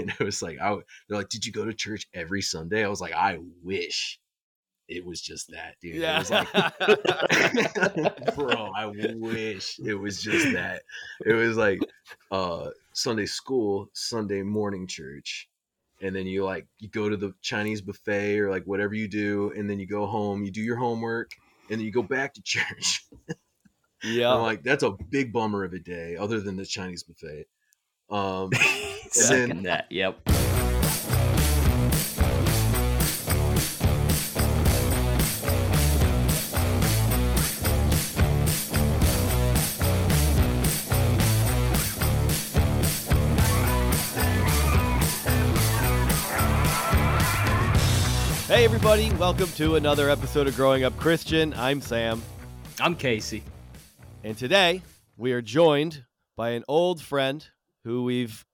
and it was like I they're like, did you go to church every Sunday? I was like, I wish it was just that, dude. Yeah. was like, bro, I wish it was just that. It was like uh Sunday school, Sunday morning church, and then you like you go to the Chinese buffet or like whatever you do, and then you go home, you do your homework, and then you go back to church. yeah. I'm like, that's a big bummer of a day, other than the Chinese buffet. Um, Second that. Yep. Hey, everybody. Welcome to another episode of Growing Up Christian. I'm Sam. I'm Casey. And today we are joined by an old friend who we've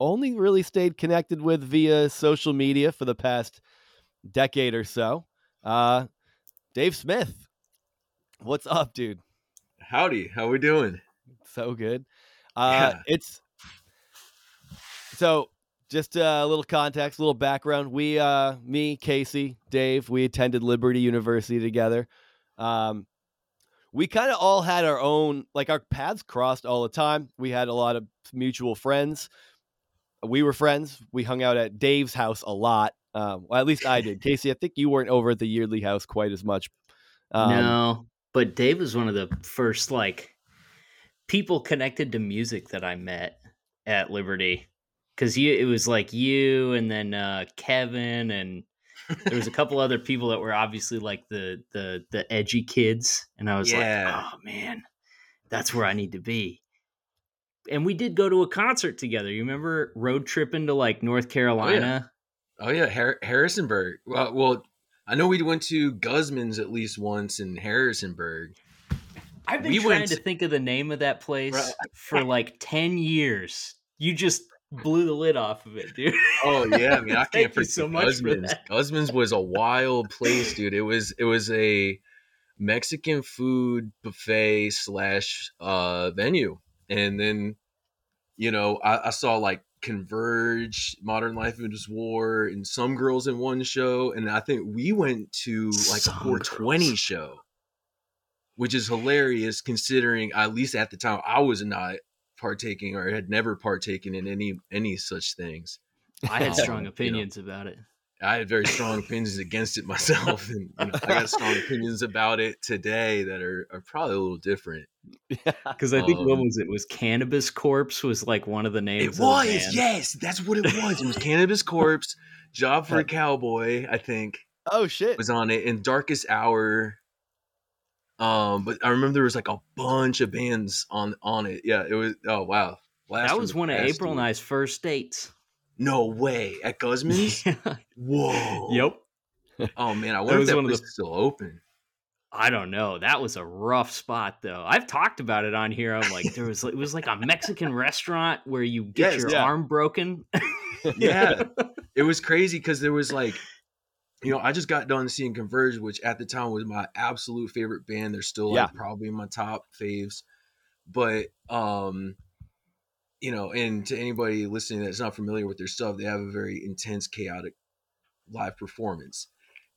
only really stayed connected with via social media for the past decade or so. Uh, Dave Smith. What's up, dude? howdy, how we doing? So good. Uh, Yeah. It's so just a little context, a little background. We, uh, me, Casey, Dave, we attended Liberty University together. Um, we kind of all had our own, like our paths crossed all the time. We had a lot of mutual friends. We were friends. We hung out at Dave's house a lot. Um, well, at least I did. Casey, I think you weren't over at the Yeardley house quite as much. Um, no, but Dave was one of the first like people connected to music that I met at Liberty. Cause you it was like you and then uh Kevin and there was a couple other people that were obviously like the the the edgy kids. And I was Yeah. like, oh man, that's where I need to be. And we did go to a concert together. You remember road tripping to like North oh, Carolina? Oh yeah, Har- Harrisonburg. Well, well, I know we went to Guzman's at least once in Harrisonburg. I've been We trying went- to think of the name of that place Right. for like 10 years. You just blew the lid off of it, dude. Oh yeah, I mean I can't forget so much Guzman's. Guzman's was a wild place, dude. It was it was a Mexican food buffet slash uh venue, and then you know I, I saw like Converge, Modern Life is War, and some girls in one show, and I think we went to like Some a 420 Girls. show, which is hilarious considering at least at the time I was not partaking or had never partaken in any any such things. I had Um, strong you know. opinions about it. I had very strong opinions against it myself, and you know, I got strong opinions about it today that are, are probably a little different. Because I think what Um, was it? Was Cannabis Corpse was like one of the names. It of the was, band. yes, that's what it was. It was Cannabis Corpse, Job for a Cowboy, I think, oh, shit. was on it, in Darkest Hour. Um, but I remember there was like a bunch of bands on on it. Yeah, it was. Oh wow, Blast That was one of April and. I's first dates. No way at Guzman's. Whoa. yep. Oh man, I wonder if was that one of place the- is still open. I don't know. That was a rough spot, though. I've talked about it on here. I'm like, there was it was like a Mexican restaurant where you get Yes, your yeah. arm broken. Yeah. it was crazy because there was like you know i just got done seeing converge which at the time was my absolute favorite band. They're still like probably my top faves. But um you know and to anybody listening that's not familiar with their stuff they have a very intense chaotic live performance.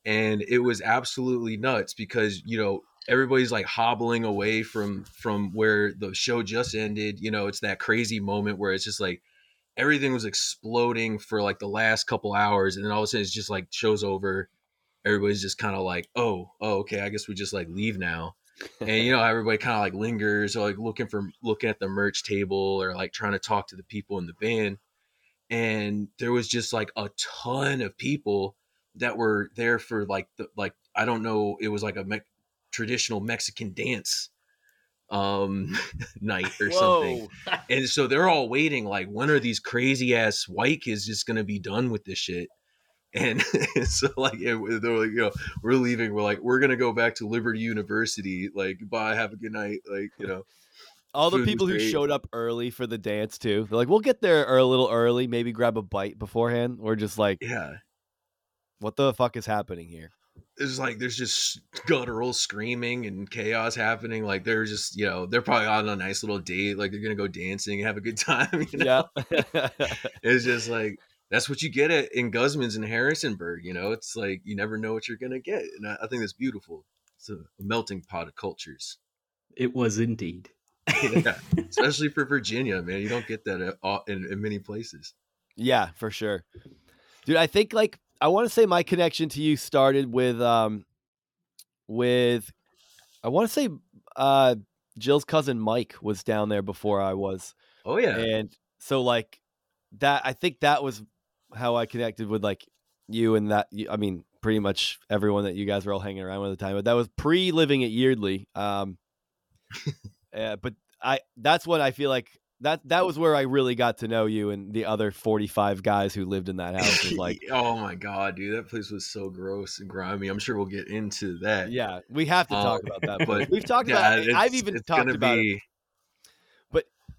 And it was absolutely nuts because you know everybody's like hobbling away from from where the show just ended. You know it's that crazy moment where it's just like everything was exploding for like the last couple hours and then all of a sudden it's just like show's over. Everybody's just kind of like oh oh okay i guess we just like leave now. And you know everybody kind of like lingers or like looking for looking at the merch table or like trying to talk to the people in the band. And there was just like a ton of people that were there for like the like i don't know it was like a me- traditional mexican dance um night or something. And so they're all waiting like when are these crazy ass white kids just gonna be done with this shit? And so like they're like you know we're leaving. We're like we're gonna go back to liberty university. Like bye have a good night. Like you know All the people who showed up early for the dance too. They're like, we'll get there a little early, maybe grab a bite beforehand. We're just like, yeah. What the fuck is happening here? It's like there's just guttural screaming and chaos happening like they're just you know they're probably on a nice little date like they're gonna go dancing and have a good time you know Yeah. it's just like that's what you get at in Guzman's and Harrisonburg. You know, it's like you never know what you're gonna get, and I, I think that's beautiful. It's a, a melting pot of cultures. It was indeed. yeah, especially for Virginia, man. You don't get that at all, in, in many places. Yeah, for sure, dude. I think like I want to say my connection to you started with um with I want to say uh Jill's cousin Mike was down there before I was. Oh yeah, And so like that I think that was how I connected with like you and that I mean pretty much everyone that you guys were all hanging around with at the time. But that was pre living at Yeardley. Um uh, but I that's what I feel like that that was where I really got to know you and the other 45 guys who lived in that house was like oh my god, dude, that place was so gross and grimy. I'm sure we'll get into that. yeah, we have to talk Um, about that. But but we've talked Yeah, about I've even talked gonna about it be,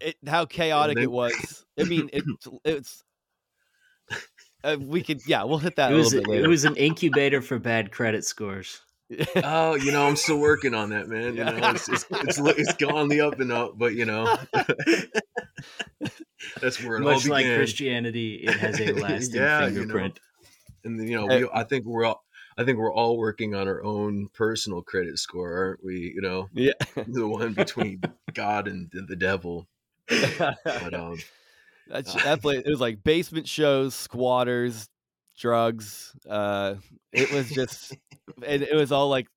it, how chaotic then- it was. I mean, it's it's. Uh, we could, yeah, we'll hit that It a was little bit it was an incubator for bad credit scores. Oh, you know, I'm still working on that, man. You know, it's it's it's, it's gone the up and up, but you know, that's where it all Much like. Christianity, it has a lasting Yeah, you know. fingerprint. And you know, Uh, we, I think we're all, I think we're all working on our own personal credit score, aren't we? You know, yeah. the one between God and the, the devil. But um, That's, that place, it was like basement shows, squatters, drugs. Uh, it was just, and it was all like,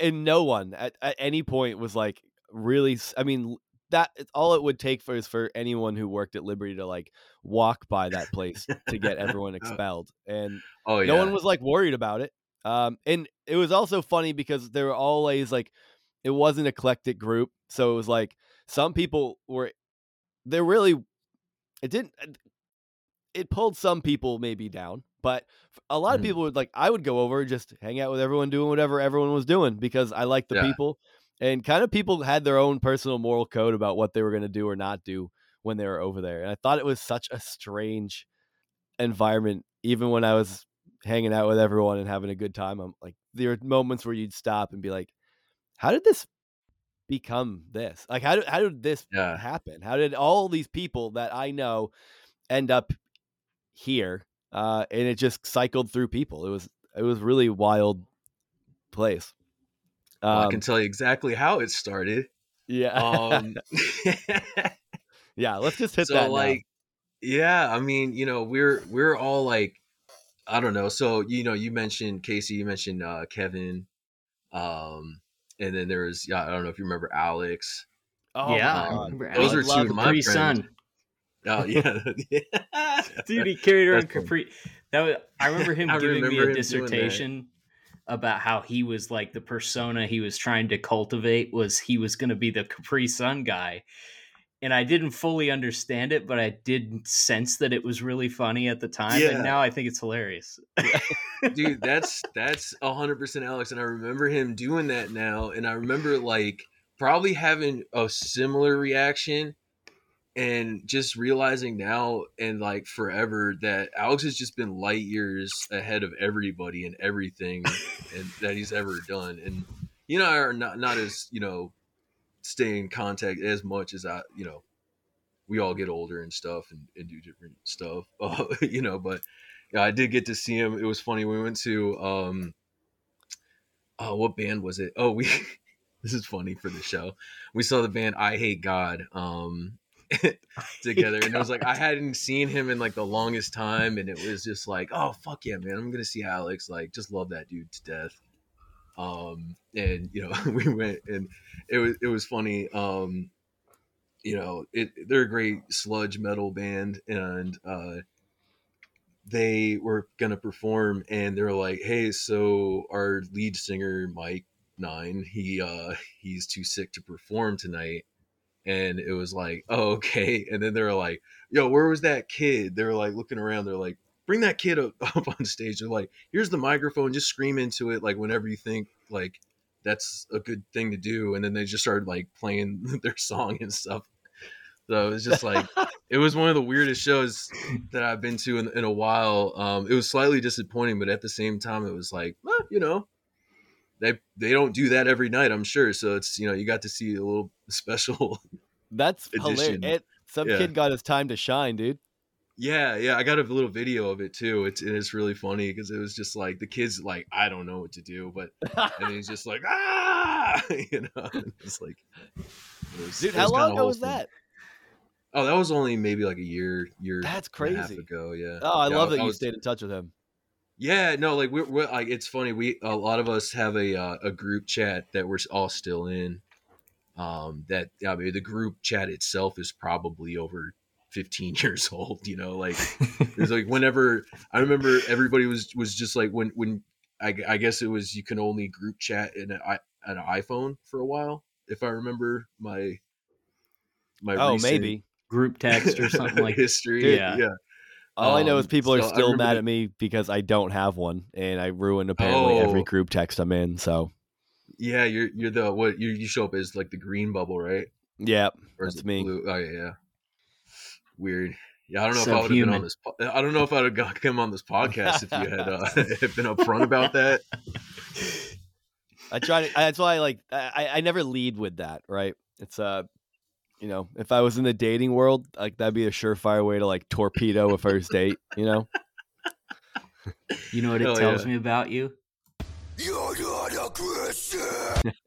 and no one at, at any point was like really. I mean, that all it would take for is for anyone who worked at Liberty to like walk by that place to get everyone expelled, and oh yeah, no one was like worried about it. Um, and it was also funny because they were always like, it was an eclectic group, so it was like some people were, they really, it didn't, it pulled some people maybe down, but a lot of Mhm. people would like, I would go over and just hang out with everyone doing whatever everyone was doing because I liked the Yeah. people, and kind of people had their own personal moral code about what they were going to do or not do when they were over there, and I thought it was such a strange environment even when I was hanging out with everyone and having a good time. I'm like there are moments where you'd stop and be like, How did this become this? Like how did how did this Yeah. happen? How did all these people that I know end up here? Uh and it just cycled through people. It was it was really wild place. Well, I Um, can tell you exactly how it started. yeah. Um, yeah, let's just hit so that. now. like, yeah, I mean, you know, we're we're all like, I don't know. So you know, you mentioned Casey, you mentioned uh, Kevin, um, and then there was yeah, I don't know if you remember Alex. Oh, yeah, my I God. remember Those Alex are two of my Capri friends. Sun. Oh yeah, Dude, he carried around That's funny. Capri. That was, I remember him I giving remember me a dissertation about how he was like the persona he was trying to cultivate was he was going to be the Capri Sun guy. And I didn't fully understand it, but I did sense that it was really funny at the time. Yeah. And now I think it's hilarious. dude that's that's a hundred percent alex and i remember him doing that now and i remember like probably having a similar reaction and just realizing now and like forever that alex has just been light years ahead of everybody and everything and that he's ever done and you know I are not not as you know stay in contact as much as i you know we all get older and stuff and, and do different stuff uh, you know but yeah, I did get to see him. It was funny. We went to um oh what band was it? Oh, we this is funny for the show. We saw the band Eyehategod um together and it was like I hadn't seen him in like the longest time and it was just like, oh fuck yeah, man. I'm gonna see Alex. Like just love that dude to death. Um and you know, we went and it was it was funny. Um you know, it they're a great sludge metal band and uh they were gonna perform and they're like hey so our lead singer mike nine he uh he's too sick to perform tonight and it was like oh okay. And then they were like yo where was that kid? They were like looking around they're like bring that kid up, up on stage. They're like here's the microphone just scream into it like whenever you think like that's a good thing to do. And then they just started like playing their song and stuff. So it was just like it was one of the weirdest shows that I've been to in, in a while. Um, it was slightly disappointing, but at the same time, it was like, well, you know, they they don't do that every night, I'm sure. So it's you know, you got to see a little special. That's hilarious. It, some Yeah. kid got his time to shine, dude. Yeah, yeah, I got a little video of it too. It's and it's really funny because it was just like the kids like I don't know what to do, but and he's just like ah, you know, it's like it was, Dude, it how long ago was that? Oh, that was only maybe like a year, year. That's and a half crazy. ago. Yeah. Oh, I Yeah, love that you was- stayed in touch with him. Yeah, no, like we're, we're like it's funny. We a lot of us have a uh, a group chat that we're all still in. Um, that I mean, the group chat itself is probably over 15 years old. You know, like It's like whenever I remember everybody was was just like when when I, I guess it was you can only group chat in an, an iPhone for a while if I remember my my Oh, recent maybe. Group text or something like history yeah Yeah. Yeah All I know is Um, people are so I still mad that- at me because I don't have one, and I ruined apparently every Oh. group text I'm in. So yeah you're you're the what you you show up as like the green bubble right yeah, or is That's me. blue? oh yeah yeah weird yeah I don't know if I would have been on this po- I don't know if I'd have come on this podcast if you had uh, been upfront about that I try to. That's why I like. I I- I never lead with that. Right? It's uh, you know, if I was in the dating world, like that'd be a surefire way to like torpedo a first date. You know? You know what it Hell tells yeah. me about you?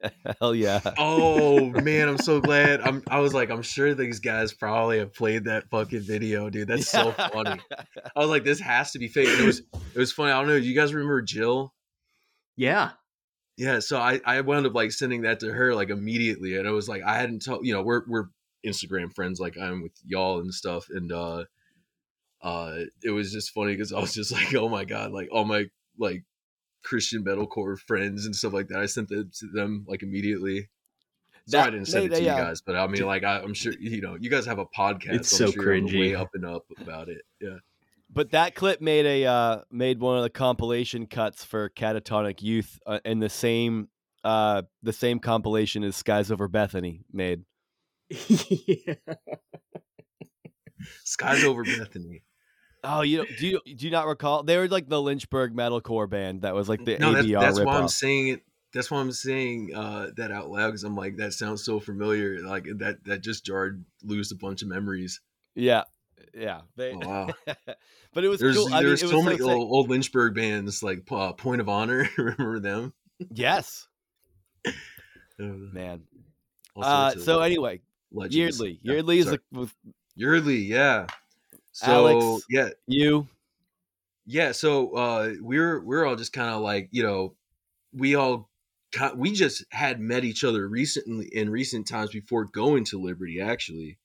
Hell yeah. Oh man, I'm so glad. I'm I was like, I'm sure these guys probably have played that fucking video, dude. That's so funny. I was like, this has to be fake. And it was it was funny. I don't know. Do you guys remember Jill? Yeah. Yeah, so I I wound up like sending that to her like immediately, and it was like I hadn't told you know we're we're Instagram friends like I'm with y'all and stuff, and uh uh it was just funny because I was just like oh my god like all my like Christian metalcore friends and stuff like that I sent it to them like immediately. Sorry, I didn't send it to a, you uh, guys, but I mean like I, I'm sure you know you guys have a podcast. It's I'm so sure cringy. way up and up about it. Yeah. But that clip made a uh, made one of the compilation cuts for Catatonic Youth uh, in the same uh, the same compilation as Skies Over Bethany made. yeah. Skies over Bethany. Oh, you don't- do you do you not recall? They were like the Lynchburg metalcore band that was like the no, that's, ABR that's why I'm saying it. That's why I'm saying uh, that out loud because I'm like that sounds so familiar. Like that that just jarred loose a bunch of memories. Yeah, yeah. They, Oh, wow. but it was There's cool. I mean, there's was so many sick. old, old Lynchburg bands like uh, Point of Honor. Remember them? Yes, Uh, man. Uh, so anyway, legends. Yeardley, Yeah, Yeardley is sorry. the, Yeardley, yeah. So Alex. yeah, you. yeah. So uh, we're we're all just kind of like you know, we all we just had met each other recently in recent times before going to Liberty. Actually,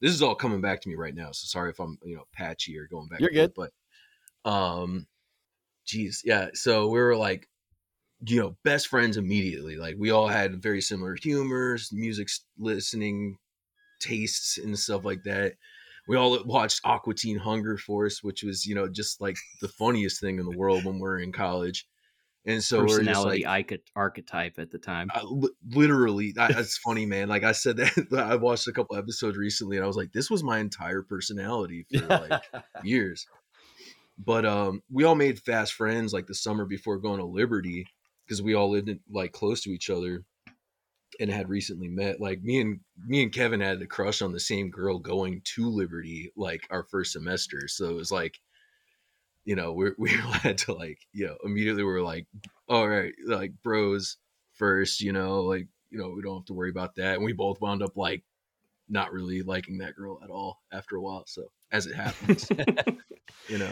this is all coming back to me right now. So sorry if I'm you know patchy or going back. You're good, but um, geez, yeah. So we were like, you know, best friends immediately. Like we all had very similar humors, music listening tastes, and stuff like that. We all watched Aqua Teen Hunger Force, which was you know just like the funniest thing in the world when we are in college. And so we're Personality like, archetype at the time. I, literally, that, that's funny, man. Like I said that I watched a couple episodes recently, and I was like, this was my entire personality for like years. But um, we all made fast friends like the summer before going to Liberty because we all lived in, like close to each other and had recently met. Like me and me and Kevin had a crush on the same girl going to Liberty like our first semester. So it was like, you know, we're, we had to like, you know, immediately we are like, all right, like bros first, you know, like, you know, we don't have to worry about that. And we both wound up like not really liking that girl at all after a while. So as it happens, you know,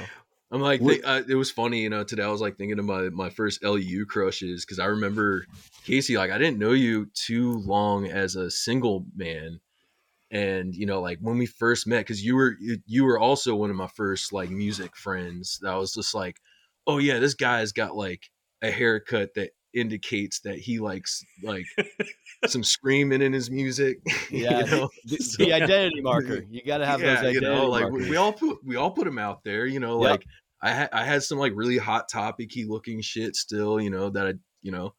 I'm like, thi- uh, it was funny, you know, today I was like thinking of my, my first LU crushes. Cause I remember Casey, like I didn't know you too long as a single man. And, you know, like when we first met, cause you were, you, you were also one of my first like music friends that was just like, oh yeah, this guy's got like a haircut that indicates that he likes like some screaming in his music. Yeah, you know? the, So- the identity marker. You got to have those identity you know, like markers. we all put we all put him out there. You know, Yep. like I had I had some like really hot topicy looking shit still. You know that I you know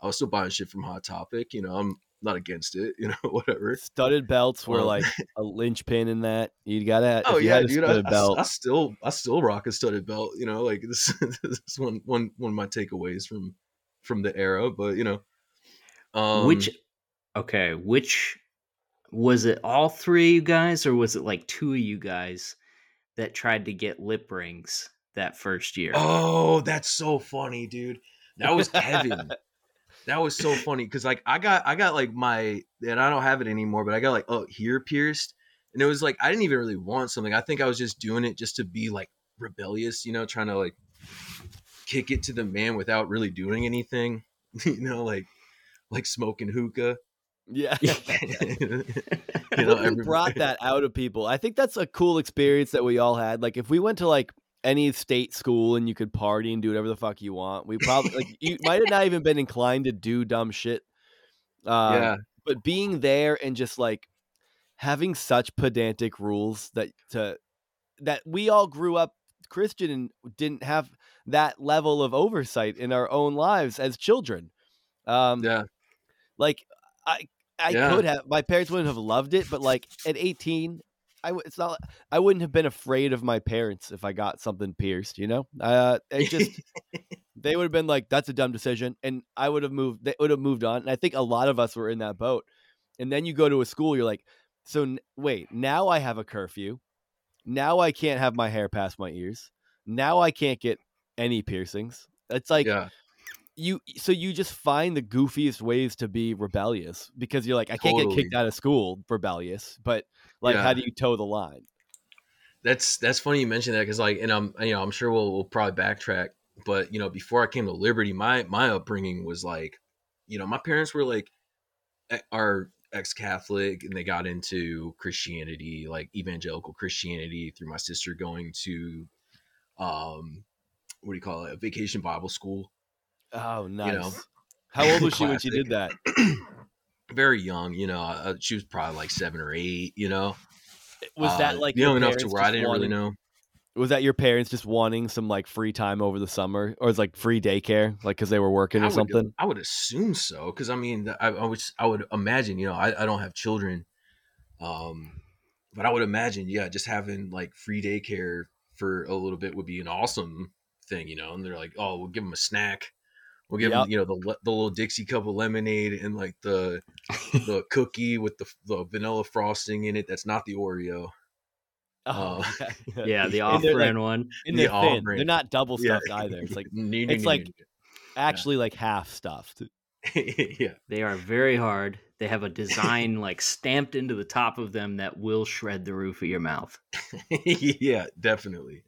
I was still buying shit from Hot Topic. You know, I'm not against it. You know, whatever. Studded belts were Well- like a linchpin in that. You got to. Oh if you yeah, dude. I, studded I- I still I still rock a studded belt. You know, like this, this is one one one of my takeaways from from the era. But you know, um, which, okay, which was it? All three of you guys, or was it like two of you guys that tried to get lip rings that first year. Oh, that's so funny, dude. That was Kevin. that was so funny because like I got I got like my and I don't have it anymore, but I got like oh here pierced, and it was like I didn't even really want something. I think I was just doing it just to be like rebellious, you know, trying to like kick it to the man without really doing anything, you know, like like smoking hookah. Yeah. you know, brought that out of people. I think that's a cool experience that we all had. Like if we went to like any state school and you could party and do whatever the fuck you want, we probably like you might have not even been inclined to do dumb shit. Um, yeah, But being there and just like having such pedantic rules that to that we all grew up Christian and didn't have that level of oversight in our own lives as children. Um, yeah, like I I Yeah. could have my parents wouldn't have loved it, but like at 18, I it's not I wouldn't have been afraid of my parents if I got something pierced, you know? Uh it just they would have been like that's a dumb decision and I would have moved they would have moved on. And I think a lot of us were in that boat. And then you go to a school you're like, so n- wait, now I have a curfew. Now I can't have my hair past my ears. Now I can't get any piercings. It's like yeah, you so you just find the goofiest ways to be rebellious because you're like I can't get kicked out of school rebellious, but like Yeah. how do you toe the line? that's that's funny you mentioned that because like, and I'm you know I'm sure we'll we'll probably backtrack, but you know before I came to Liberty, my my upbringing was like, you know, my parents were like, are ex-Catholic and they got into Christianity, like evangelical Christianity, through my sister going to, um, what do you call it, a vacation Bible school. Oh, nice. know, how old was she when she did that? Very young, you know, uh, she was probably like seven or eight, you know. Was that Uh, like young enough to where I didn't really know? Was that your parents just wanting some like free time over the summer, or it's like free daycare, like because they were working I or would, something? I would assume so because I mean, I, I would I would imagine. You know, I, I don't have children, um, but I would imagine, yeah, just having like free daycare for a little bit would be an awesome thing. You know, and they're like, oh, we'll give them a snack. We'll give Yep. them, you know, the the little Dixie cup of lemonade and like the the cookie with the the vanilla frosting in it. That's not the Oreo. Oh, uh, yeah. yeah, the And they're, like, off-brand one. and the they're thin. off-brand. They're not double Yeah. stuffed either. It's like No, no, it's no, like- no, actually like half stuffed. yeah, They are very hard. They have a design like stamped into the top of them that will shred the roof of your mouth. yeah, definitely.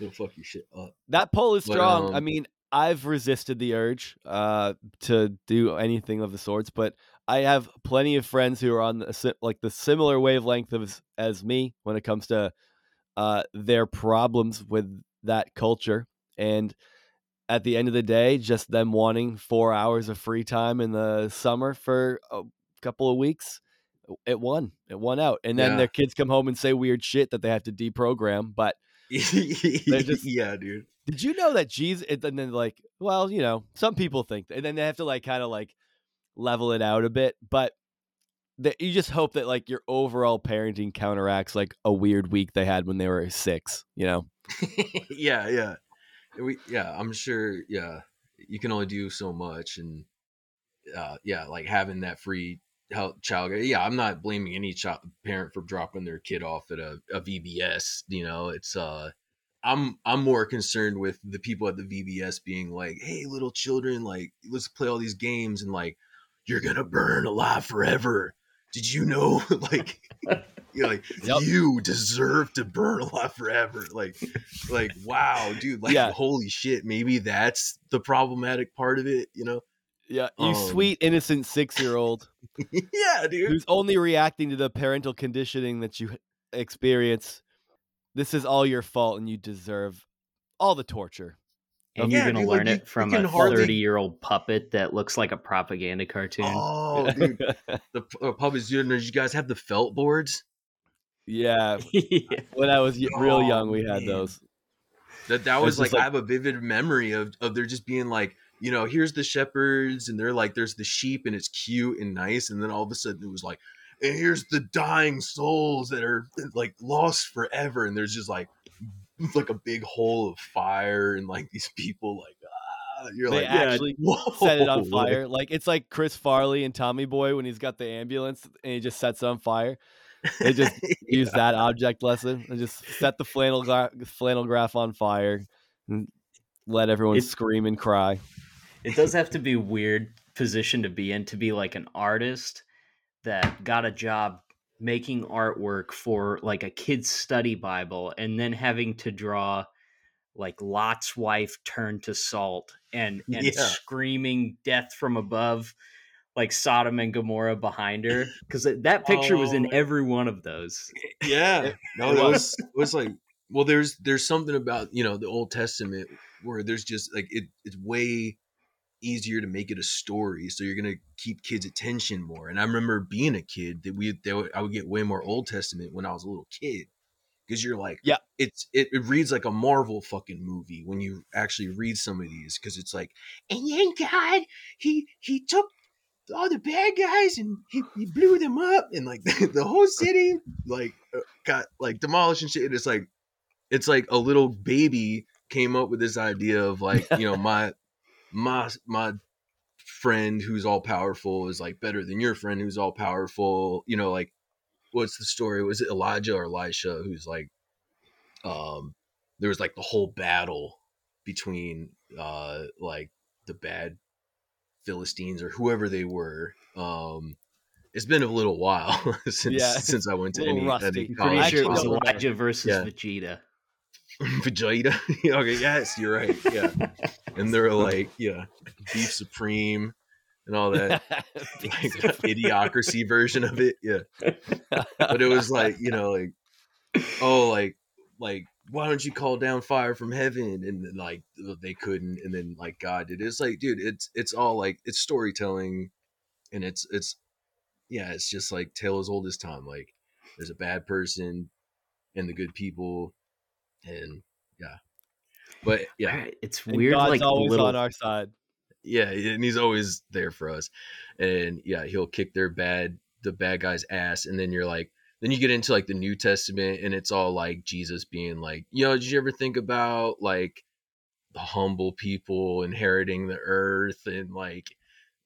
It'll fuck your shit up. That poll is But, strong. I um, mean, I've resisted the urge uh, to do anything of the sorts, but I have plenty of friends who are on the, like the similar wavelength of, as me when it comes to uh, their problems with that culture. And at the end of the day, just them wanting four hours of free time in the summer for a couple of weeks, it won. It won out. And then Yeah. their kids come home and say weird shit that they have to deprogram. But just- yeah, dude. Did you know that Jesus? And then like, well, you know, some people think, and then they have to like kind of like level it out a bit, but that you just hope that like your overall parenting counteracts like a weird week they had when they were six. You know? yeah, yeah. We yeah, I'm sure. Yeah, you can only do so much, and uh, yeah, like having that free help child. Yeah, I'm not blaming any child parent for dropping their kid off at a, a VBS. You know, it's uh. I'm I'm more concerned with the people at the VBS being like, "Hey, little children, like let's play all these games and like you're gonna burn alive forever." Did you know? like, you're like Yep. you deserve to burn alive forever. Like, like wow, dude. Like, Yeah. holy shit. Maybe that's the problematic part of it. You know? Yeah, you Um, sweet innocent six year old yeah, dude. who's only reacting to the parental conditioning that you experience. This is all your fault, and you deserve all the torture. And Yeah, you're gonna dude, learn you- it from you a can hardly- 30 year old puppet that looks like a propaganda cartoon. Oh, dude. The uh, puppies, dude. Did you guys have the felt boards? yeah, Yeah. when I was y- real Oh, young, we had man. those. That that It's was like, like- I have a vivid memory of of there just being like, you know, here's the shepherds, and they're like, there's the sheep, and it's cute and nice, and then all of a sudden it was like, and here's the dying souls that are like lost forever, and there's just like like a big hole of fire, and like these people like ah, you're They like, actually whoa, set it on fire. Like it's like Chris Farley and Tommy Boy when he's got the ambulance and he just sets it on fire. They just use that object lesson and just set the flannel gra- flannel graph on fire and let everyone It- scream and cry. it does have to be weird position to be in to be like an artist that got a job making artwork for like a kid's study bible and then having to draw like lot's wife turned to salt and and Yeah. screaming death from above like sodom and gomorrah behind her because that picture was Oh. in every one of those. Yeah. No it was it was like well there's there's something about you know the old testament where there's just like it it's way easier to make it a story so you're gonna keep kids attention more and i remember being a kid that we that i would get way more old testament when i was a little kid because you're like Yeah. it's it, it reads like a marvel fucking movie when you actually read some of these because it's like and then god he he took all the bad guys and he, he blew them up and like the whole city like uh, got like demolished and shit. And it's like it's like a little baby came up with this idea of like you know my my my friend who's all powerful is like better than your friend who's all powerful. You know, like what's the story? Was it Elijah or Elisha who's like um there was like the whole battle between uh like the bad Philistines or whoever they were. Um it's been a little while since Yeah. since I went to any, rusty. any Oh, pretty college. sure it was actually, no, no. elijah versus Yeah. vegeta Vegeta. okay, yes, you're right. Yeah, and they're like, yeah, beef supreme and all that like idiocracy version of it. Yeah, but it was like you know, like oh, like like why don't you call down fire from heaven? And like they couldn't, and then like God did. It's like, dude, it's it's all like it's storytelling, and it's it's yeah, it's just like tale as old as time. Like there's a bad person and the good people, and yeah, but yeah, it's And weird God's like always little on our side. yeah, and he's always there for us. And yeah, he'll kick their bad the bad guy's ass, and then you're like, then you get into like the New Testament, and it's all like Jesus being like, you know, did you ever think about like the humble people inheriting the earth and like,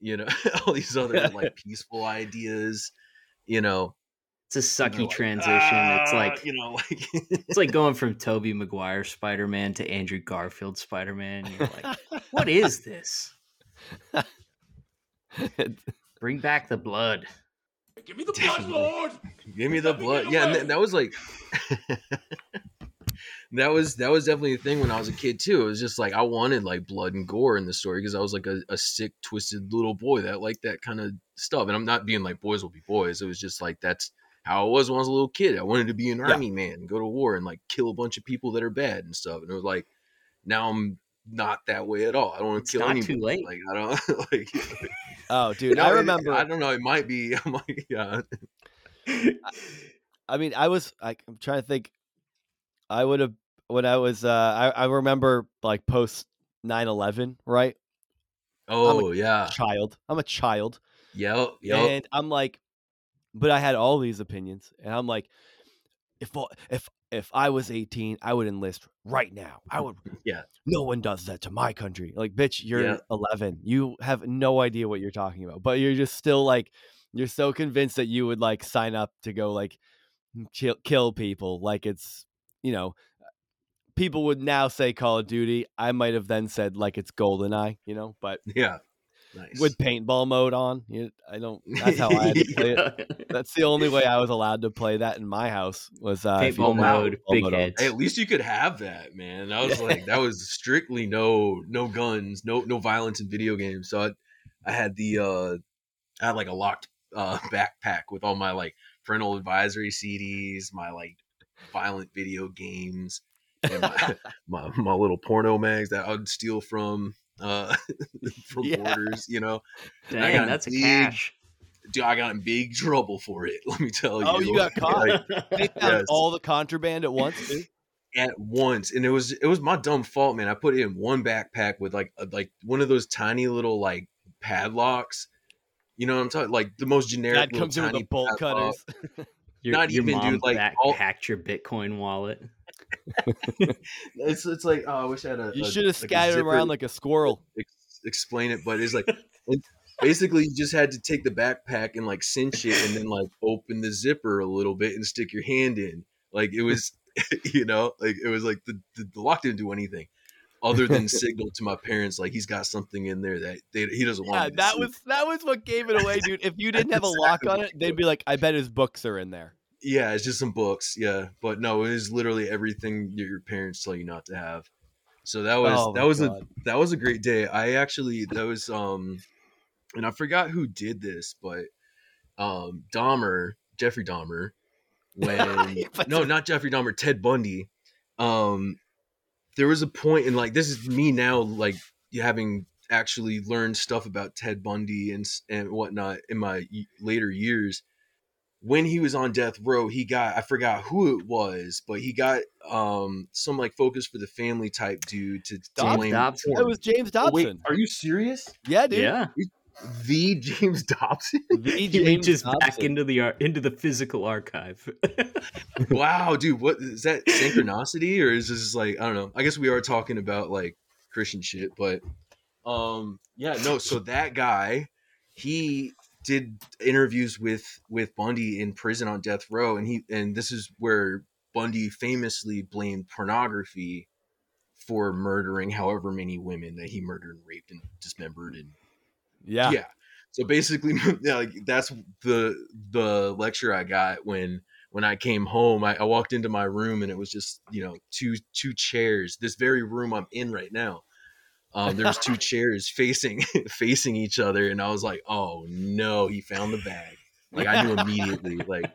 you know, all these other like peaceful ideas, you know? It's a and they're sucky like, transition it's "Ah," like you know, like It's like going from Tobey Maguire Spider Man to Andrew Garfield Spider Man. You're like, what is this? Bring back the blood. Give me the blood, Lord! Give me the Let blood. get Yeah, and away. that, that was like that was that was definitely a thing when I was a kid too. It was just like I wanted like blood and gore in the story because I was like a, a sick, twisted little boy that liked that kind of stuff. And I'm not being like boys will be boys. It was just like that's how I was when I was a little kid. I wanted to be an Yeah. army man, and go to war, and like kill a bunch of people that are bad and stuff. And it was like now I'm not that way at all. I don't want to kill not anybody. too late. Like I don't like. Oh, dude, No, I remember. I don't know. It might be. I'm like, yeah. I mean, I was. I, I'm trying to think. I would have when I was. Uh, I I remember like post 9/11, right? Oh yeah. Child. I'm a child, Yep. Yep. and I'm like, but I had all these opinions, and I'm like, if if if I was 18, I would enlist right now. I would. Yeah. No one does that to my country. Like, bitch, you're Yeah. 11. You have no idea what you're talking about, but you're just still like, you're so convinced that you would like sign up to go like kill, kill people. Like it's, you know, people would now say Call of Duty. I might have then said like it's GoldenEye, you know, but Yeah. Nice. with paintball mode on, I don't. That's how I had to play it. That's the only way I was allowed to play that in my house was uh, Paintball mode, paintball big mode heads. Hey, at least you could have that, man. I was like, that was strictly no no guns, no no violence in video games. So I, I had the uh I had like a locked uh backpack with all my like parental advisory CDs, my like violent video games, and my my, my little porno mags that I would steal from uh from Yeah. borders, you know. I Dang, got that's a big- cache. Dude, I got in big trouble for it. Let me tell you. Oh, you got caught. Like, They found Yes. all the contraband at once. Dude. at once and it was it was my dumb fault man i put it in one backpack with like a, like one of those tiny little like padlocks you know what i'm talking like the most generic That little comes in with tiny the bolt padlock. cutters. Your, Not your even, mom dude, like, back, all- hacked your Bitcoin wallet. it's it's like oh i wish i had a You should have like scattered zipper around like a squirrel. ex- explain it but it's like basically you just had to take the backpack and like cinch it and then like open the zipper a little bit and stick your hand in like it was you know like it was like the, the, the lock didn't do anything other than signal to my parents like he's got something in there that they, he doesn't Yeah, want to that see. was that was what gave it away, dude. If you didn't have a lock on it, they'd be like, "I bet his books are in there." Yeah it's just some books yeah but no it is literally everything your parents tell you not to have. So that was Oh that was a that was a great day. I actually that was um and i forgot who did this but um dahmer jeffrey dahmer when no not jeffrey dahmer ted bundy um there was a point in like this is me now like having actually learned stuff about ted bundy and s- and whatnot in my later years when he was on death row he got i forgot who it was but he got um some like focus for the family type dude to, to Dob- blame Dobson? It was James Oh, Dobson. wait are you serious yeah, dude. yeah. the james dobson The He James reaches back Dobson. into the ar- into the physical archive. wow dude what is that synchronicity or is this like i don't know i guess we are talking about like christian shit but um yeah no so that guy he did interviews with with bundy in prison on death row and he and this is where bundy famously blamed pornography for murdering however many women that he murdered and raped and dismembered and Yeah. yeah. So basically yeah, like that's the the lecture i got when when i came home. I, I walked into my room and it was just you know two two chairs this very room i'm in right now um there was two chairs facing facing each other and i was like oh no he found the bag like i knew immediately like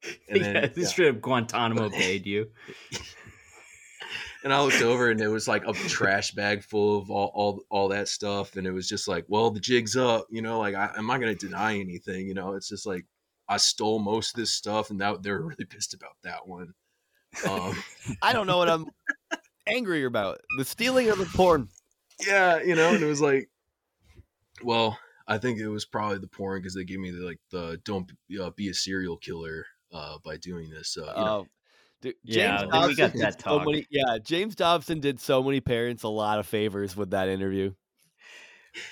and then yeah, yeah. this straight up Guantanamo paid you. and I looked over and it was like a trash bag full of all, all all that stuff, and it was just like, well, the jig's up, you know. Like I, I'm not gonna deny anything, you know. It's just like I stole most of this stuff, and that they're really pissed about that one. Um, I don't know what I'm angry about. The stealing of the porn. Yeah, you know, and it was like, well, I think it was probably the porn because they gave me the like the don't uh, be a serial killer uh, by doing this. So you know, Oh, dude, Yeah, James I think we got Dobson that did so talk. many. Yeah, James Dobson did so many parents a lot of favors with that interview.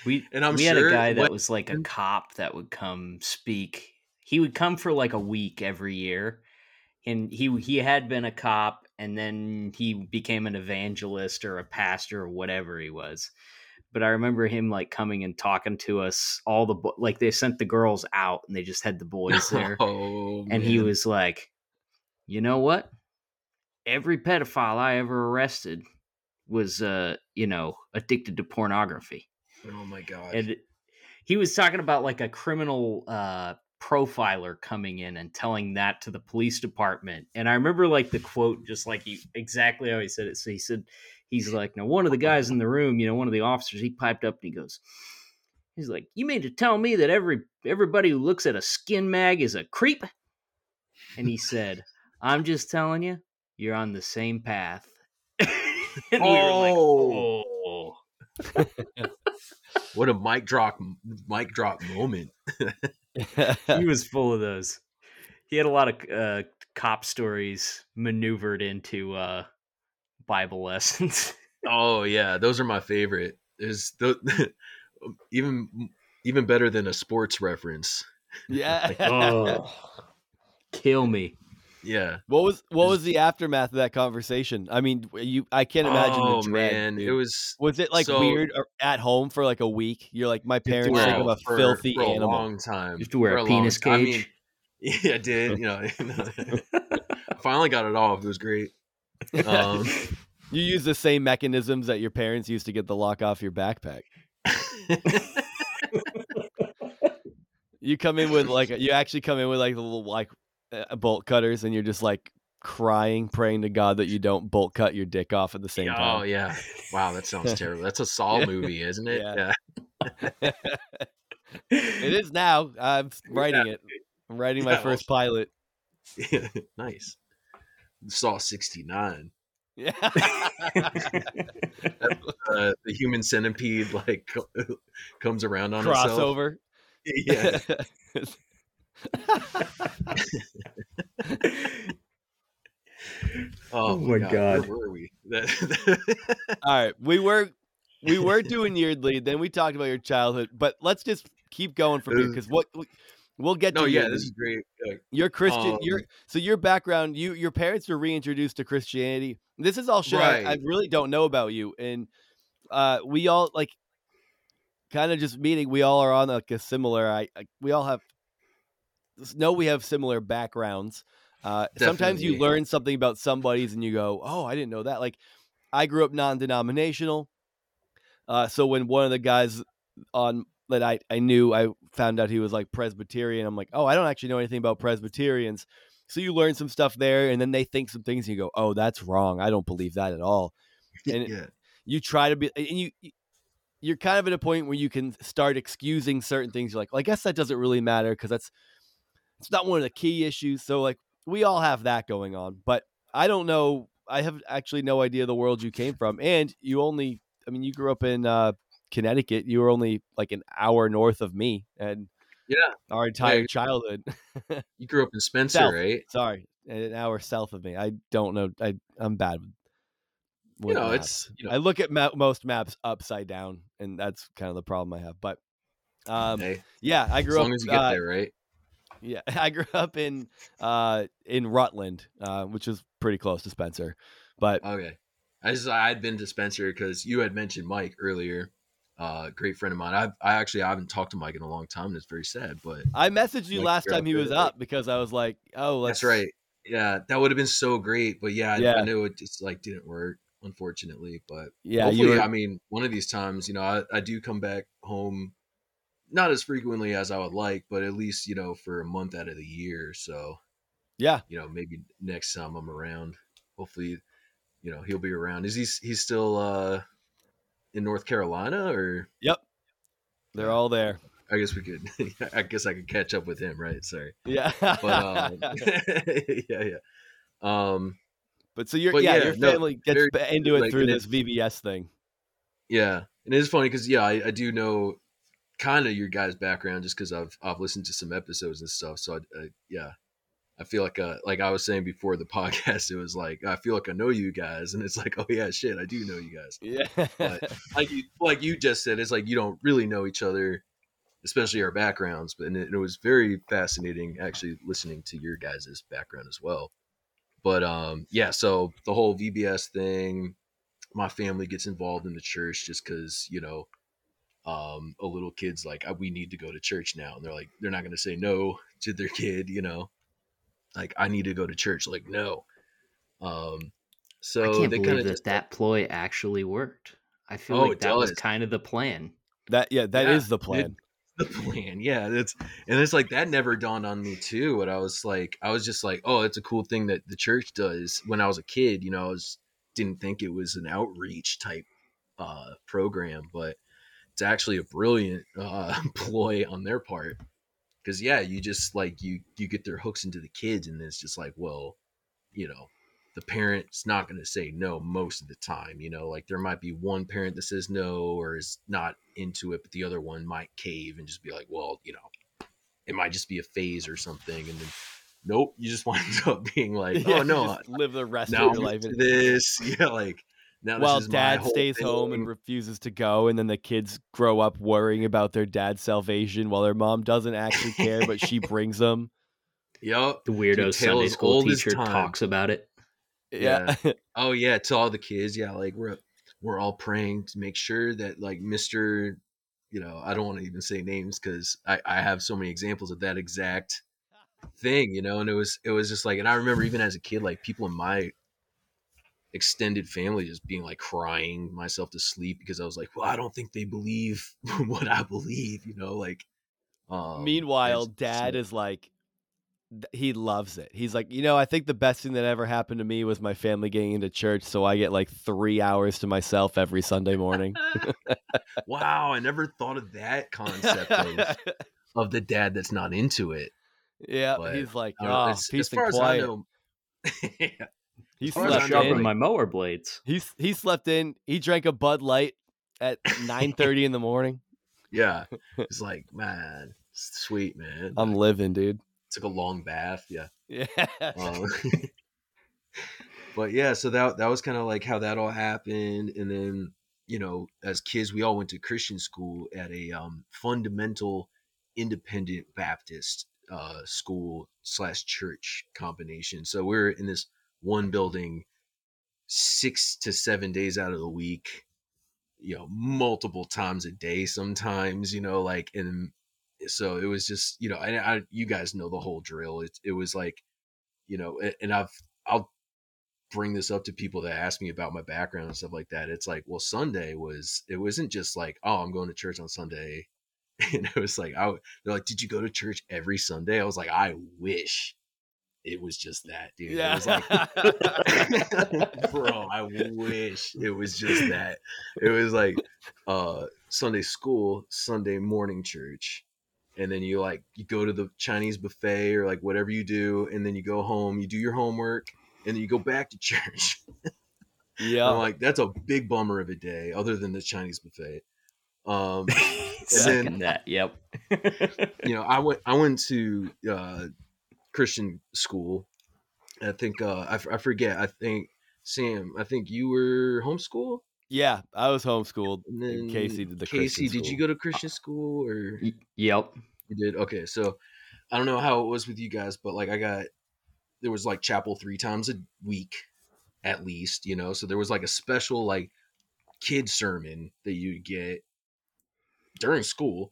We And I'm we had a guy that when- was like a cop that would come speak. He would come for like a week every year, and he he had been a cop, and then he became an evangelist or a pastor or whatever he was. But I remember him like coming and talking to us all the bo- like they sent the girls out and they just had the boys there, oh, and he was like, you know what? Every pedophile I ever arrested was uh you know addicted to pornography oh my god, and he was talking about like a criminal uh profiler coming in and telling that to the police department and i remember like the quote just like he exactly how he said it so he said he's like now one of the guys in the room you know one of the officers he piped up and he goes he's like you mean to tell me that every everybody who looks at a skin mag is a creep and he said i'm just telling you you're on the same path and we were like Oh. oh what a mic drop mic drop moment. he was full of those. He had a lot of uh, cop stories maneuvered into uh, Bible lessons. Oh yeah, those are my favorite. Is even even better than a sports reference. yeah. Like, oh, kill me! Yeah. What was what was the aftermath of that conversation? I mean, you I can't imagine oh the dread. man, dude. it was Was it like so- weird or- at home for like a week? You're like, my parents think I'm a for, filthy for a animal. long time. You have to wear For a long penis time. I mean, cage. yeah, I did. You know, finally got it off. It was great. Um, You use the same mechanisms that your parents used to get the lock off your backpack. You come in with like you actually come in with like the little like uh, bolt cutters, and you're just like crying, praying to God that you don't bolt cut your dick off at the same oh time. Oh yeah. Wow, that sounds terrible. That's a Saw Yeah. movie, isn't it? Yeah. Yeah. it is now. I'm writing it. I'm writing my Yeah, first pilot. nice. Saw 69. Yeah. Uh, the human centipede like comes around on itself. Crossover. Yeah. Oh, Oh my God. Where were we? All right, we were we were doing Yeardley, then we talked about your childhood, but let's just keep going from here because what we'll get no, to. yeah, you. this is great. Uh, You're Christian. Um, you're so your background. You your parents were reintroduced to Christianity. This is all shit I, I really don't know about you, and uh, we all like kind of just meeting. We all are on like a similar. I, I we all have know we have similar backgrounds. Uh, sometimes you learn something about somebody's and you go, "Oh, I didn't know that." Like I grew up non-denominational, uh, so when one of the guys on that I, I knew, I found out he was like Presbyterian. I'm like, oh, I don't actually know anything about Presbyterians. So you learn some stuff there, and then they think some things, and you go, oh, that's wrong. I don't believe that at all. And yeah, You try to be, and you you- you're kind of at a point where you can start excusing certain things. You're like, well, I guess that doesn't really matter because that's it's not one of the key issues. So like we all have that going on, but I don't know. I have actually no idea the world you came from, and you only. I mean, you grew up in uh, Connecticut. You were only like an hour north of me, and yeah. our entire Yeah. childhood. You grew up in Spencer, South. right? Sorry, an hour south of me. I don't know. I I'm bad with. You know, it's you know, I look at ma- most maps upside down, and that's kind of the problem I have. But um, hey, yeah, I grew up as long as you get uh, there, right? Yeah, I grew up in uh in Rutland, uh, which is pretty close to Spencer. But Okay. I just I had been to Spencer because you had mentioned Mike earlier. Uh, great friend of mine. I I actually I haven't talked to Mike in a long time, and it's very sad. But I messaged you Like, last time he was up because I was like, "Oh, let's." that's right. Yeah, that would have been so great. But yeah, I, Yeah. I knew it just like didn't work, unfortunately. But Yeah, you were. I mean, one of these times, you know, I, I do come back home, not as frequently as I would like, but at least you know for a month out of the year. So yeah, you know, maybe next time I'm around, hopefully, you know, he'll be around. Is he he's still uh in North Carolina or yep. They're all there. I guess we could I guess I could catch up with him, right? Sorry. Yeah. But um yeah, yeah. Um but so your but yeah, yeah, your no, family gets very into it like, through this VBS thing. yeah. And it's funny cuz yeah, I, I do know kind of your guys' background just cuz I've I've listened to some episodes and stuff. So I, I yeah. I feel like uh like I was saying before the podcast, it was like I feel like I know you guys, and it's like, oh yeah, shit, I do know you guys. Yeah. But- like you like you just said, it's like you don't really know each other, especially our backgrounds. But and it, it was very fascinating actually listening to your guys' background as well. But um, yeah, so the whole VBS thing, my family gets involved in the church just because you know, um, a little kid's like, "Uh, we need to go to church now, and they're like, they're not gonna say no to their kid, you know, like I need to go to church, like no. Um, so I can't they believe that of that ploy actually worked. I feel Oh, like that was kind of the plan. that yeah, that is Yeah, the it- plan. the plan. Yeah, that's and it's like that never dawned on me too. But I was like, I was just like, oh, it's a cool thing that the church does. When I was a kid, you know, I was didn't think it was an outreach type uh, program, but it's actually a brilliant uh, ploy on their part. Because yeah, you just like you you get their hooks into the kids, and it's just like, well, you know, the parent's not going to say no most of the time. You know, like there might be one parent that says no or is not into it, but the other one might cave and just be like, well, you know, it might just be a phase or something. And then, nope, you just wind up being like, Yeah, oh no, live the rest of your life. into this. Yeah, like now while this is my dad stays home and refuses to go and then the kids grow up worrying about their dad's salvation while their mom doesn't actually care but she brings them Yep. The weirdo tale Sunday as school teacher talks about it. yeah, Oh yeah, to all the kids, yeah, like we're we're all praying to make sure that like Mister, you know, I don't want to even say names because I I have so many examples of that exact thing, you know, and it was it was just like, and I remember even as a kid, like people in my extended family just being like crying myself to sleep because I was like, well, I don't think they believe what I believe, you know, like. Um, meanwhile dad so- is like he loves it he's like you know i think the best thing that ever happened to me was my family getting into church so i get like three hours to myself every sunday morning wow, I never thought of that concept of, of the dad that's not into it. yeah But, he's like oh as, peace as far and as quiet I know, yeah, he as far as slept in my mower blades. he, he slept in he drank a bud light at 9.30 in the morning yeah, it's like man, sweet man. i'm living dude Took a long bath, yeah. yeah Um, but yeah, so that that was kind of like how that all happened, and then you know, as kids, we all went to Christian school at a um, fundamental independent Baptist uh, school slash church combination. So we're in this one building six to seven days out of the week, you know, multiple times a day sometimes, you know, like, and so it was just, you know, and I, you guys know the whole drill. It, it was like, you know, and I've, I'll bring this up to people that ask me about my background and stuff like that. It's like, well, Sunday was, it wasn't just like, oh, I'm going to church on Sunday. And it was like, I, they're like, did you go to church every Sunday? I was like, I wish it was just that, dude. It Yeah. was like, bro, I wish it was just that. It was like uh Sunday school, Sunday morning church, and then you like you go to the Chinese buffet or like whatever you do, and then you go home, you do your homework, and then you go back to church. yeah. I'm like, that's a big bummer of a day, other than the Chinese buffet. Um, Second that. Yep. you know, I went I went to uh Christian school. I think uh I, f- I forget. I think Sam, I think you were homeschool. yeah, I was homeschooled. And And then Casey did the Casey, Christian did you go to Christian school or Y- yep. you did? Okay, so I don't know how it was with you guys, but like I got there was like chapel three times a week at least, you know. So there was like a special like kid sermon that you'd get during school.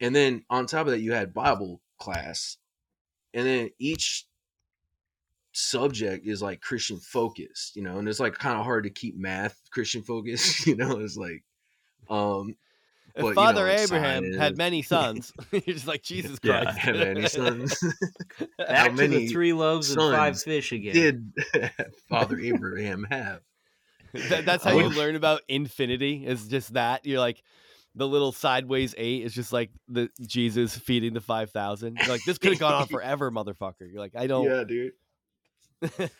And then on top of that you had Bible class. And then each subject is like Christian focused, you know, and it's like kind of hard to keep math Christian focused, you know, it's like um If but, you Father know, Abraham had many sons. You're just like Jesus yeah, Christ. have any sons? Back to the many three loaves and five fish again. did Father Abraham have? That- that's how you Oh. learn about infinity. Is just that you're like the little sideways eight is just like the Jesus feeding the five thousand. Like this could have gone on forever, motherfucker. You're like I don't. Yeah, dude.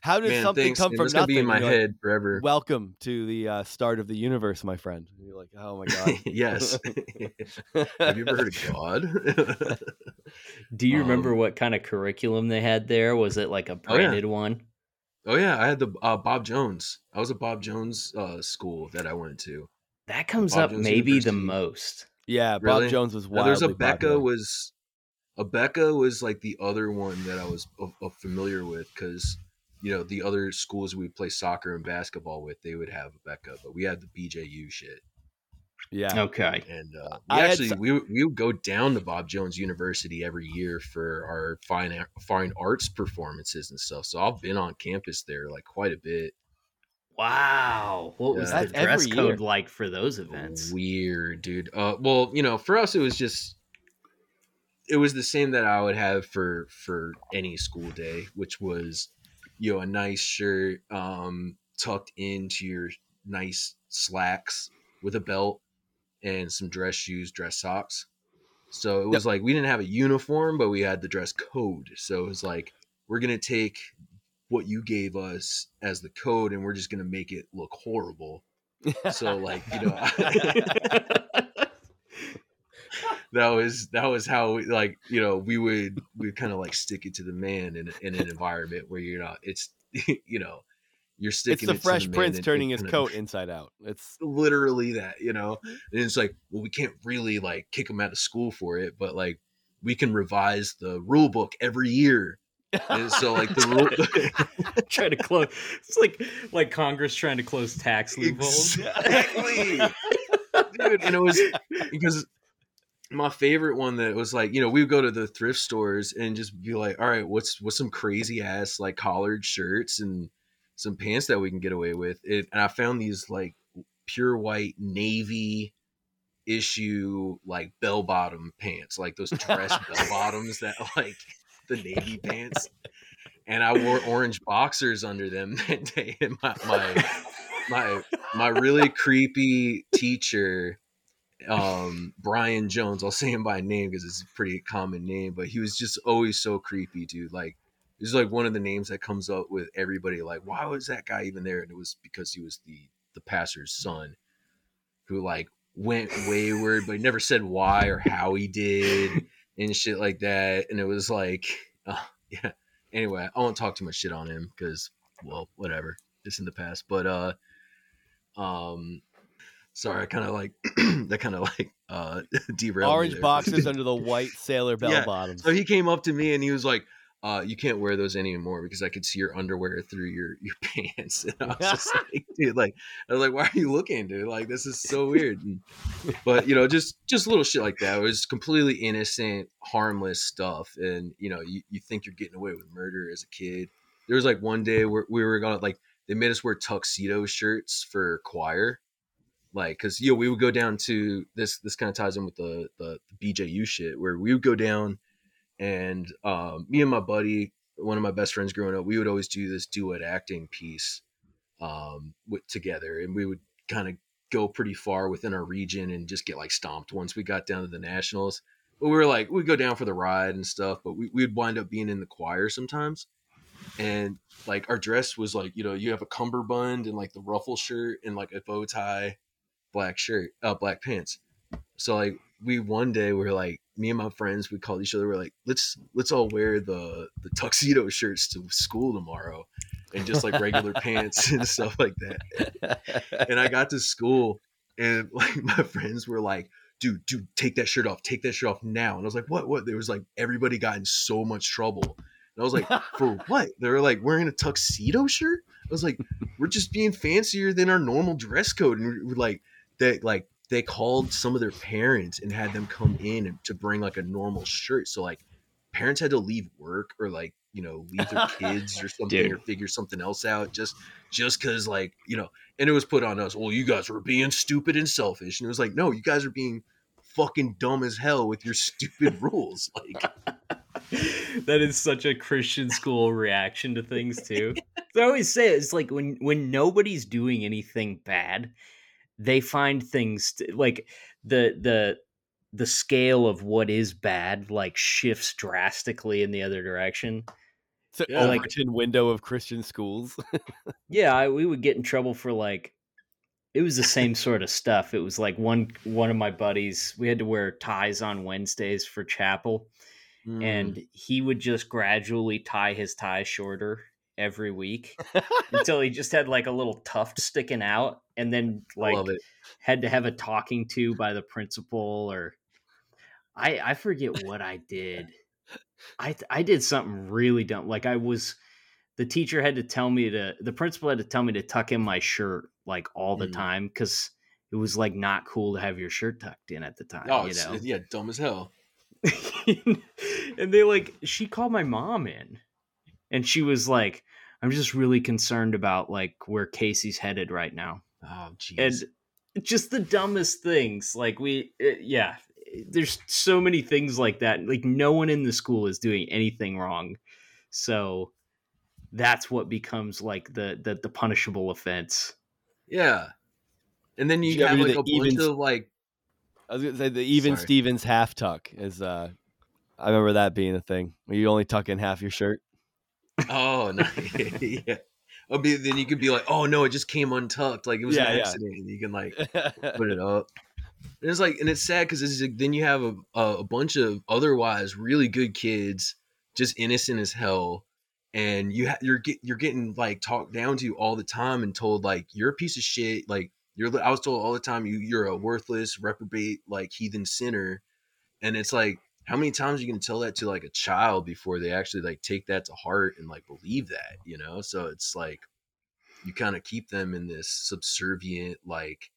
how did Man, something thanks, come man. from That's gonna nothing? be in my You're like, head forever. Welcome to the uh, start of the universe, my friend. And you're like, oh my god. yes. have you ever heard of God? Do you remember Um, what kind of curriculum they had there? Was it like a Oh, yeah. branded one? oh yeah, I had the uh, Bob Jones. I was a Bob Jones uh, school that I went to. That comes Bob up Jones maybe the most. yeah, Bob Really? Jones was Now, wildly there's Abeka popular. was Abeka was like the other one that I was uh, uh, familiar with because you know the other schools we play soccer and basketball with they would have Abeka, but we had the BJU shit. yeah. Okay. And uh, we had actually so- we would- we would go down to Bob Jones University every year for our fine fine arts performances and stuff. So I've been on campus there like quite a bit. Wow. What was Yeah. the dress code year. like for those events? Weird, dude. Uh, well, you know, for us it was just it was the same that I would have for for any school day, which was you know a nice shirt um, tucked into your nice slacks with a belt and some dress shoes, dress socks. So it was like we didn't have a uniform, but we had the dress code. So it was like we're gonna take what you gave us as the code, and we're just gonna make it look horrible. So like you know. that was that was how we, like you know we would we kind of like stick it to the man in, in an environment where you're not it's you know you're sticking it's the it to Fresh man Prince turning his coat inside out. It's literally that you know mm-hmm. and it's like well we can't really like kick him out of school for it but like we can revise the rule book every year and so like the rule trying to close it's like like Congress trying to close tax loopholes. Exactly. dude and it was because my favorite one that was like you know we would go to the thrift stores and just be like all right what's what's some crazy ass like collared shirts and some pants that we can get away with it, and i found these like pure white navy issue like bell bottom pants like those dress bell bottoms that like the navy pants and i wore orange boxers under them that day. And my my my my really creepy teacher um brian jones i'll say him by name because it's a pretty common name but he was just always so creepy dude. Like it was like one of the names that comes up with everybody like why was that guy even there? And it was because he was the the pastor's son who like went wayward but he never said why or how he did and shit like that and it was like uh, yeah anyway i won't talk too much shit on him because well whatever it's in the past but uh um Sorry, I kind of like that kind of like uh derailed. Orange boxers under the white sailor bell Yeah, bottoms. So he came up to me and he was like, uh, you can't wear those anymore because I could see your underwear through your your pants. And I was just like, dude, like I was like, why are you looking, dude? Like this is so weird. And, but you know, just just little shit like that. It was completely innocent, harmless stuff. And you know, you, you think you're getting away with murder as a kid. There was like one day where we were gonna like they made us wear tuxedo shirts for choir. Like, cause you know, we would go down to this. This kind of ties in with the, the the BJU shit, where we would go down and um, me and my buddy, one of my best friends growing up, we would always do this duet acting piece um, with, together, and we would kind of go pretty far within our region and just get like stomped once we got down to the nationals. But we were like, we'd go down for the ride and stuff, but we, we'd wind up being in the choir sometimes. And like our dress was like, you know, you have a cummerbund and like the ruffle shirt and like a bow tie, black shirt, uh, black pants. So like we one day were like me and my friends we called each other we're like let's let's all wear the the tuxedo shirts to school tomorrow and just like regular pants and stuff like that. And i got to school and like my friends were like dude dude take that shirt off take that shirt off now. And i was like what what? There was like everybody got in so much trouble. And i was like for what? They were like wearing a tuxedo shirt? I was like we're just being fancier than our normal dress code and we're like that like they called some of their parents and had them come in to bring like a normal shirt. So like parents had to leave work or like you know leave their kids or something Dude. or figure something else out just just because like you know and it was put on us. Well, you guys were being stupid and selfish, and it was like no, you guys are being fucking dumb as hell with your stupid rules. Like that is such a Christian school reaction to things too. I always say it's like when when nobody's doing anything bad, they find things to, like the the the scale of what is bad like shifts drastically in the other direction. It's an Yeah, like- window of Christian schools. Yeah, I, we would get in trouble for like it was the same sort of stuff. It was like one one of my buddies, we had to wear ties on Wednesdays for chapel. mm, and he would just gradually tie his tie shorter every week until he just had like a little tuft sticking out and then like had to have a talking to by the principal or I I forget what I did. I I did something really dumb. Like I was the teacher had to tell me to the principal had to tell me to tuck in my shirt like all the Mm. time cuz it was like not cool to have your shirt tucked in at the time, Oh, you know. yeah, dumb as hell. and they like she called my mom in and she was like i'm just really concerned about like where casey's headed right now Oh, jeez. and just the dumbest things like we uh, yeah there's so many things like that like no one in the school is doing anything wrong so that's what becomes like the the, the punishable offense yeah. And then you you have like the a bunch of like I was gonna say the even Sorry. Stevens half tuck is. uh I remember that being a thing. You only tuck in half your shirt. Oh no, yeah. Oh, be, then you could be like, oh no, it just came untucked, like it was Yeah, an accident. And you can like put it up. And it's like, and it's sad because it's like, then you have a, a a bunch of otherwise really good kids, just innocent as hell, and you ha- you're get you're getting like talked down to all the time and told like you're a piece of shit. Like you're, I was told all the time you you're a worthless reprobate like heathen sinner, and it's like how many times are you can tell that to like a child before they actually like take that to heart and like believe that you know? So it's like you kind of keep them in this subservient like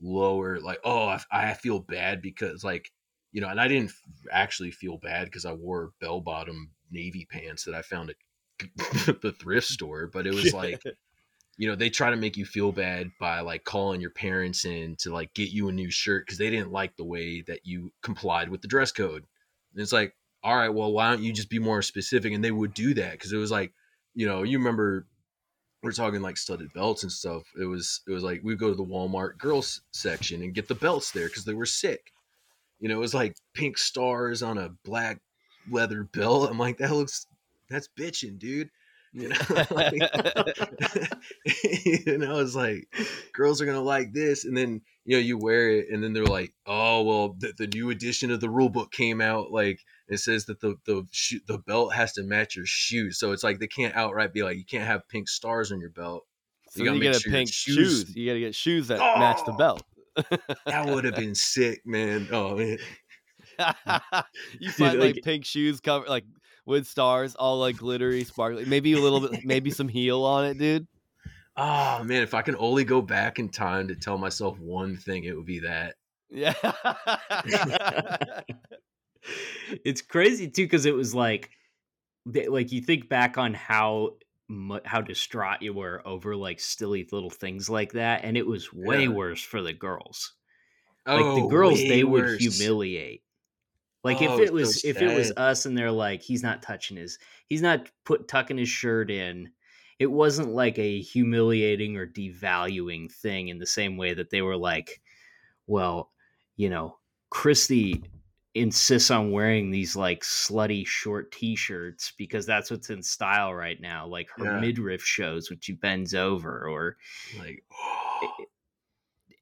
lower like oh I, I feel bad because like you know and i didn't actually feel bad because i wore bell bottom navy pants that i found at the thrift store but it was like you know they try to make you feel bad by like calling your parents in to like get you a new shirt because they didn't like the way that you complied with the dress code and it's like all right well why don't you just be more specific? And they would do that because it was like you know you remember we're talking like studded belts and stuff. It was it was like we would go to the walmart girls section and get the belts there because they were sick. You know it was like pink stars on a black leather belt. I'm like that looks that's bitching dude you know like, you know it's like girls are gonna like this and then you know you wear it and then they're like oh well the, the new edition of the rule book came out like it says that the the shoe, the belt has to match your shoes so it's like they can't outright be like you can't have pink stars on your belt So You you, gotta get a sure pink shoes- shoes. You got to get shoes that match the Oh! belt. That would have been sick, man. Oh man. you find like- like pink shoes cover like with stars, all like glittery, sparkly. Maybe a little bit, maybe some heel on it, dude. Oh man, if I can only go back in time to tell myself one thing, it would be that. Yeah. it's crazy too because it was like like you think back on how mu- how distraught you were over like silly little things like that and it was way Yeah. worse for the girls Oh, like the oh, girls way they would humiliate like Oh, if it so was if it was us and they're like he's not touching his he's not put tucking his shirt in it wasn't like a humiliating or devaluing thing in the same way that they were like well you know christy insists on wearing these like slutty short t-shirts because that's what's in style right now like her Yeah. midriff shows when she bends over or Like,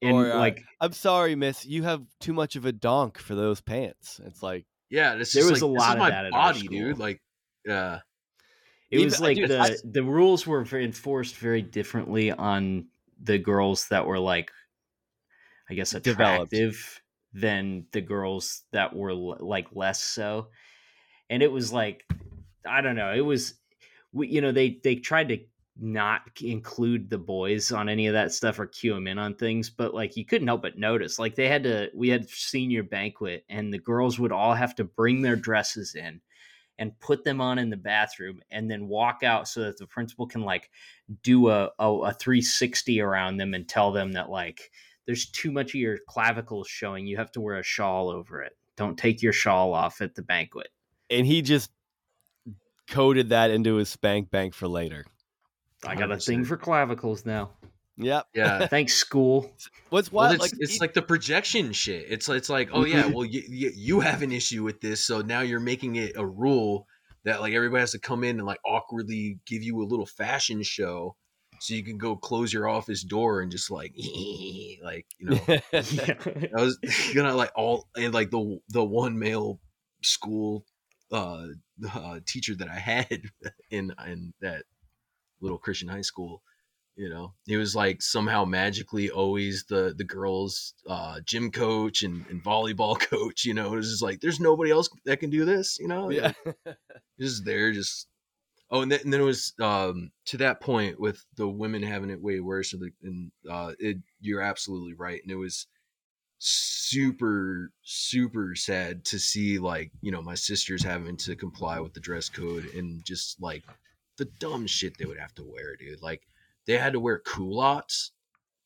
and Or, uh, like I'm sorry, miss. You have too much of a donk for those pants. It's like yeah, this There is was like, a lot is of my that at body, dude. school. Like, yeah, It Even- was like dude, the I- the rules were enforced very differently on the girls that were like, I guess, Developed. attractive than the girls that were like less so. And it was like, I don't know. It was, you know, they they tried to not include the boys on any of that stuff or cue them in on things, but like you couldn't help but notice. Like they had to, we had senior banquet, and the girls would all have to bring their dresses in and put them on in the bathroom and then walk out so that the principal can like do a, a, a 360 around them and tell them that like there's too much of your clavicles showing you have to wear a shawl over it don't take your shawl off at the banquet and he just coded that into his spank bank for later. I got a thing for clavicles now Yep. yeah. thanks school What's Well, it's, like, it's he- like the projection shit. It's it's like, oh yeah, well you, you you have an issue with this, so now you're making it a rule that like everybody has to come in and like awkwardly give you a little fashion show, so you can go close your office door and just like like you know I was you know like all and like the the one male school uh, uh teacher that I had in in that little Christian high school. You know, he was like somehow magically always the the girls' uh, gym coach and, and volleyball coach. You know, it was just like there's nobody else that can do this. You know, yeah. just there, just oh, and then, and then it was um to that point with the women having it way worse. And, the, and uh, it you're absolutely right, and it was super super sad to see like you know my sisters having to comply with the dress code and just like the dumb shit they would have to wear, dude. Like they had to wear culottes.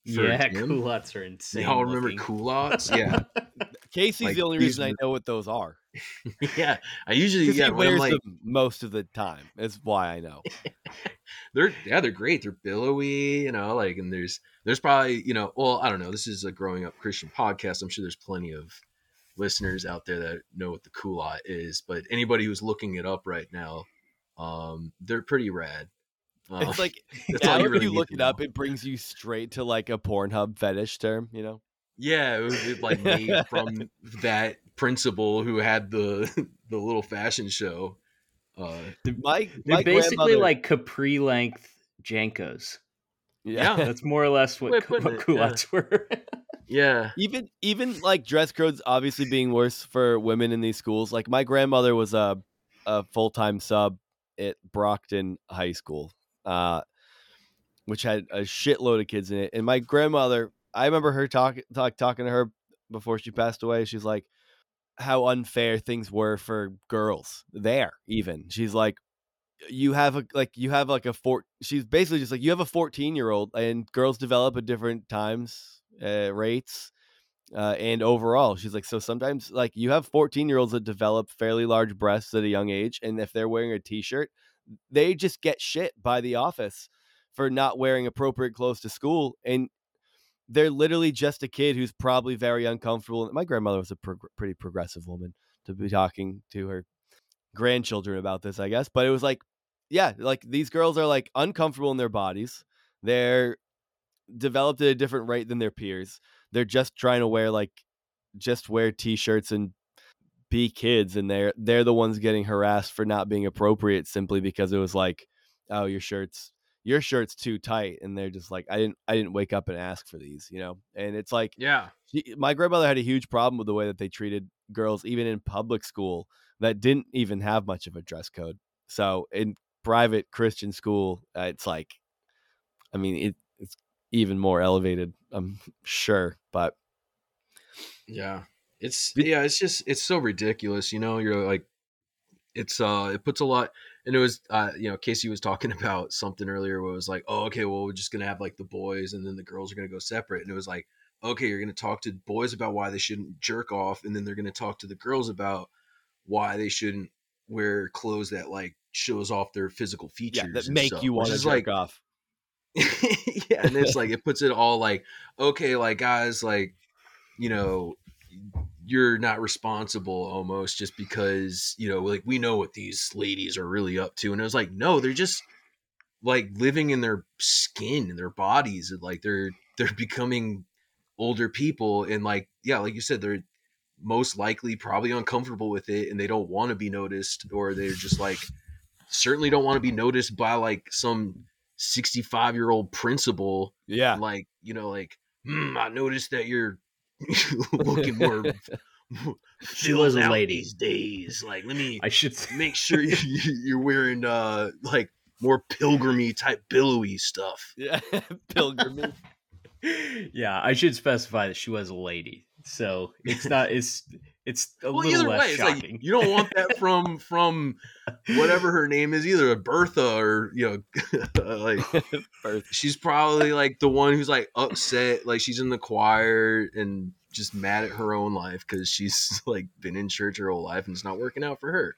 yeah gym. culottes are insane Y'all remember looking. culottes? Yeah, Casey's Like, the only these reason I know what those are. yeah. I usually Because yeah he wears like them most of the time. Is why I know. they're yeah they're great they're billowy you know like and there's there's probably you know well i don't know this is a growing up christian podcast i'm sure there's plenty of listeners out there that know what the culotte is but anybody who's looking it up right now um they're pretty rad Um, It's like that's all now you really you look it up, know. it brings you straight to like a Pornhub fetish term. You know. yeah it was it, like made from that principal who had the the little fashion show uh My they're my basically grandmother- like capri length JNCOs yeah. that's more or less what, Way of cu- putting what it, yeah. culottes were yeah even even like dress codes obviously being worse for women in these schools like my grandmother was a, a full-time sub at brockton high school uh, which had a shitload of kids in it. And my grandmother i remember her talk, talk talking to her before she passed away. She's like how unfair things were for girls there even. She's like you have a like you have like a four she's basically just like you have a 14 year old and girls develop at different times uh, rates uh, and overall she's like so sometimes like you have 14 year olds that develop fairly large breasts at a young age and if they're wearing a t-shirt they just get shit by the office for not wearing appropriate clothes to school and they're literally just a kid who's probably very uncomfortable my grandmother was a prog- pretty progressive woman to be talking to her grandchildren about this i guess but it was like yeah like these girls are like uncomfortable in their bodies they're developed at a different rate than their peers they're just trying to wear like just wear t-shirts and be kids and they're they're the ones getting harassed for not being appropriate simply because it was like oh your shirts your shirt's too tight and they're just like i didn't i didn't wake up and ask for these you know and it's like Yeah. she, my grandmother had a huge problem with the way that they treated girls even in public school that didn't even have much of a dress code so in private christian school uh, it's like i mean it, even more elevated i'm sure but Yeah. It's yeah, it's just it's so ridiculous, you know, you're like it's uh it puts a lot and it was uh you know, Casey was talking about something earlier where it was like, Oh, okay, well we're just gonna have like the boys and then the girls are gonna go separate and it was like, okay, you're gonna talk to boys about why they shouldn't jerk off, and then they're gonna talk to the girls about why they shouldn't wear clothes that like shows off their physical features yeah that make stuff, you want to jerk like off yeah, and it's like it puts it all like, okay, like guys, like you know, you're not responsible almost just because you know, like we know what these ladies are really up to, and it was like, no, they're just like living in their skin and their bodies, and like they're they're becoming older people, and like yeah, like you said, they're most likely probably uncomfortable with it, and they don't want to be noticed, or they're just like certainly don't want to be noticed by like some 65 year old principal yeah like you know like hmm, i noticed that you're looking more She was a lady. these days like let me I should make sure you, you're wearing uh like more pilgrimy type billowy stuff yeah pilgrimage yeah, I should specify that she was a lady. So it's not it's it's a well little less way it's like shocking. you don't want that from from whatever her name is either bertha or you know like Birth. she's probably like the one who's like upset like she's in the choir and just mad at her own life because she's like been in church her whole life and it's not working out for her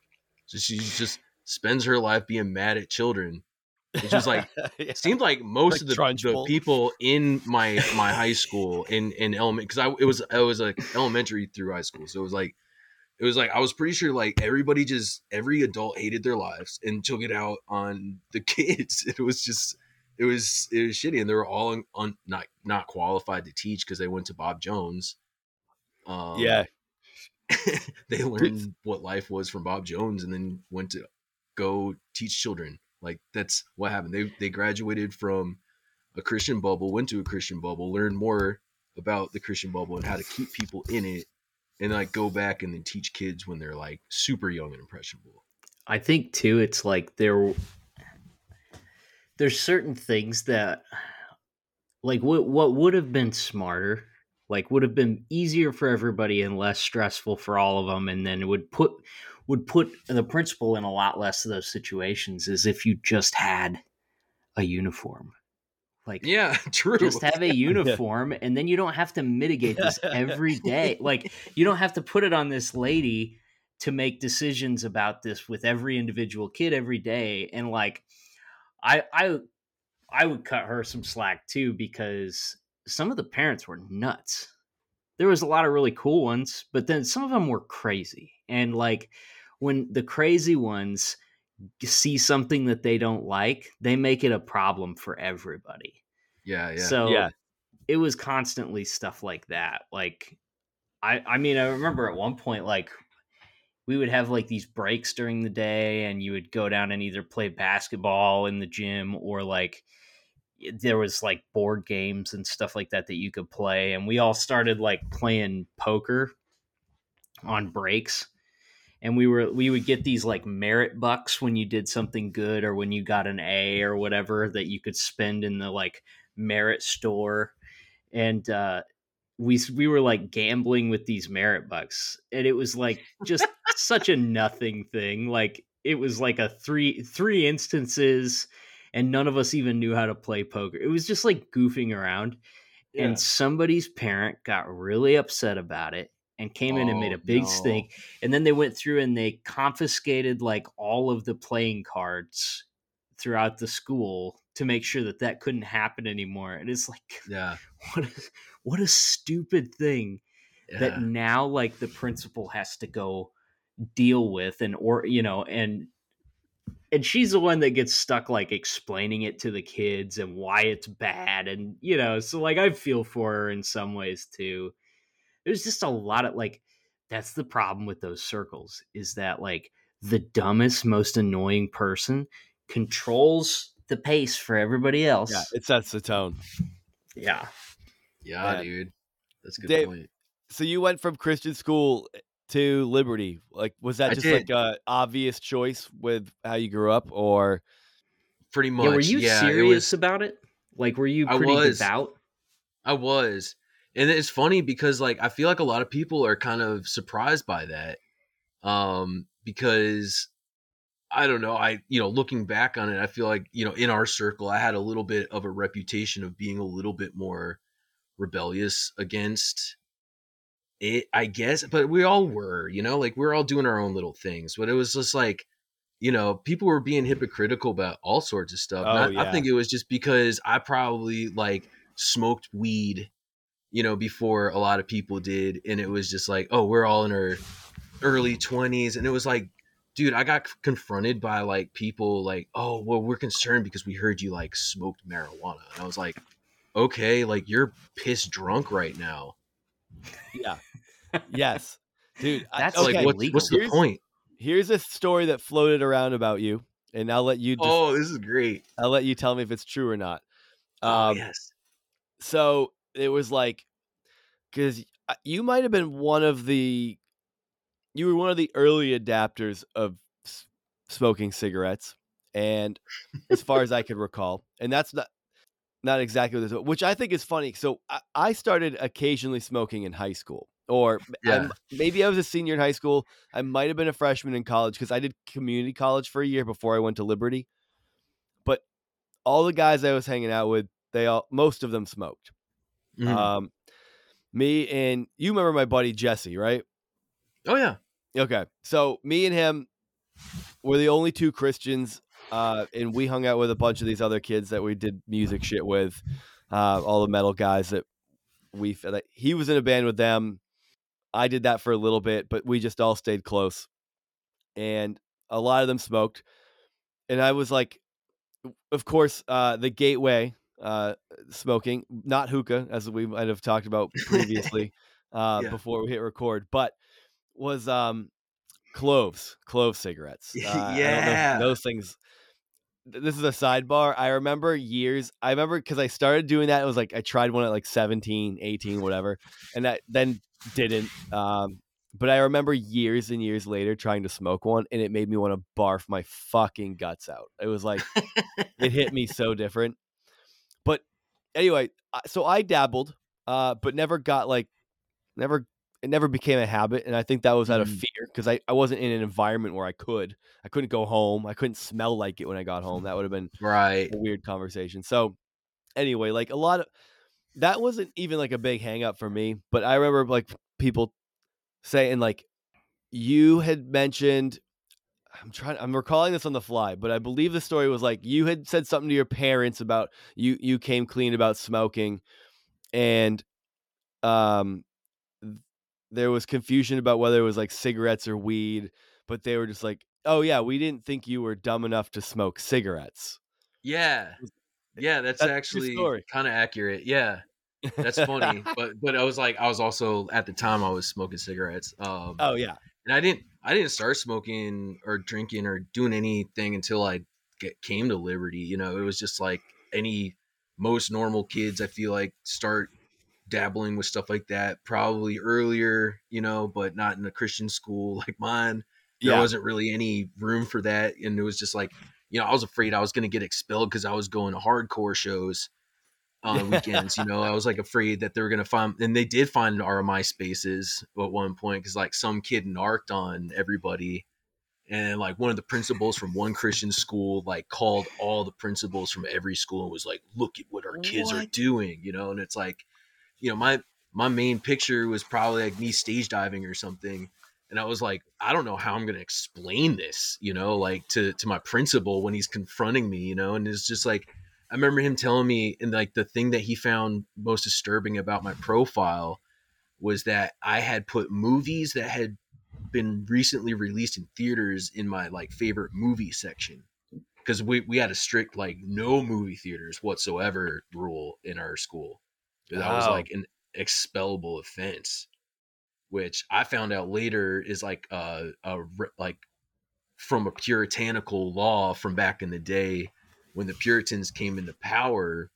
so she just spends her life being mad at children which just like Yeah. it seemed like most Like of the, the people in my my high school in in element because I it was it was like elementary through high school so it was like it was like I was pretty sure like everybody just every adult hated their lives and took it out on the kids it was just it was it was shitty and they were all un, un, not not qualified to teach because they went to Bob Jones um, yeah they learned what life was from Bob Jones and then went to go teach children. Like that's what happened. They they graduated from a Christian bubble, went to a Christian bubble, learned more about the Christian bubble and how to keep people in it, and like go back and then teach kids when they're like super young and impressionable. I think too it's like there there's certain things that like what what would have been smarter like would have been easier for everybody and less stressful for all of them and then it would put would put the principal in a lot less of those situations is if you just had a uniform. Like Yeah, true. just have a uniform and then you don't have to mitigate this every day. Like you don't have to put it on this lady to make decisions about this with every individual kid every day. And like i i i would cut her some slack too because some of the parents were nuts. There was a lot of really cool ones but then some of them were crazy. And like when the crazy ones see something that they don't like they make it a problem for everybody yeah, yeah. so Yeah. it was constantly stuff like that. Like I I mean I remember at one point like we would have like these breaks during the day and you would go down and either play basketball in the gym or like there was like board games and stuff like that that you could play and we all started like playing poker on breaks and we were we would get these like merit bucks when you did something good or when you got an A or whatever that you could spend in the like merit store. And uh we we were like gambling with these merit bucks and it was like just such a nothing thing. Like it was like a three three instances and none of us even knew how to play poker. It was just like goofing around Yeah. and somebody's parent got really upset about it and came in and made Oh, a big no. stink and then they went through and they confiscated like all of the playing cards throughout the school to make sure that that couldn't happen anymore and it's like yeah, what a, what a stupid thing yeah. that now like the principal has to go deal with and or you know and and she's the one that gets stuck like explaining it to the kids and why it's bad and you know so like i feel for her in some ways too there's just a lot of like that's the problem with those circles is that like the dumbest most annoying person controls the pace for everybody else. Yeah, it sets the tone. Yeah. Yeah, Yeah. dude. That's a good Dave- point. So you went from Christian school eh, to Liberty. Like, was that I just did. like a obvious choice with how you grew up, or Pretty much. Yeah, were you yeah, it serious was- about it? Like, were you I was. devout? I was. And it's funny because like I feel like a lot of people are kind of surprised by that. Um because I don't know, I you know, looking back on it, I feel like, you know, in our circle I had a little bit of a reputation of being a little bit more rebellious against it, I guess, but we all were, you know, like we are all doing our own little things. But it was just like you know, people were being hypocritical about all sorts of stuff. Oh, I, yeah. I think it was just because I probably like smoked weed, you know, before a lot of people did. And it was just like, oh, we're all in our early 20s. And it was like, dude, I got confronted by like people like, oh, well, we're concerned because we heard you like smoked marijuana. And I was like, okay, like you're pissed drunk right now. yeah, yes, dude. I- That's okay. Like, what, illegal. what's the Here's- point? Here's a story that floated around about you, and I'll let you. Just, Oh, this is great. I'll let you tell me if it's true or not. Oh, Um, yes. so it was like because you might have been one of the you were one of the early adapters of s- smoking cigarettes and as far as i could recall and that's not not exactly what this which i think is funny so i, I started occasionally smoking in high school or Yeah. Maybe i was a senior in high school i might have been a freshman in college because i did community college for a year before i went to liberty but all the guys i was hanging out with they all most of them smoked Mhm. um, me and you remember my buddy Jesse, right? oh, yeah. Okay, so me and him were the only two Christians, uh, and we hung out with a bunch of these other kids that we did music shit with, uh, all the metal guys that we. That he was in a band with them. I did that for a little bit, but we just all stayed close, and a lot of them smoked, and I was like, of course, uh, the gateway uh, smoking, not hookah, as we might have talked about previously uh, Yeah. before we hit record, but was um, cloves, clove cigarettes. Uh, I don't know Yeah. those things. This is a sidebar. I remember years. I remember because I started doing that. It was like I tried one at like 17, 18, whatever, and that then didn't. Um, but I remember years and years later trying to smoke one, and it made me want to barf my fucking guts out. It was like it hit me so different. But anyway, so I dabbled, uh, but never got like, never, it never became a habit. And I think that was out of Mhm. fear because I, I wasn't in an environment where I could. I couldn't go home. I couldn't smell like it when I got home. That would have been Right. a weird conversation. So anyway, like a lot of that wasn't even like a big hang up for me, but I remember like people saying like you had mentioned I'm trying I'm recalling this on the fly, but I believe the story was like you had said something to your parents about you you came clean about smoking and um there was confusion about whether it was like cigarettes or weed, but they were just like, "Oh yeah, we didn't think you were dumb enough to smoke cigarettes." Yeah. Yeah, that's, That's actually kind of accurate. Yeah. That's funny. but but I was like I was also at the time I was smoking cigarettes. Um Oh yeah. and I didn't I didn't start smoking or drinking or doing anything until I get, came to Liberty, you know. It was just like any most normal kids I feel like start dabbling with stuff like that probably earlier, you know, but not in a Christian school like mine. there Yeah. wasn't really any room for that and it was just like you know i was afraid i was going to get expelled because i was going to hardcore shows on weekends you know i was like afraid that they were going to find and they did find our MySpaces at one point because like some kid narked on everybody and like one of the principals from one christian school like called all the principals from every school and was like look at what our kids are doing you know and it's like you know my my main picture was probably like me stage diving or something and I was like, I don't know how I'm gonna explain this, you know, like to to my principal when he's confronting me, you know, and it's just like I remember him telling me, and like the thing that he found most disturbing about my profile was that I had put movies that had been recently released in theaters in my like favorite movie section. Because we we had a strict like no movie theaters whatsoever rule in our school. That was like an expellable offense which I found out later is like uh, a, a like from a puritanical law from back in the day when the Puritans came into power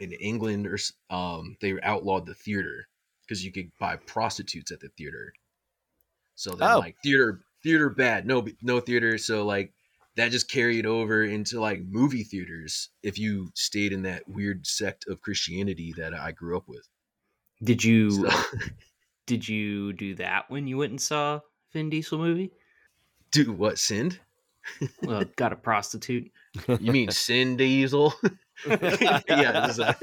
in England, or um, they outlawed the theater because you could buy prostitutes at the theater. So then, Oh. like theater, theater bad, no, no theater. So like that just carried over into like movie theaters if you stayed in that weird sect of Christianity that I grew up with. Did you So, did you do that when you went and saw Vin Diesel movie? Do what sinned? Well, got a prostitute. You mean Sin Diesel? yeah. this is a-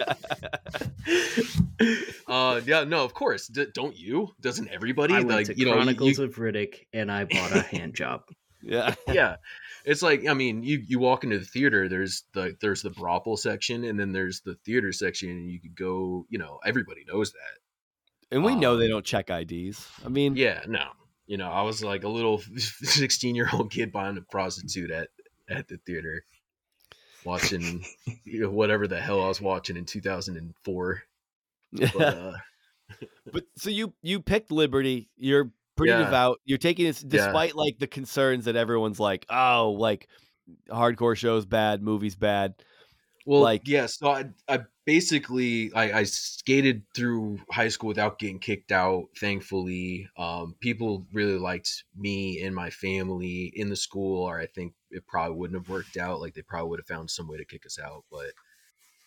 uh, yeah. No, of course. D- don't you? Doesn't everybody? I went like to you know, you- Chronicles you- of Riddick and I bought a hand job. yeah. yeah. It's like I mean, you you walk into the theater. There's the there's the brothel section, and then there's the theater section, and you could go. You know, everybody knows that. And we know Um, they don't check IDs. I mean, Yeah. No. You know, I was like a little 16 year old kid buying a prostitute at at the theater, watching you know, whatever the hell I was watching in 2004. But, uh, But so you you picked Liberty. You're pretty Yeah. devout. You're taking this Yeah. despite like the concerns that everyone's like, oh, like hardcore shows bad, movies bad. Well, Like- like yeah, so I, I basically I, I skated through high school without getting kicked out. Thankfully, um, people really liked me and my family in the school, or I think it probably wouldn't have worked out. Like they probably would have found some way to kick us out, but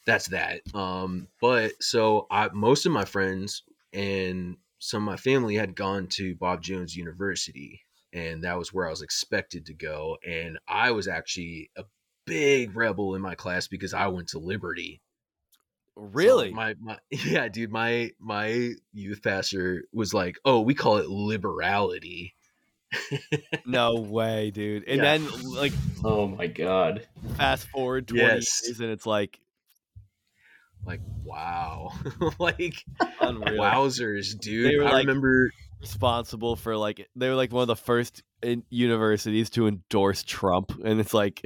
that's that. Um, but so I most of my friends and some of my family had gone to Bob Jones University, and that was where I was expected to go. And I was actually a big rebel in my class because I went to Liberty. So Really? my my yeah, dude, my my youth pastor was like, "Oh, we call it liberality." no way, dude. And Yeah. then like Oh my god. fast forward 20 Yes. years and it's like Like, wow. like unreal. wowzers, dude. They were I like- remember Responsible for like they were like one of the first in universities to endorse Trump, and it's like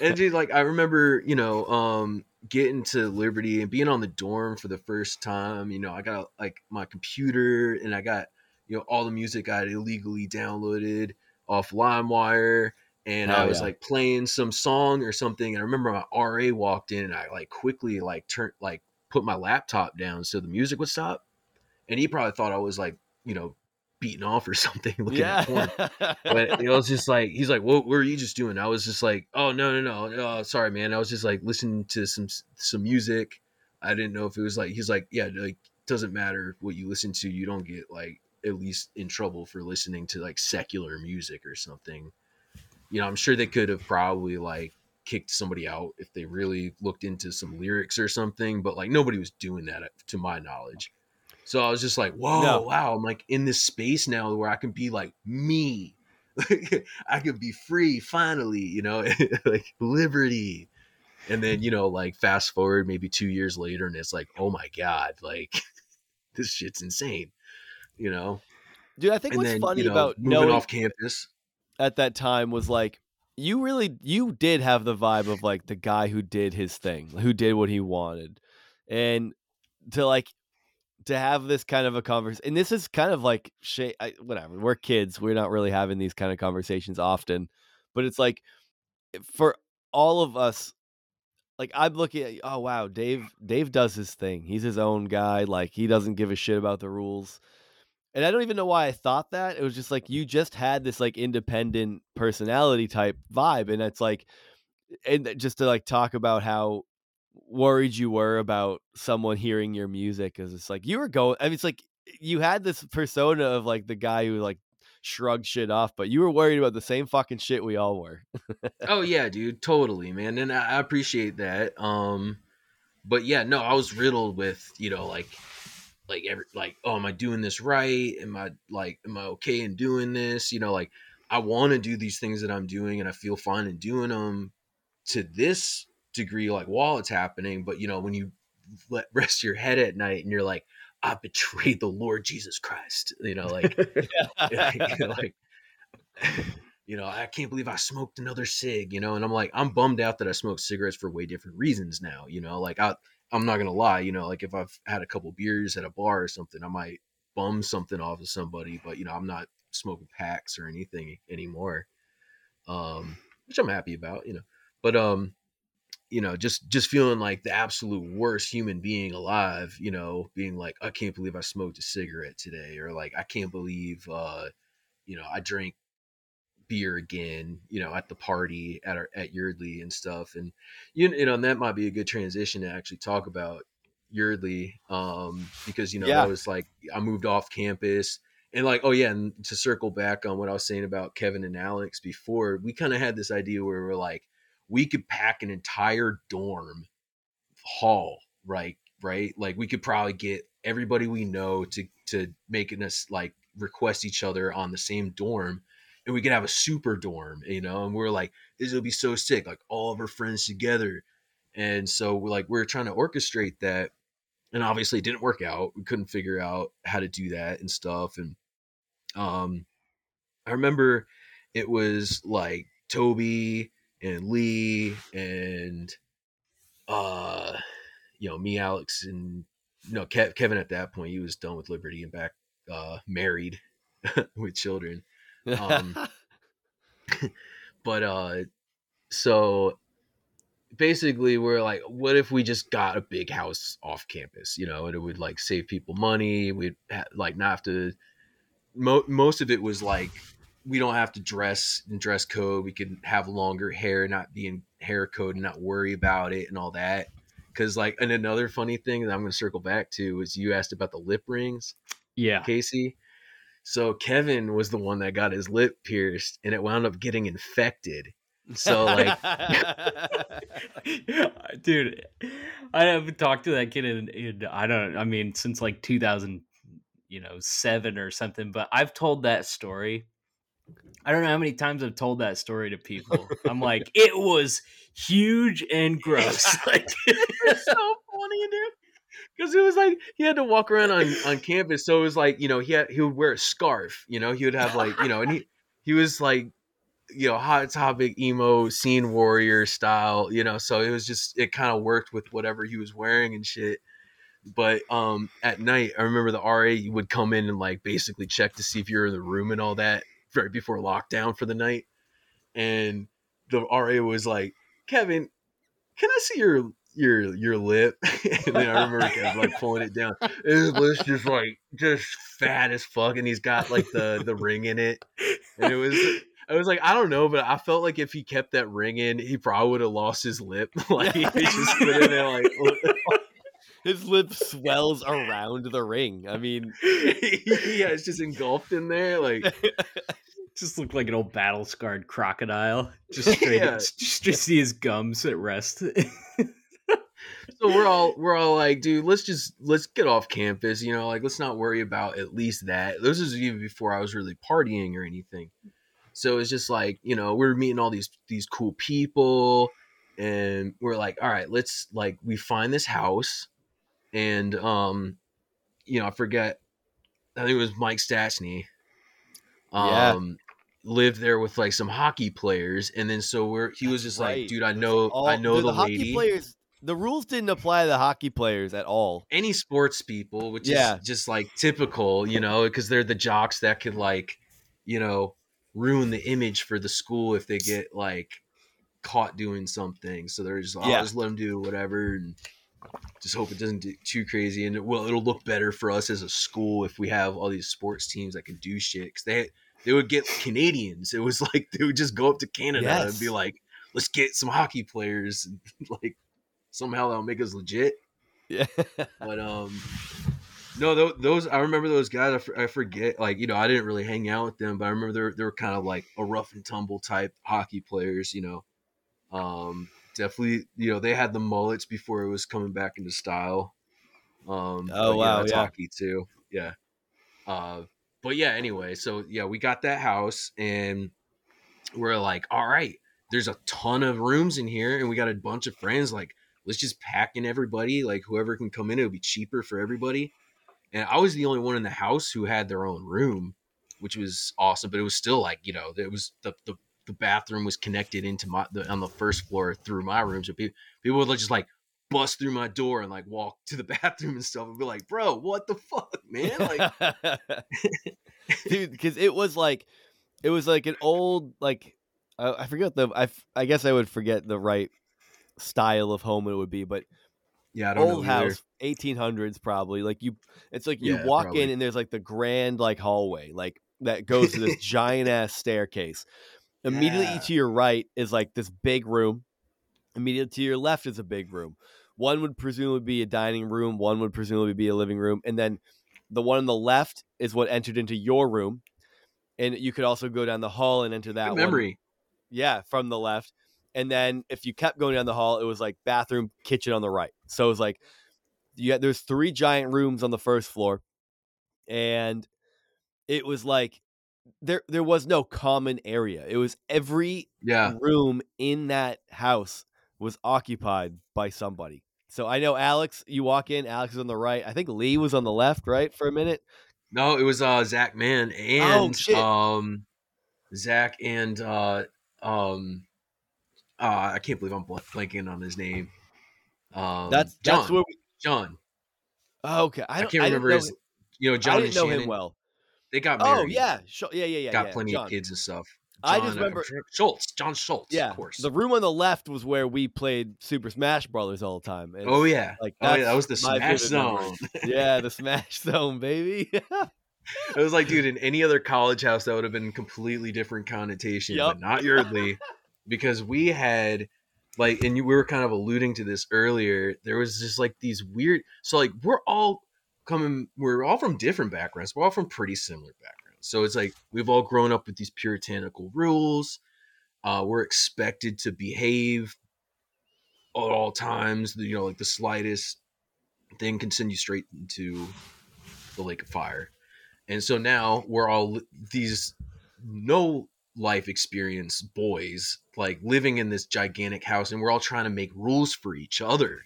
and dude, like I remember, you know, um, getting to Liberty and being on the dorm for the first time. You know, I got like my computer and I got you know all the music I had illegally downloaded off LimeWire, and I was yeah. like playing some song or something. And I remember my RA walked in, and I like quickly like turned like put my laptop down so the music would stop, and he probably thought I was like you know beating off or something, looking at porn yeah. but it was just like he's like, "What were you just doing?" I was just like, "Oh no, no, no, no, uh, sorry, man. I was just like listening to some some music. I didn't know if it was like he's like, yeah, like doesn't matter what you listen to, you don't get like at least in trouble for listening to like secular music or something. You know, I'm sure they could have probably like kicked somebody out if they really looked into some lyrics or something, but like nobody was doing that uh, to my knowledge. So I was just like, whoa, No. wow, I'm like in this space now where I can be like me. I can be free finally, you know, like liberty. And then, you know, like fast forward maybe two years later, and it's like, oh my God, like this shit's insane, you know? Dude, I think and what's then, funny you know, about moving knowing off campus. at that time was like you really you did have the vibe of like the guy who did his thing, who did what he wanted. And to like to have this kind of a conversation and this is kind of like whatever we're kids we're not really having these kind of conversations often but it's like eh, for all of us like i'm looking at oh wow dave dave does his thing he's his own guy like he doesn't give a shit about the rules. And i don't even know why i thought that it was just like you just had this like independent personality type vibe and it's like and just to like talk about how worried you were about someone hearing your music because it's like you were going i mean it's like you had this persona of like the guy who like shrugged shit off but you were worried about the same fucking shit we all were oh yeah, dude, totally, man. And I I appreciate that. Um but yeah, no, I was riddled with, you know, like like every like, oh, am I doing this right? Am I like am I okay in doing this? You know, like I want to do these things that I'm doing and I feel fine in doing them to this degree like while it's happening, but you know, when you let rest your head at night and you're like I betrayed the Lord Jesus Christ, you know, like like you know i can't believe i smoked another cig you know and i'm like i'm bummed out that i smoked cigarettes for way different reasons now you know like i i'm not gonna lie you know like if i've had a couple beers at a bar or something i might bum something off of somebody but you know i'm not smoking packs or anything anymore um which I'm happy about, you know. But um, you know, just just feeling like the absolute worst human being alive, you know, being like, I can't believe I smoked a cigarette today, or like, I can't believe, uh, you know, I drank beer again, you know, at the party at our at Yeardley and stuff, and you, you know, and that might be a good transition to actually talk about Yeardley, um, because you know Yeah. that was like I moved off campus. And like, oh yeah, and to circle back on what I was saying about Kevin and Alex before, we kind of had this idea where we're like, we could pack an entire dorm hall, right? Right? Like we could probably get everybody we know to to making us like request each other on the same dorm, and we could have a super dorm, you know. And we're like, this will be so sick, like all of our friends together. And so we're like, we're trying to orchestrate that, and obviously it didn't work out. We couldn't figure out how to do that and stuff. And um, I remember it was like Toby and Lee and uh you know me Alex and no Kev, Kevin at that point he was done with Liberty and back uh married with children. Um, but uh so basically we're like what if we just got a big house off campus you know and it would like save people money we'd ha- like not have to mo- most of it was like we don't have to dress and dress code we can have longer hair not be in hair code and not worry about it and all that because like and another funny thing that i'm going to circle back to is you asked about the lip rings Yeah. Casey. So Kevin was the one that got his lip pierced and it wound up getting infected. So like dude, I haven't talked to that kid in, in I don't I mean since like 2000, you know, seven or something. But I've told that story. I don't know how many times I've told that story to people. I'm like, it was huge and gross. Like, so funny, dude. Because it was like he had to walk around on, on campus, so it was like you know he had he would wear a scarf, you know he would have like you know and he he was like you know hot topic emo scene warrior style, you know so it was just it kind of worked with whatever he was wearing and shit. But um at night, I remember the RA would come in and like basically check to see if you're in the room and all that right before lockdown for the night, and the RA was like, Kevin, can I see your your your lip? and then I remember Kevin like pulling it down. His lip's just like just fat as fuck, and he's got like the the ring in it, and it was. I was like, I don't know, but I felt like if he kept that ring in, he probably would have lost his lip. like he just put it in like His lip swells around the ring. I mean, yeah, it's just engulfed in there. Like just looked like an old battle scarred crocodile. Just straight, Yeah. just to see his gums at rest. so we're all we're all like, dude, let's just let's get off campus, you know, like let's not worry about at least that. This is even before I was really partying or anything. So it's just like, you know, we're meeting all these these cool people and we're like, all right, let's like we find this house and um you know, I forget I think it was Mike Stachny. Yeah. Um lived there with like some hockey players and then so we're he was just right. like, dude, I know all- I know the, the, hockey players. The rules didn't apply to the hockey players at all. any sports people, which Yeah. is just like typical, you know, because they're the jocks that could like, you know, ruin the image for the school if they get like caught doing something. So they're just, oh, Yeah. just let them do whatever and just hope it doesn't do too crazy. And it, well, it'll look better for us as a school if we have all these sports teams that can do shit because they they would get Canadians. It was like they would just go up to Canada and be like, let's get some hockey players. like somehow that'll make us legit. Yeah. But um, no, tho- those I remember those guys. I, I forget, like you know, I didn't really hang out with them, but I remember they were, they were kind of like a rough and tumble type hockey players. You know, um, definitely, you know, they had the mullets before it was coming back into style. Um, Oh, but, wow, that's yeah. hockey too. Yeah. Uh, but yeah, anyway, so yeah, we got that house and we're like, all right, there's a ton of rooms in here, and we got a bunch of friends. Like, let's just pack in everybody. Like, whoever can come in, it'll be cheaper for everybody. And I was the only one in the house who had their own room, which was awesome. But it was still like, you know, it was the the, the bathroom was connected into my the, on the first floor through my room, so people people would just like bust through my door and like walk to the bathroom and stuff and be like, bro, what the fuck, man? Like, dude because it was like it was like an old like I, I forget the I I guess I would forget the right style of home it would be, but Yeah, I don't old house, eighteen hundreds probably. Like you, it's like you Yeah, walk probably. in and there's like the grand like hallway like that goes to this giant ass staircase. Immediately Yeah. to your right is like this big room. Immediately to your left is a big room. One would presumably be a dining room. One would presumably be a living room, and then the one on the left is what entered into your room. And you could also go down the hall and enter that Good one. memory. Yeah, from the left. And then if you kept going down the hall, it was like bathroom, kitchen on the right. So it was like you had, there's three giant rooms on the first floor, and it was like there there was no common area. It was every Yeah. room in that house was occupied by somebody. So I know Alex, you walk in, Alex is on the right. I think Lee was on the left, right, for a minute. No, it was uh Zach Mann Oh, and shit. um Zach and uh um uh I can't believe I'm blanking on his name. Um That's John. that's where we, John. oh, okay. I, I, can't I remember his him- you know, John I didn't know Shannon. him well. They got married. Oh yeah, sure, yeah, yeah, yeah. got yeah. plenty John. of kids and stuff. I John, just uh, remember- Schultz, John Schultz, Yeah, of course. the room on the left was where we played Super Smash Brothers all the time. and oh yeah. like Oh yeah, that was the Smash Zone. yeah, the Smash Zone, baby. It was like, dude, in any other college house, that would have been completely different connotation, Yup. but not Yeardley, because we had like, and you, we were kind of alluding to this earlier. There was just like these weird. So like, we're all coming. We're all from different backgrounds. We're all from pretty similar backgrounds. So it's like we've all grown up with these puritanical rules. Uh, we're expected to behave at all times. You know, like the slightest thing can send you straight into the lake of fire. And so now we're all these no life experience boys, like living in this gigantic house, and we're all trying to make rules for each other.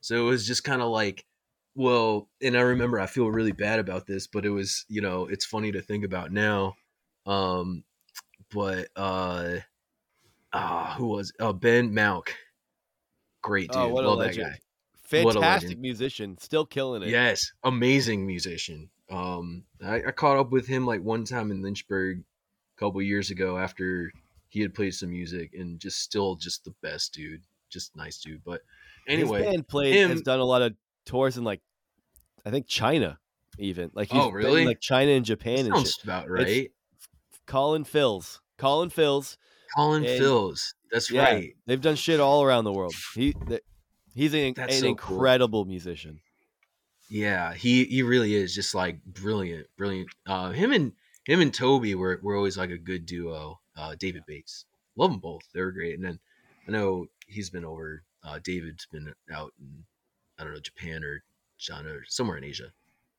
So it was just kind of like, well, and I remember I feel really bad about this, but it was, you know, it's funny to think about now. Um, but uh, ah, who was uh Ben Malk? Great dude, oh, what a love that legend! guy. What a Fantastic musician, still killing it. Yes, amazing musician. Um, I, I caught up with him like one time in Lynchburg a couple years ago after he had played some music, and just still just the best dude, just nice dude. But anyway, His band played has done a lot of tours in like, I think China, even like he's Oh, been really? like China and Japan and sounds shit. about right. Colin Fills, Colin Fills. Colin and- Fills, that's Yeah, right. They've done shit all around the world. He, th- he's an, an so cool. incredible musician. Yeah, he he really is just like brilliant, brilliant. Uh, him and him and Toby were were always like a good duo. Uh, David Bates, love them both. They were great. And then I know he's been over. Uh, David's been out in I don't know Japan or China or somewhere in Asia.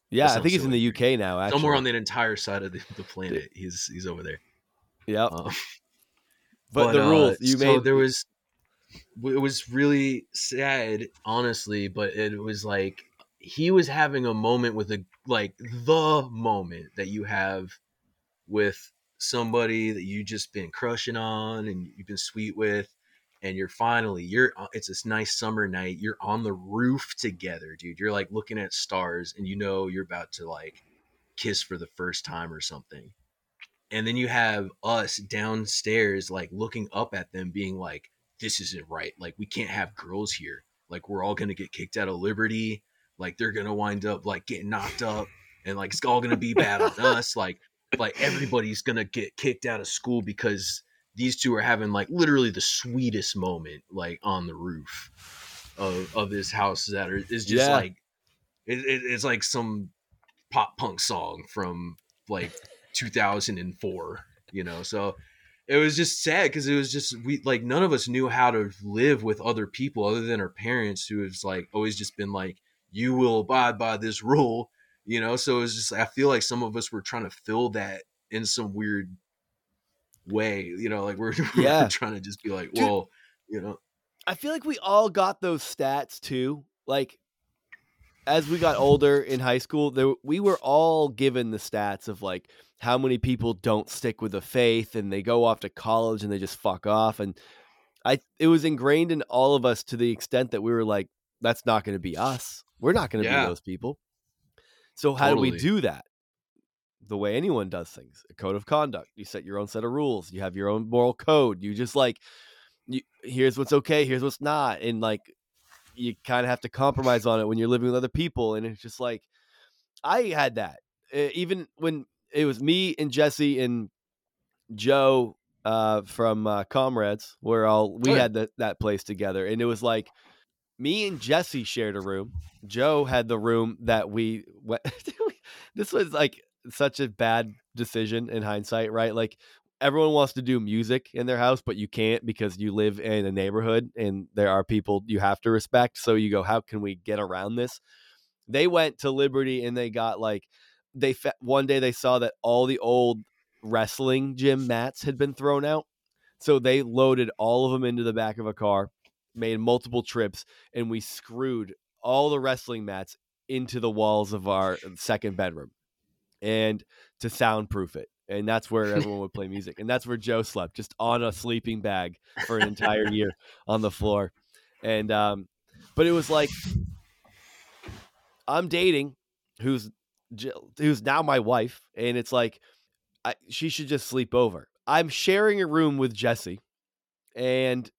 Yeah, I think he's in the UK now. Actually, Somewhere on that entire side of the, the planet, he's he's over there. yeah. Um, but, the uh, rules you so made. there was it was really sad honestly but it was like he was having a moment with a like the moment that you have with somebody that you just been crushing on and you've been sweet with and you're finally you're uh, it's this nice summer night you're on the roof together dude. You're like looking at stars and you know you're about to like kiss for the first time or something. And then you have us downstairs like looking up at them being like this isn't right. Like we can't have girls here. Like we're all gonna get kicked out of liberty. Like they're gonna wind up like getting knocked up and like it's all gonna be bad on us. Like like everybody's gonna get kicked out of school because these two are having like literally the sweetest moment like on the roof of, of this house that are, is just Yeah. like it, it, it's like some pop punk song from like 2004 you know so it was just sad because it was just we like none of us knew how to live with other people other than our parents who has like always just been like you will abide by this rule you know so it was just i feel like some of us were trying to fill that in some weird way you know like we're, we're Yeah. trying to just be like Dude. well you know I feel like we all got those stats too. Like as we got older in high school, there we were all given the stats of like how many people don't stick with the faith and they go off to college and they just fuck off and I it was ingrained in all of us to the extent that we were like that's not going to be us. We're not going to Yeah. be those people. So how do we do that? The way anyone does things a code of conduct. You set your own set of rules. You have your own moral code. You just like you, here's what's okay here's what's not and like you kind of have to compromise on it when you're living with other people and it's just like i had that. Even when it was me and jesse and joe uh, from uh, comrades where all we Oh, yeah. had the, that place together and it was like me and jesse shared a room. Joe had the room that we went this was like such a bad decision in hindsight right? Like everyone wants to do music in their house but you can't because you live in a neighborhood and there are people you have to respect. So you go how can we get around this? They went to liberty and they got like they fa- one day they saw that all the old wrestling gym mats had been thrown out. So they loaded all of them into the back of a car made multiple trips and we screwed all the wrestling mats into the walls of our uh, second bedroom and to soundproof it and that's where everyone would play music and that's where joe slept just on a sleeping bag for an entire year on the floor and um but it was like i'm dating who's who's now my wife and it's like I, she should just sleep over. I'm sharing a room with jesse and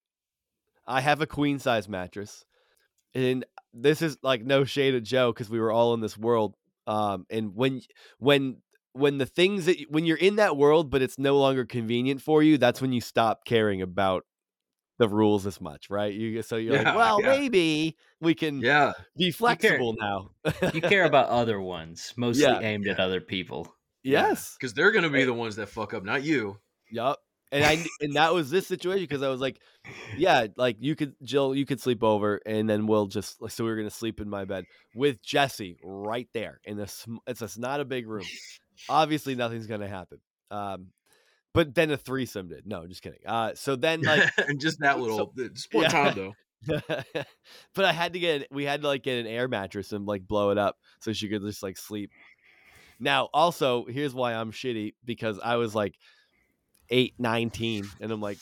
i have a queen size mattress and this is like no shade of joe because we were all in this world um and when when when the things that when you're in that world but it's no longer convenient for you that's when you stop caring about the rules as much right you so you're Yeah, like well yeah. maybe we can Yeah. be flexible now You care about other ones, mostly Yeah. aimed at other people. yes Because they're gonna be Hey. the ones that fuck up, not you. Yup. And I and that was this situation because I was like, yeah, like you could Jill, you could sleep over, and then we'll just like so we were gonna sleep in my bed with Jesse right there in the sm- it's a, not a big room. Obviously, nothing's gonna happen. Um, but then a threesome did. No, just kidding. Uh, so then like and just that little, just one yeah. time though. but I had to get we had to like get an air mattress and like blow it up so she could just like sleep. Now, also, here's why I'm shitty because I was like eight, 19, and I'm like,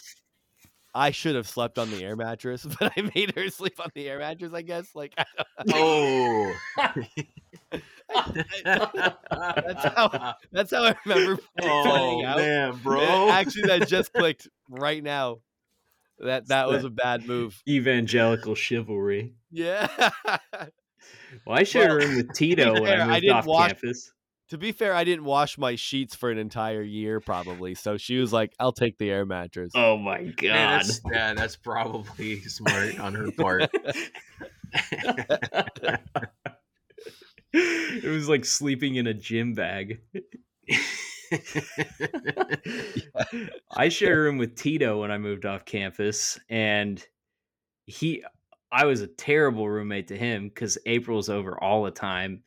I should have slept on the air mattress, but I made her sleep on the air mattress, I guess. Like, Oh. that's how that's how I remember oh out. man, And bro. Actually, that just clicked right now. That that was a bad move. Evangelical chivalry. Yeah. Well, I shared Well, a room with Tito when I I moved didn't off watch- campus. To be fair, I didn't wash my sheets for an entire year, probably. So she was like, "I'll take the air mattress." Oh my Man, god. that's, yeah, that's probably smart on her part. it was like sleeping in a gym bag. I shared a room with Tito when I moved off campus, and he, I was a terrible roommate to him because April's over all the time,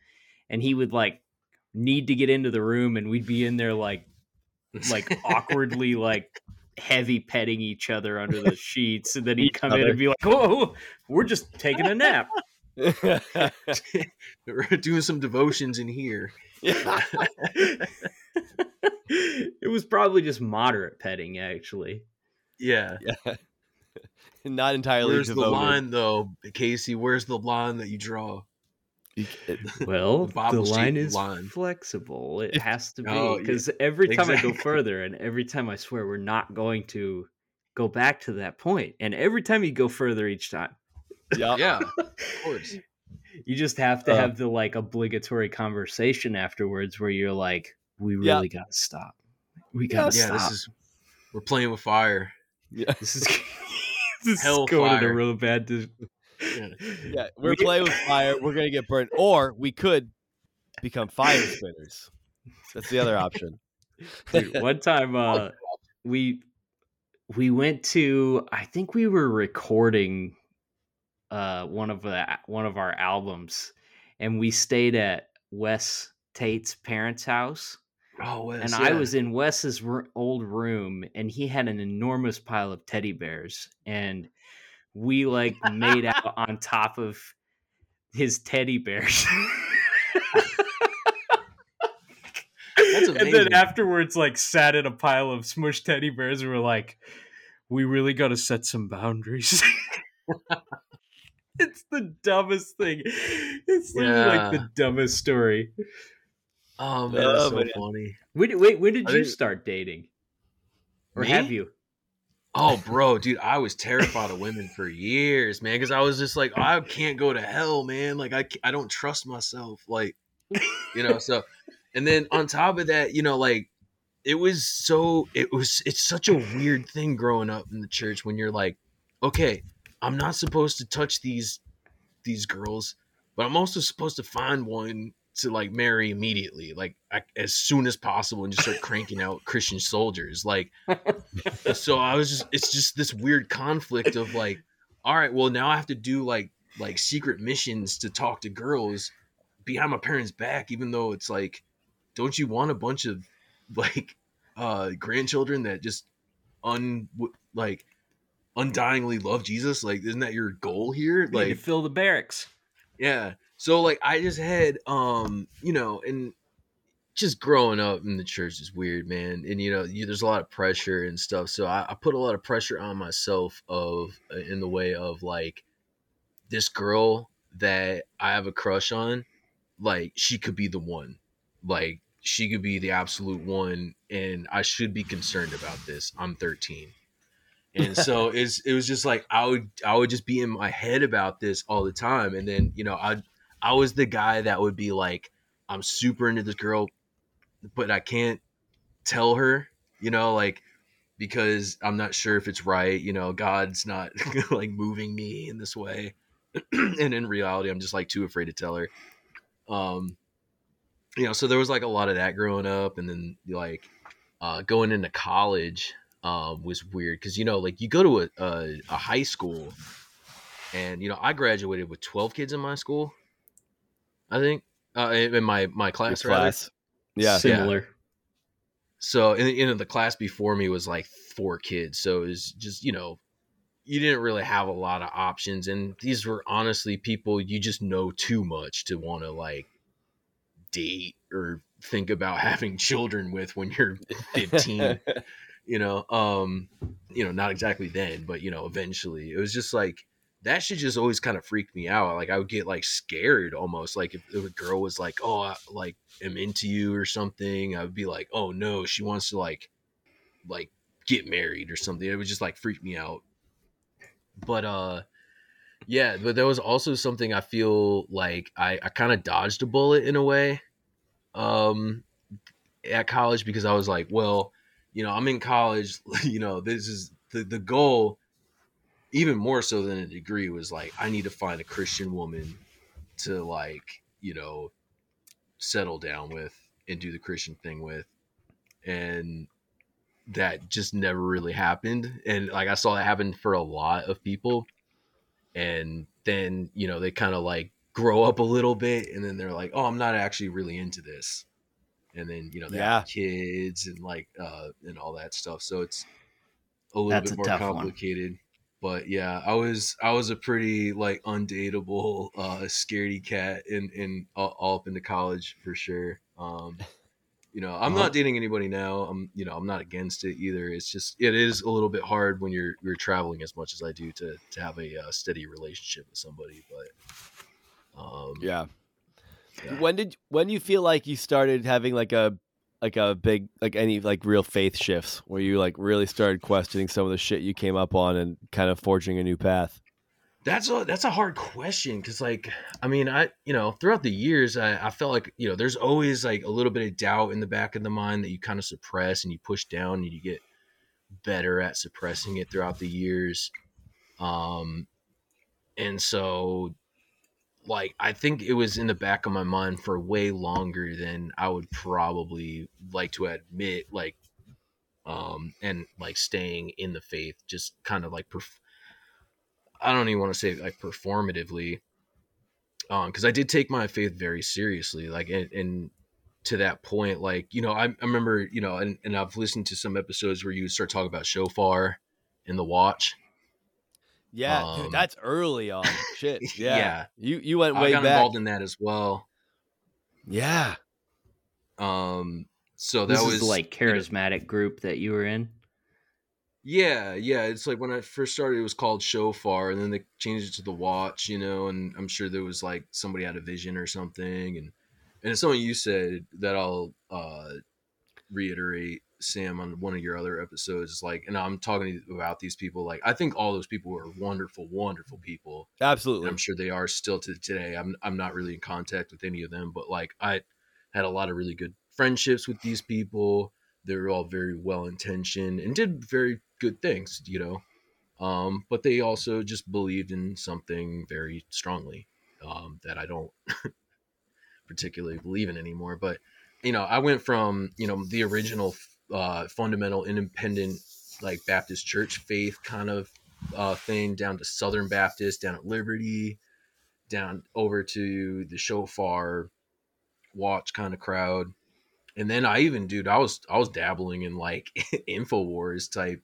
and he would like need to get into the room, and we'd be in there like like awkwardly like heavy petting each other under the sheets, and then he'd Each come in and be like, "Whoa, we're just taking a nap." We're doing some devotions in here. it was probably just moderate petting, actually. Yeah. Yeah not entirely Where's the line though, Casey? Where's the line that you draw? You c- Well, The the line is line. flexible. It has to be Oh, yeah. because every time I go further, and every time I swear we're not going to go back to that point, and every time you go further each time, Yup. Yeah, of course. you just have to Uh. have the like obligatory conversation afterwards where you're like, "We Yeah. really got to stop. We got to Yeah, stop. this is we're playing with fire. Yeah. This is this Hell is going in a real bad. Yeah. Yeah, we're We- playing with fire. We're gonna get burnt, or we could become fire spinners. That's the other option. Dude, one time uh we we went to I think we were recording uh one of the one of our albums and we stayed at Wes Tate's parents' house Oh, Wes, and I was in Wes's r- old room and he had an enormous pile of teddy bears and we like made out on top of his teddy bears. And then afterwards, like sat in a pile of smushed teddy bears and were like, "We really got to set some boundaries." it's the dumbest thing. It's literally like the dumbest story. Oh man, Oh, that's so man. funny. When, wait, when did you start dating? Or Me? have you? Oh, bro, dude, I was terrified of women for years, man, because I was just like, I can't go to hell, man. Like, I, I don't trust myself, like, you know. So, and then on top of that, you know, like, it was so, it was, it's such a weird thing growing up in the church when you're like, okay, I'm not supposed to touch these, these girls, but I'm also supposed to find one to like marry immediately, like I, as soon as possible, and just start cranking out Christian soldiers, like so I was just it's just this weird conflict of like, all right, well now I have to do like like secret missions to talk to girls behind my parents' back, even though it's like, don't you want a bunch of like uh grandchildren that just un like undyingly love Jesus? Like, isn't that your goal here? You Like, fill the barracks. yeah. So like I just had um, you know, and just growing up in the church is weird, man. And you know, you, there's a lot of pressure and stuff. So I, I put a lot of pressure on myself of uh, in the way of like this girl that I have a crush on, like she could be the one. Like she could be the absolute one and I should be concerned about this. I'm 13. And so it's it was just like I would I would just be in my head about this all the time. And then, you know, I I was the guy that would be like, I'm super into this girl, but I can't tell her, you know, like because I'm not sure if it's right. You know, God's not like moving me in this way. and in reality, I'm just like too afraid to tell her. Um, you know, so there was like a lot of that growing up, and then like uh, going into college um, was weird because you know, like you go to a, a, a high school, and you know, I graduated with 12 kids in my school. I think uh, in in my my Your class, rather. class. Yeah. Similar. So in, in the class before me was like four kids. So it was just, you know, you didn't really have a lot of options. And these were honestly people you just know too much to want to like date or think about having children with when you're 15, you know. Um, you know, not exactly then, but you know, eventually. It was just like that should just always kind of freak me out. Like I would get like scared almost. Like if, if a girl was like, "Oh, I, like am into you" or something, I would be like, "Oh no, she wants to like, like get married or something." It would just like freak me out. But uh, yeah, but there was also something I feel like I I kind of dodged a bullet in a way, um, at college because I was like, well, you know, I'm in college. You know, this is the the goal even more so than a degree was like I need to find a Christian woman to like, you know, settle down with and do the Christian thing with. And that just never really happened. And like I saw that happen for a lot of people. And then, you know, they kind of like grow up a little bit and then they're like, "Oh, I'm not actually really into this." And then, you know, they Yeah. have kids and like uh and all that stuff. So it's a little That's bit a more tough one. But yeah i was i was a pretty like undateable uh scaredy cat in in all, all up into college for sure um you know i'm Uh-huh. not dating anybody now i'm you know i'm not against it either it's just it is a little bit hard when you're you're traveling as much as i do to to have a uh, steady relationship with somebody but um Yeah. Yeah. When did when you feel like you started having like a like a big like any like real faith shifts where you like really started questioning some of the shit you came up on and kind of forging a new path? That's a that's a hard question because like I mean I you know throughout the years I, I felt like you know there's always like a little bit of doubt in the back of the mind that you kind of suppress and you push down and you get better at suppressing it throughout the years, um, and so like I think it was in the back of my mind for way longer than I would probably like to admit like um and like staying in the faith just kind of like perf- I don't even want to say like performatively, um, because I did take my faith very seriously. Like, and, and to that point, like you know, I, I remember, you know, and, and I've listened to some episodes where you start talking about shofar in the watch. Yeah, Um, dude, that's early on. Shit. Yeah. Yeah. You you went way I got back. involved in that as well. yeah. Um, so that This was is the like you know, charismatic group that you were in. Yeah, yeah. It's like when I first started, it was called Shofar, and then they changed it to the Watch, you know. And I'm sure there was like somebody had a vision or something, and and it's something you said that I'll uh, reiterate, Sam, on one of your other episodes. Is like, and I'm talking about these people. Like, I think all those people are wonderful, wonderful people. And Absolutely. I'm sure they are still to today. I'm I'm not really in contact with any of them, but like I had a lot of really good friendships with these people. They were all very well intentioned and did very good things, you know. Um, but they also just believed in something very strongly um, that I don't particularly believe in anymore. But you know, I went from you know the original uh, fundamental independent like Baptist church faith kind of uh, thing down to Southern Baptist, down at Liberty, down over to the Shofar watch kind of crowd. And then I even, dude, I was I was dabbling in like Infowars type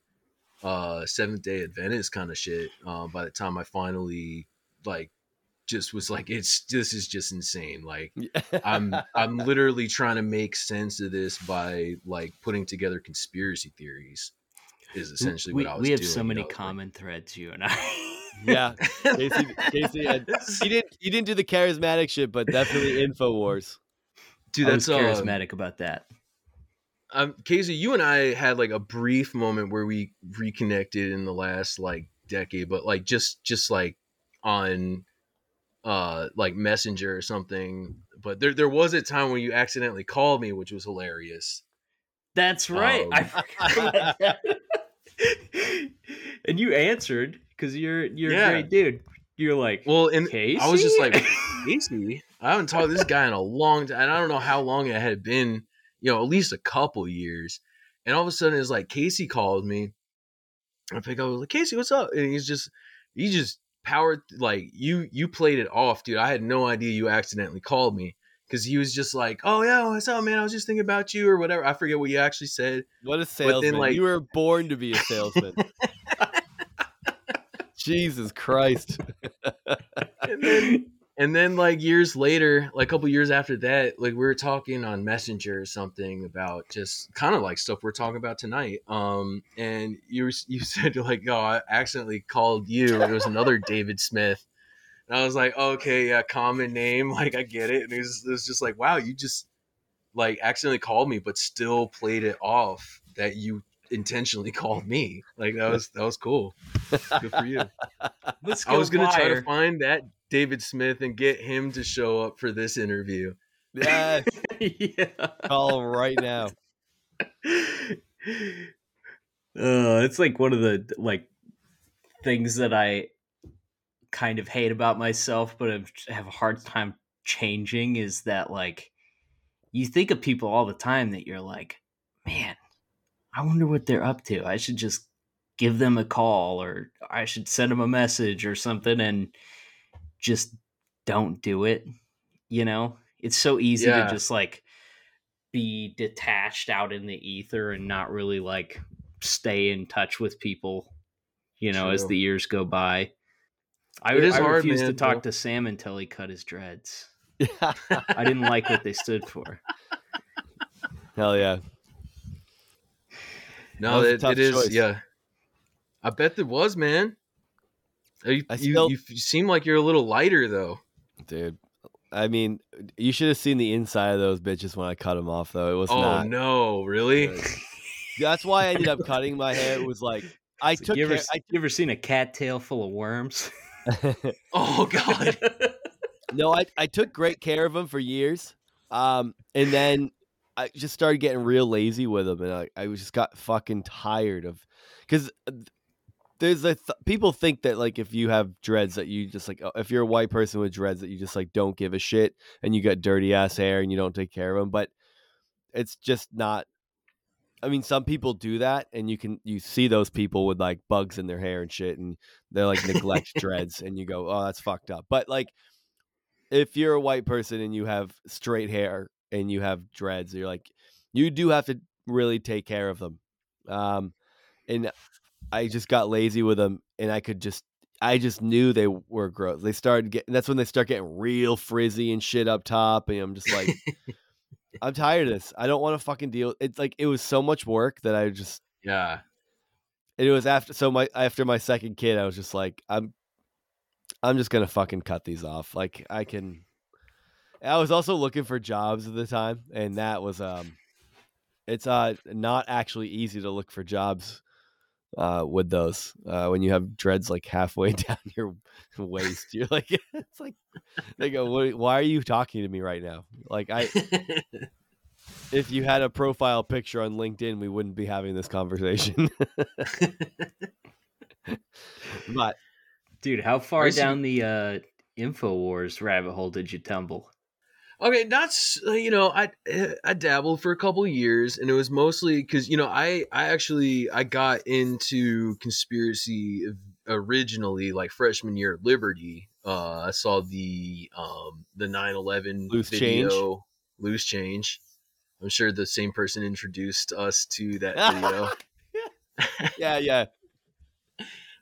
uh Seventh Day Adventist kind of shit. Uh, by the time I finally like just was like, it's this is just insane. Like I'm I'm literally trying to make sense of this by like putting together conspiracy theories. Is essentially we, what I was we have doing, so you many know, like- common threads, you and I. yeah. Casey, Casey had, you didn't you didn't do the charismatic shit, but definitely Infowars. dude, I that's was uh, charismatic about that. um Casey, you and I had like a brief moment where we reconnected in the last like decade, but like just just like on uh like messenger or something. But there there was a time when you accidentally called me, which was hilarious. That's right. Um, that. and you answered because you're you're Yeah. a great dude. You're like, Well, and Casey? I was just like, Casey, I haven't talked to this guy in a long time, and I don't know how long it had been, you know, at least a couple years. And all of a sudden, it's like Casey called me. I pick up, I was like, Casey, what's up? And he's just, he just powered like you, you played it off, dude. I had no idea you accidentally called me because he was just like, oh yeah, what's up, man? I was just thinking about you or whatever. I forget what you actually said. What a then, salesman. like- you were born to be a salesman. Jesus Christ. And then And then like years later, like a couple years after that, like we were talking on Messenger or something about just kind of like stuff we're talking about tonight. Um, and you were- you said like, oh, I accidentally called you. It was another David Smith. And I was like, okay, yeah, common name, like I get it. And it was, it was just like, wow, you just like accidentally called me, but still played it off that you intentionally called me. Like that was that was cool. Good for you. Let's I was gonna try to find that David Smith and get him to show up for this interview. Yes. yeah. Call him right now. Uh, it's like one of the like things that I kind of hate about myself, but I've- have a hard time changing. Is that like you think of people all the time that you're like, man, I wonder what they're up to. I should just give them a call, or I should send them a message or something, and just don't do it. You know, it's so easy Yeah. to just like be detached out in the ether and not really like stay in touch with people you know as the years go by i, It is I hard, refused to talk though. to sam until he cut his dreads i didn't like what they stood for Hell yeah. No, it, it is. choice. Yeah, I bet there was, man. You, I you, still- you, you seem like you're a little lighter though. Dude. I mean, you should have seen the inside of those bitches when I cut them off, though. It was Oh not. no, really? good. That's why I ended up cutting my hair. It was like I took you ever, care, you ever seen a cattail full of worms Oh god. no, I, I took great care of them for years. Um, and then I just started getting real lazy with them, and I, I just got fucking tired of because there's a th- people think that like if you have dreads that you just like oh, if you're a white person with dreads that you just like don't give a shit and you got dirty ass hair and you don't take care of them, but it's just not. I mean, some people do that, and you can you see those people with like bugs in their hair and shit, and they're like neglect dreads, and you go, oh, that's fucked up. But like, if you're a white person and you have straight hair and you have dreads, you're like, you do have to really take care of them. Um, and I just got lazy with them, and I could just. I just knew they were gross. They started getting. That's when they start getting real frizzy and shit up top, and I'm just like, I'm tired of this. I don't want to fucking deal. It's like it was so much work that I just. yeah. And it was after so my after my second kid, I was just like, I'm, I'm just gonna fucking cut these off. Like I can, I was also looking for jobs at the time, and that was um, it's uh not actually easy to look for jobs uh with those uh when you have dreads like halfway down your waist. You're like, it's like they go, "What- why are you talking to me right now? Like I, if you had a profile picture on LinkedIn, we wouldn't be having this conversation. but Dude, how far down the uh Infowars rabbit hole did you tumble? Okay, that's you know I I dabbled for a couple of years, and it was mostly because you know I I actually I got into conspiracy originally like freshman year at Liberty. Uh, I saw the um the 9/11 Loose video, change? loose change. I'm sure the same person introduced us to that video. yeah, yeah.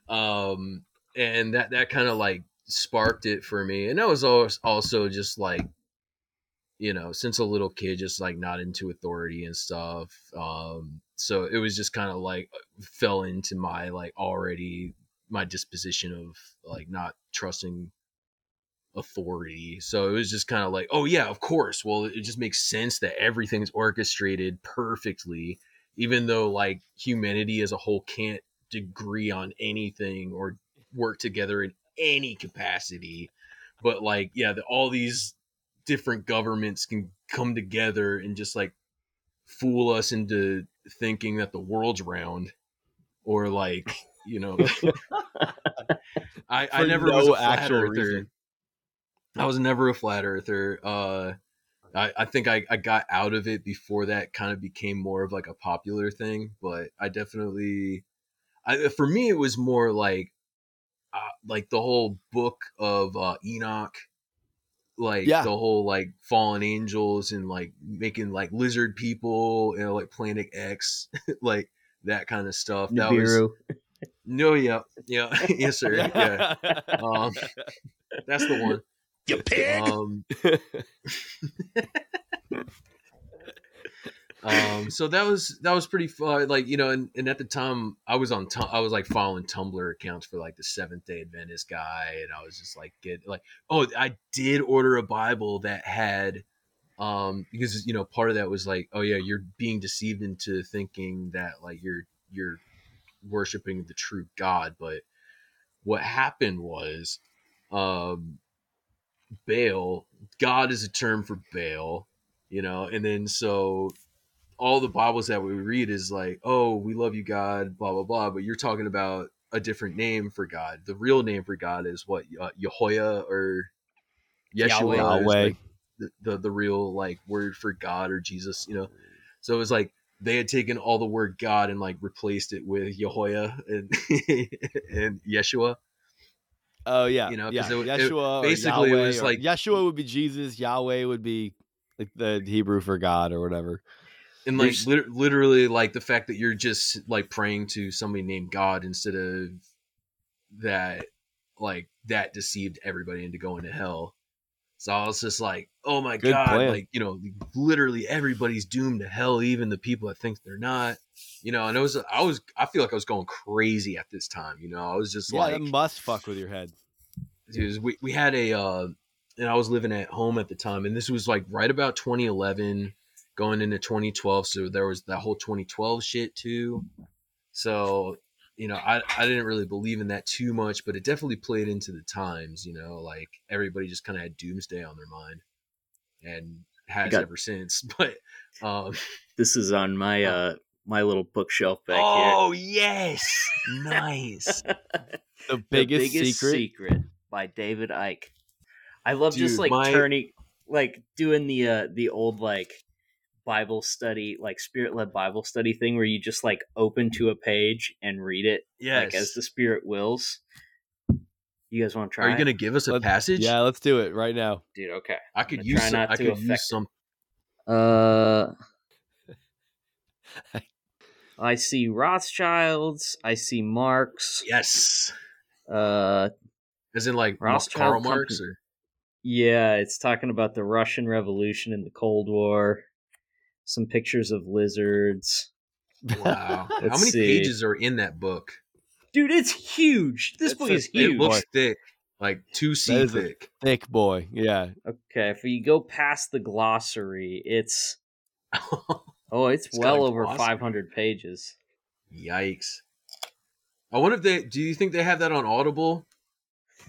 um and that that kind of like sparked it for me and that was always also just like you know since a little kid just like not into authority and stuff um so it was just kind of like fell into my like already my disposition of like not trusting authority so it was just kind of like oh yeah of course well it just makes sense that everything's orchestrated perfectly even though like humanity as a whole can't agree on anything or work together in any capacity. But like yeah the, all these different governments can come together and just like fool us into thinking that the world's round or like you know I, I never no was a flat actual earther reason. i was never a flat earther uh I, I think I, I got out of it before that kind of became more of like a popular thing, but I definitely, I, for me, it was more like, uh, like the whole book of uh, Enoch, like Yeah. the whole like fallen angels and like making like lizard people, you know, like Planet X, like that kind of stuff. That was no, yeah, yeah, yes, sir, yeah. Um, that's the one. You pig! Um, um, so that was that was pretty fun. Like you know, and, and at the time I was on I was like following Tumblr accounts for like the Seventh Day Adventist guy, and I was just like get like oh I did order a Bible that had um because you know part of that was like oh yeah you're being deceived into thinking that like you're you're worshiping the true God, but what happened was um Baal, God is a term for Baal, you know, and then so all the Bibles that we read is like, oh, we love you, God, blah blah blah, but you're talking about a different name for God. The real name for God is what uh, Yehoiah or Yeshua, Yahweh. like, the, the the real like word for God or Jesus, you know. So it was like they had taken all the word God and like replaced it with Yehoiah and and Yeshua. Oh yeah, You know, yeah. it- it- Yeshua, or basically it was or- like- Yeshua would be Jesus. Yahweh would be like the Hebrew for God or whatever. And like lit- literally like the fact that you're just like praying to somebody named god instead of that like that deceived everybody into going to hell so i was just like oh my Good god plan. like you know literally everybody's doomed to hell even the people that think they're not you know and it was i was i feel like i was going crazy at this time you know i was just Yeah, like that must fuck with your head. dude, we, we had a uh and i was living at home at the time and this was like right about 2011 going into 2012 so there was that whole 2012 shit too so you know i i didn't really believe in that too much but it definitely played into the times you know like everybody just kind of had doomsday on their mind and has got- ever since but um This is on my Oh. uh my little bookshelf back here. oh yes nice here. The biggest, secret. secret by David Icke. I love just like my- turning like doing the uh the old like Bible study, like spirit led Bible study thing where you just like open to a page and read it yes like as the spirit wills. You guys want to try? are you gonna give us a Let's- passage Yeah, let's do it right now. dude? Okay. i could use some, not i could affect use it. some Uh, I see Rothschilds. I see Marx. yes Uh, As in like Rothschild Karl Marx Company. or yeah, it's talking about the Russian Revolution and the Cold War. Some pictures of lizards. wow. How Let's many see. pages are in that book? Dude, it's huge. This It's book a is big It huge. looks thick. like two C thick. Thick boy. Yeah. Okay, if you go past the glossary, it's oh, it's, It's well over glossary. 500 pages. Yikes! I wonder if they. Do you think they have that on Audible?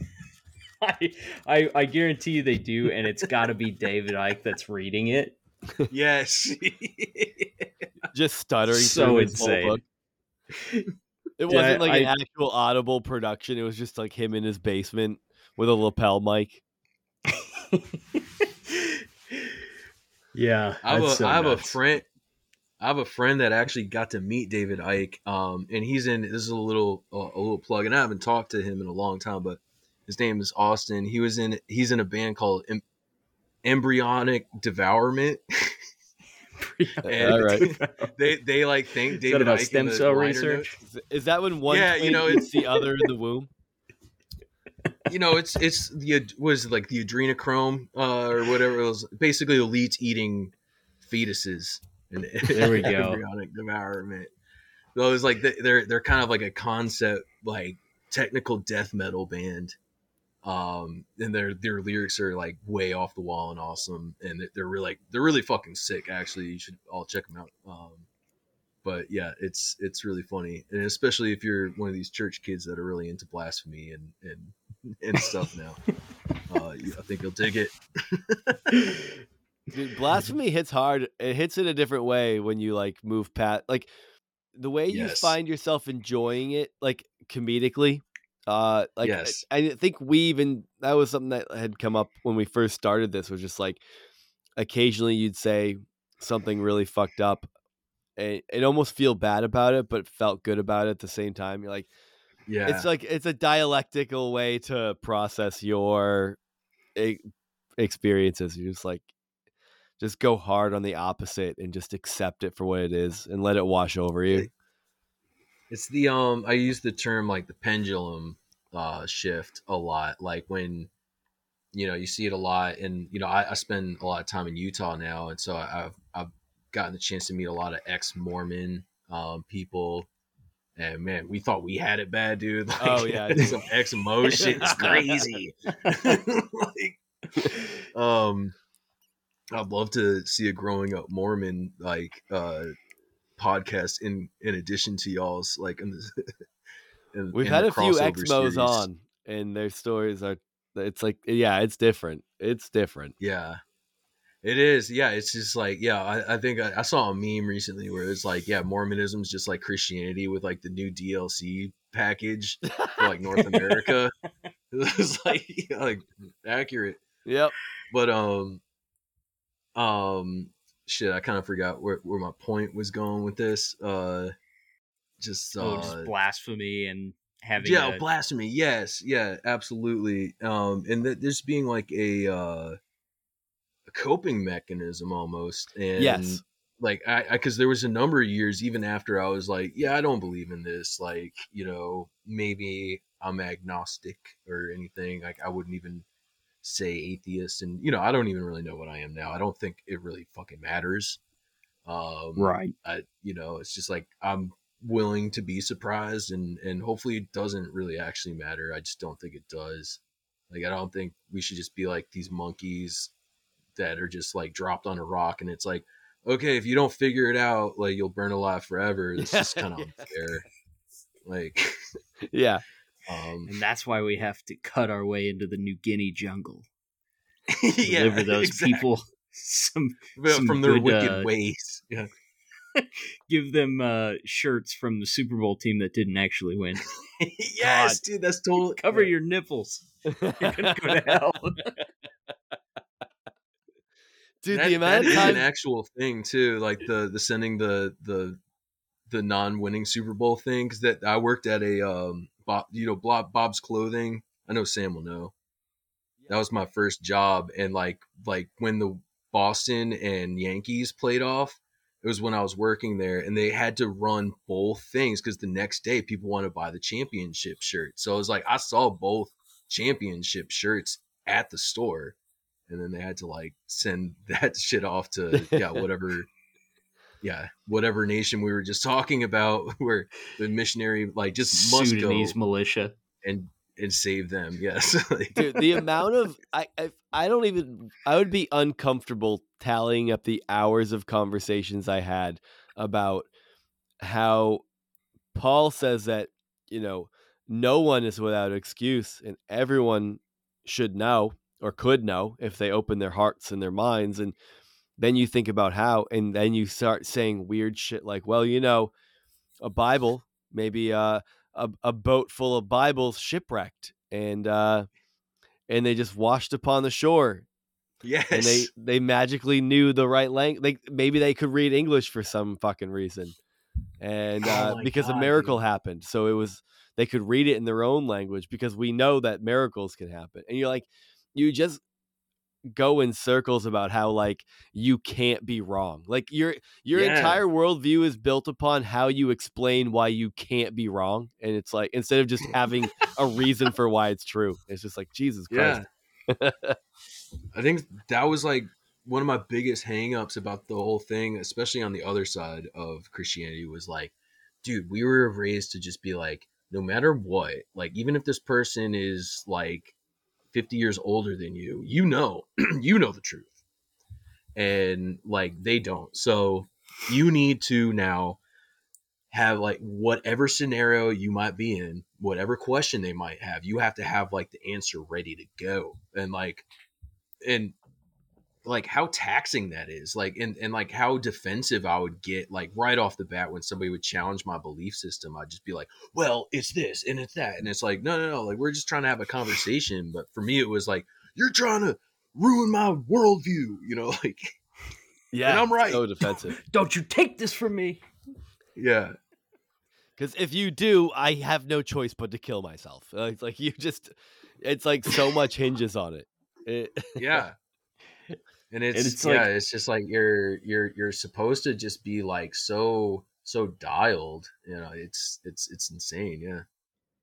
I, I I guarantee you they do, and it's got to be David Icke that's reading it. Yes. Just stuttering So through his whole insane. book. It Yeah, wasn't like an actual audible production. It was just like him in his basement with a lapel mic. yeah, I have, a, so I have a friend. I have a friend that actually got to meet David Icke, um, and he's in. This is a little uh, a little plug, and I haven't talked to him in a long time, but his name is Austin. He was in. He's in a band called Embryonic Devourment. And All right. they they like think Is that David about Icke in stem cell research? Is- Is that when one Yeah, you know, it's the other in the womb? You know, it's it's the was it like the adrenochrome uh, or whatever. It was basically elites eating fetuses. And There we go. embryonic devourment. So it was like they're they're kind of like a concept like technical death metal band. Um, and their their lyrics are like way off the wall and awesome, and they're- they're really like they're really fucking sick. Actually, you should all check them out. Um, but yeah, it's it's really funny, and especially if you're one of these church kids that are really into blasphemy and and and stuff now. Uh, you- I think you'll dig it. Dude, blasphemy hits hard. It hits in a different way when you like move past like the way you find yourself enjoying it, like comedically. Uh, like I- Yes. I, think we even that was something that had come up when we first started this. Was just like occasionally you'd say something really fucked up, and it almost feel bad about it, but felt good about it at the same time. You're like, Yeah, it's like it's a dialectical way to process your e- experiences. You just like just go hard on the opposite and just accept it for what it is and let it wash over you. It's the um I use the term like the pendulum uh shift a lot. Like when you know you see it a lot and you know I, I spend a lot of time in Utah now and so I've I've gotten the chance to meet a lot of ex Mormon um people and man we thought we had it bad dude like, Oh, yeah, dude. some ex mo shit is crazy like um I'd love to see a growing up Mormon like uh podcast in in addition to y'all's like in the in, We've in had a few Exmos series. on and their stories are it's like yeah, it's different. It's different. Yeah. It is, yeah. It's just like, yeah. I, I think I, I saw a meme recently where it's like, yeah, Mormonism is just like Christianity with like the new DLC package for like North America. it was like, yeah, like accurate. Yep. But um, um, shit, I kind of forgot where where my point was going with this. Uh, just uh, oh, just blasphemy and having yeah a- blasphemy yes yeah absolutely um and that this being like a uh a coping mechanism almost and Yes. like i because there was a number of years even after i was like yeah i don't believe in this like you know maybe i'm agnostic or anything like i wouldn't even say atheist and you know i don't even really know what i am now i don't think it really fucking matters um right. I, you know, it's just like I'm willing to be surprised, and and hopefully it doesn't really actually matter. I just don't think it does. Like I don't think we should just be like these monkeys that are just like dropped on a rock, and it's like, okay, if you don't figure it out, like you'll burn alive forever. It's just kind of unfair. Like, Yeah. Um, And that's why we have to cut our way into the New Guinea jungle. yeah, Deliver those exactly. people some Well, some from their wicked uh, ways. Yeah, give them uh, shirts from the Super Bowl team that didn't actually win. yes, dude, that's totally Cover your nipples. You're gonna go to hell. Dude, that, the amount that is time an actual thing too like the the sending the the the non-winning super bowl thing because that i worked at a um bob you know bob, bob's clothing. I know sam will know. That was my first job and like like when the boston and yankees played off it was when i was working there and they had to run both things because the next day people want to buy the championship shirt. So it was like i saw both championship shirts at the store and then they had to like send that shit off to yeah whatever yeah whatever nation we were just talking about where the missionary like just must Sudanese go militia. and and save them. Yes, dude. The amount of I, I I don't even I would be uncomfortable tallying up the hours of conversations I had about how Paul says that you know no one is without excuse and everyone should know or could know if they open their hearts and their minds and then you think about how and then you start saying weird shit like well you know a bible maybe uh, a, a boat full of bibles shipwrecked and uh and they just washed upon the shore. Yes, and they they magically knew the right language they maybe they could read english for some fucking reason. And Oh uh, my because a miracle dude. happened so it was they could read it in their own language because we know that miracles can happen. And you're like you just go in circles about how like you can't be wrong like your your Yeah. entire worldview is built upon how you explain why you can't be wrong and it's like instead of just having a reason for why it's true it's just like jesus christ yeah. I think that was like one of my biggest hangups about the whole thing, especially on the other side of Christianity, was like, dude, we were raised to just be like, no matter what, like even if this person is like 50 years older than you, you know, you know the truth. And like they don't. So you need to now have like whatever scenario you might be in, whatever question they might have, you have to have like the answer ready to go. And like and like how taxing that is like and, and like how defensive i would get like right off the bat when somebody would challenge my belief system i'd just be like well it's this and it's that and it's like no no no like we're just trying to have a conversation but for me it was like you're trying to ruin my worldview you know like yeah I'm right. so defensive Don't you take this from me. yeah Because if you do, I have no choice but to kill myself. Uh, It's like you just, it's like so much hinges on it. It- yeah and it's, it's yeah like- it's just like you're you're you're supposed to just be like so so dialed you know it's it's it's insane yeah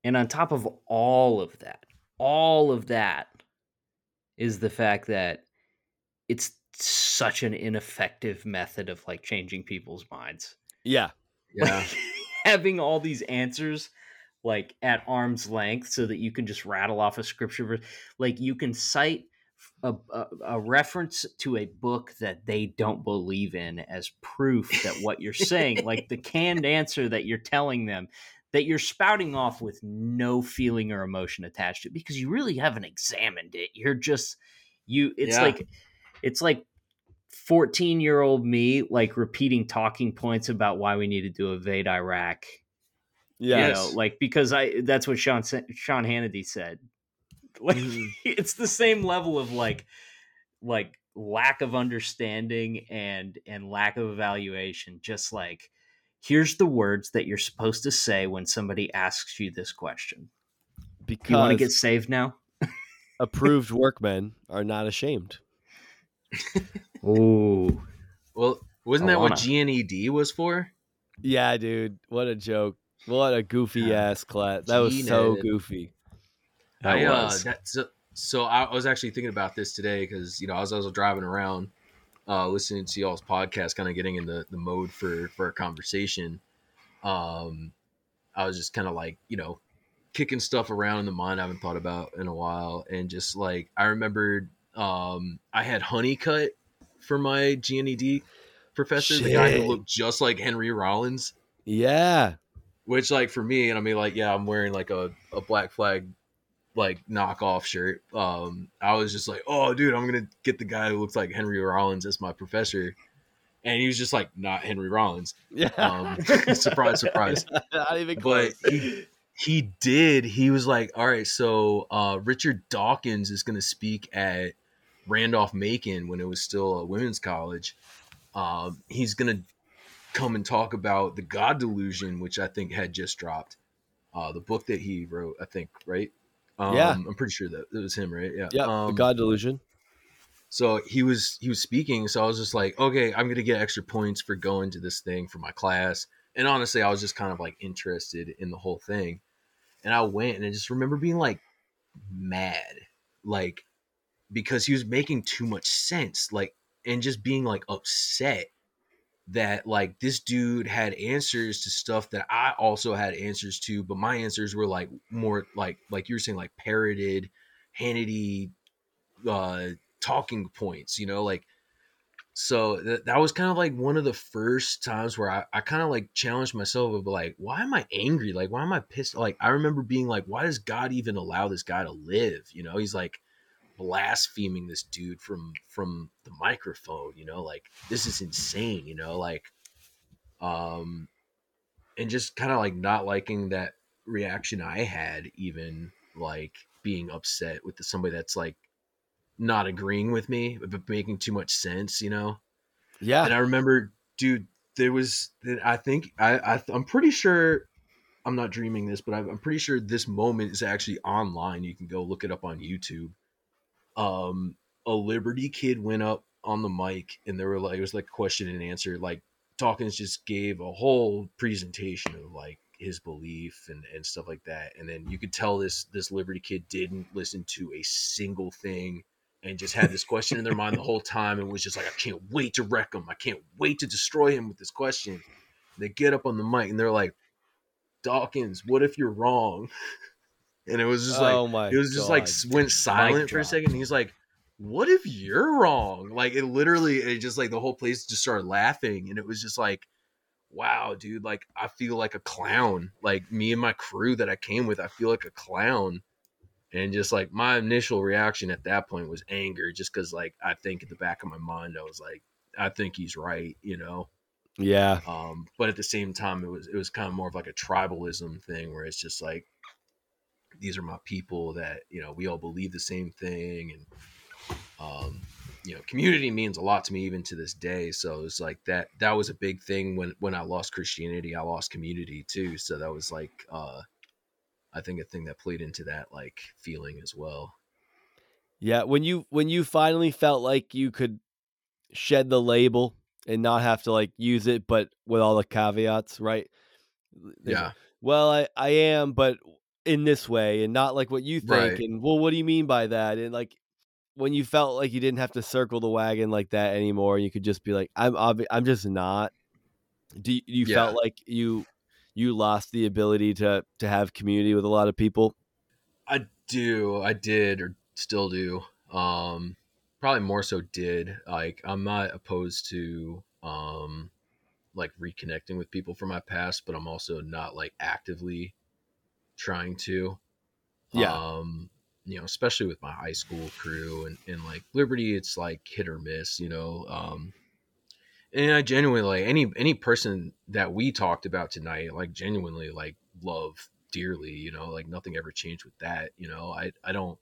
And on top of all of that, all of that is the fact that it's such an ineffective method of like changing people's minds. yeah, yeah Like, having all these answers like at arm's length so that you can just rattle off a scripture verse. Like you can cite a, a, a reference to a book that they don't believe in as proof that what you're saying, like the canned answer that you're telling them, that you're spouting off with no feeling or emotion attached to it because you really haven't examined it. You're just you. It's Yeah. like it's like 14 year old me like repeating talking points about why we need to do invade Iraq. yeah, You know, like because I that's what Sean Sean Hannity said. Like Mhm. it's the same level of like like lack of understanding and and lack of evaluation. Just like here's the words that you're supposed to say when somebody asks you this question. because You want to get saved now? approved workmen are not ashamed. Ooh. Well, wasn't I that what wanna. GNED was for? Yeah, dude, what a joke! What a goofy ass class. That was so goofy. That I, uh, was. that, so, so I was actually thinking about this today because you know as I was driving around, uh, listening to y'all's podcast, kind of getting in the, the mode for for a conversation. Um, I was just kind of like you know kicking stuff around in the mind I haven't thought about in a while, and just like I remembered, um, I had Honeycutt for my GNED professor, the guy who looked just like Henry Rollins. Yeah, Which, like, for me, and I mean, like, yeah, I'm wearing like a, a black flag, like, knockoff shirt. Um, I was just like, oh, dude, I'm gonna get the guy who looks like Henry Rollins as my professor, and he was just like, not Henry Rollins. yeah. Um, surprise, surprise. not even But he, he did. He was like, all right, so uh, Richard Dawkins is gonna speak at Randolph Macon when it was still a women's college. Um, he's gonna come and talk about the God Delusion, which I think had just dropped. Uh, the book that he wrote, I think, right? Um, Yeah. I'm pretty sure that it was him, right? Yeah. yeah, Um, the God delusion. so he was he was speaking, so I was just like, okay, I'm gonna get extra points for going to this thing for my class. And honestly, I was just kind of like interested in the whole thing. And I went and I just remember being like mad, like because he was making too much sense, like and just being like upset that like this dude had answers to stuff that I also had answers to, but my answers were like more like like you were saying like parroted Hannity uh talking points, you know, like so th- that was kind of like one of the first times where I, I kind of like challenged myself of like, why am I angry? Like, why am I pissed? Like, I remember being like, why does God even allow this guy to live? You know, he's like blaspheming this dude from from the microphone. You know, like this is insane. You know, like, um, and just kind of like not liking that reaction I had, even like being upset with the, somebody that's like not agreeing with me, but making too much sense, you know? Yeah. And I remember, dude, there was, I think, I, I I'm pretty sure, I'm not dreaming this, but I'm pretty sure this moment is actually online. You can go look it up on YouTube. Um, a Liberty kid went up on the mic and there were like, it was like question and answer. Like Dawkins just gave a whole presentation of like his belief and, and stuff like that. And then you could tell this, this Liberty kid didn't listen to a single thing and just had this question in their mind the whole time and was just like, I can't wait to wreck him. I can't wait to destroy him with this question. They get up on the mic and they're like, Dawkins, what if you're wrong? And it was just like, oh my it was just God. like went silent for a second. He's like, what if you're wrong? Like it literally, it just like the whole place just started laughing. And it was just like, wow, dude, like I feel like a clown. Like me and my crew that I came with, I feel like a clown and just like my initial reaction at that point was anger just because like i think at the back of my mind i was like i think he's right you know Yeah. um but at the same time it was it was kind of more of like a tribalism thing where it's just like these are my people that you know we all believe the same thing and um you know community means a lot to me even to this day. So it's like that that was a big thing when when i lost christianity i lost community too. So that was like uh i think a thing that played into that like feeling as well. Yeah, when you when you finally felt like you could shed the label and not have to like use it, but with all the caveats, right? Yeah. Well, I I am, but in this way, and not like what you think. Right. And well, what do you mean by that? And like when you felt like you didn't have to circle the wagon like that anymore, you could just be like, I'm obvi- I'm just not. Do you, you Yeah. felt like you you lost the ability to to have community with a lot of people? I do. I did or still do. Um probably more so did. Like I'm not opposed to um like reconnecting with people from my past, but I'm also not like actively trying to. Yeah. Um you know, especially with my high school crew and, and like Liberty, it's like hit or miss, you know. Um and I genuinely like any any person that we talked about tonight, like genuinely like love dearly, you know, like nothing ever changed with that, you know. I I don't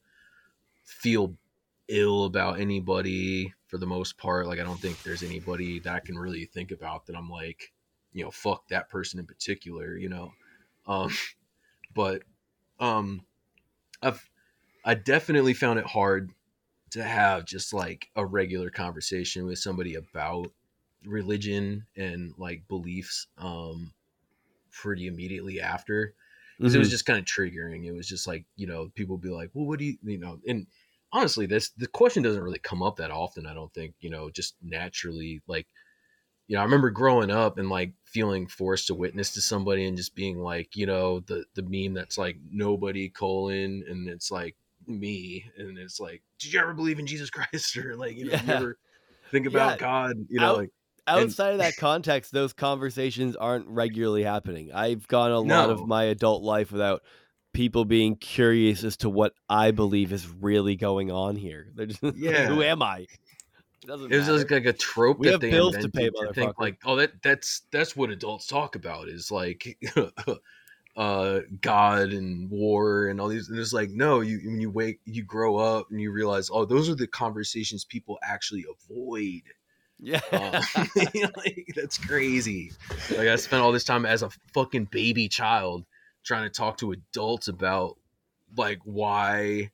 feel ill about anybody for the most part. Like I don't think there's anybody that I can really think about that I'm like, you know, fuck that person in particular, you know. Um but um I've I definitely found it hard to have just like a regular conversation with somebody about religion and like beliefs um pretty immediately after because it was Mhm. just kind of triggering it was just like you know people be like well what do you you know and honestly this the question doesn't really come up that often i don't think you know just naturally like you know i remember growing up and like feeling forced to witness to somebody and just being like you know the the meme that's like nobody colon and it's like me and it's like did you ever believe in jesus christ or like you know Yeah. ever think about Yeah. god you know Out- like outside of that context, those conversations aren't regularly happening. I've gone a lot No. of my adult life without people being curious as to what I believe is really going on here. They're just, Yeah. who am I? It doesn't It was matter. like a trope We that have they bills to invented pay, to think like, oh, that that's that's what adults talk about is like, uh, God and war and all these. And it's like, no, you when you wake, you grow up and you realize, oh, those are the conversations people actually avoid. yeah. Uh, like, that's crazy. Like I spent all this time as a fucking baby child trying to talk to adults about like why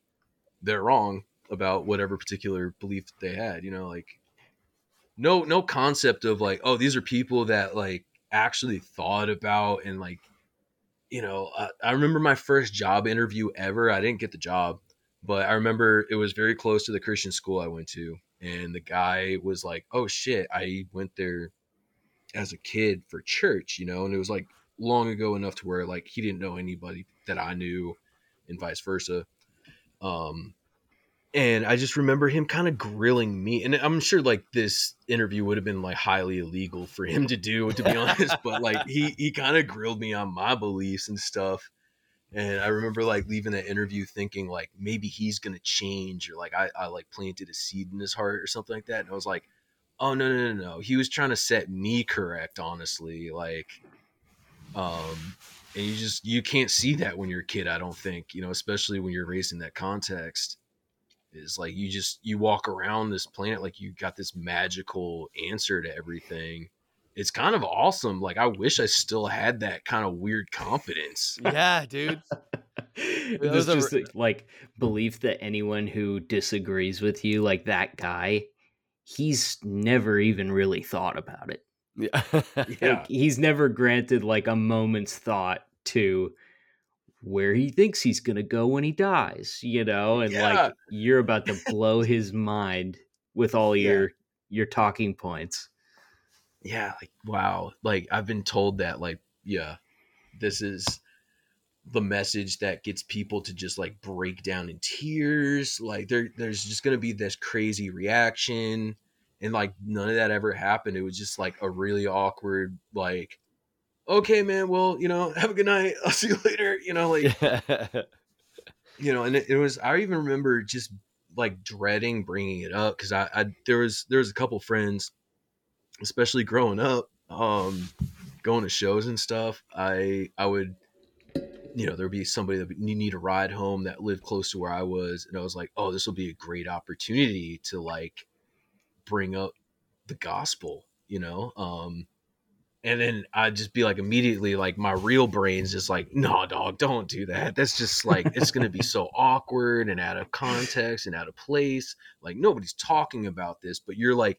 they're wrong about whatever particular belief they had. You know, like no no concept of like oh these are people that like actually thought about and like you know I, I remember my first job interview ever. I didn't get the job, but I remember it was very close to the Christian school I went to, and the guy was like, "Oh shit, I went there as a kid for church, you know, and it was like long ago enough to where like he didn't know anybody that I knew and vice versa. Um and I just remember him kind of grilling me. And I'm sure like this interview would have been like highly illegal for him to do, to be honest. But like he he kind of grilled me on my beliefs and stuff. And I remember like leaving that interview thinking like maybe he's gonna change or like I, I like planted a seed in his heart or something like that. And I was like, oh no no no no. He was trying to set me correct, honestly. Like um and you just you can't see that when you're a kid, I don't think, you know, especially when you're raised in that context is like you just you walk around this planet like you got this magical answer to everything. It's kind of awesome. Like i wish i still had that kind of weird confidence. Yeah dude. There's just a, like belief that anyone who disagrees with you like that guy he's never even really thought about it. Yeah, yeah. Like, he's never granted like a moment's thought to where he thinks he's going to go when he dies, you know, and yeah. like you're about to blow his mind with all yeah. your your talking points. Yeah, like wow. Like I've been told that like yeah, this is the message that gets people to just like break down in tears. Like there there's just going to be this crazy reaction and like none of that ever happened. It was just like a really awkward like okay, man, well, you know, have a good night. I'll see you later. You know, like, you know, and it, it, was, I even remember just like dreading bringing it up because I, I, there was, there was a couple friends, especially growing up, um, going to shows and stuff. I, I would, you know, there'd be somebody that you need a ride home that lived close to where I was. And I was like, oh, this will be a great opportunity to like bring up the gospel, you know? Um, and then I'd just be like immediately like my real brain's just like, no, dog, don't do that. That's just like it's gonna be so awkward and out of context and out of place. Like nobody's talking about this, but you're like,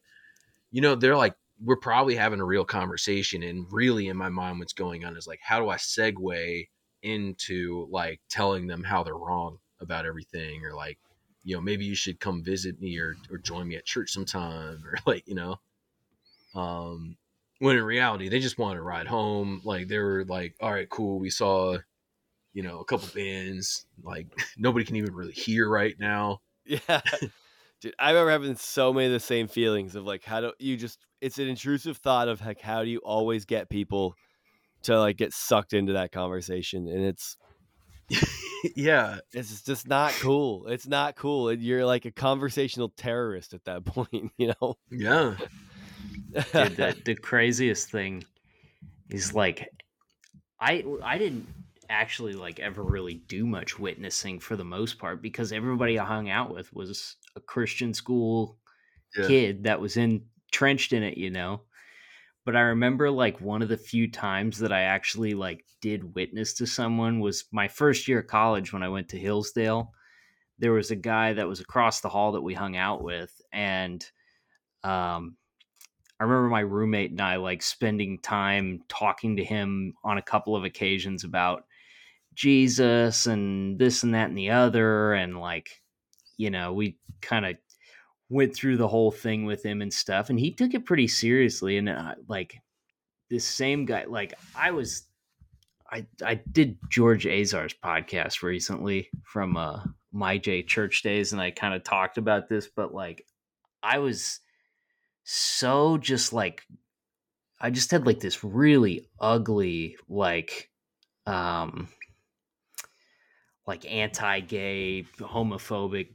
you know, they're like, we're probably having a real conversation, and really in my mind, what's going on is like, how do I segue into like telling them how they're wrong about everything, or like, you know, maybe you should come visit me or or join me at church sometime, or like, you know, um when in reality they just wanted to ride home. Like they were like all right cool we saw you know a couple bands. Like nobody can even really hear right now. Yeah. Dude i remember having so many of the same feelings of like how do you just it's an intrusive thought of like how do you always get people to like get sucked into that conversation? And it's yeah. it's just not cool. It's not cool. You're like a conversational terrorist at that point you know? Yeah Dude, the, the craziest thing is like I I didn't actually like ever really do much witnessing for the most part because everybody I hung out with was a Christian school yeah. kid that was entrenched in it, you know. But I remember like one of the few times that I actually like did witness to someone was my first year of college when I went to Hillsdale. There was a guy that was across the hall that we hung out with and um I remember my roommate and I like spending time talking to him on a couple of occasions about Jesus and this and that and the other. And like, you know, we kind of went through the whole thing with him and stuff. And he took it pretty seriously. And uh, like, this same guy, like, I was, I, I did George Azar's podcast recently from uh, my J Church Days. And I kind of talked about this, but like, I was so just like I just had like this really ugly like um like anti-gay homophobic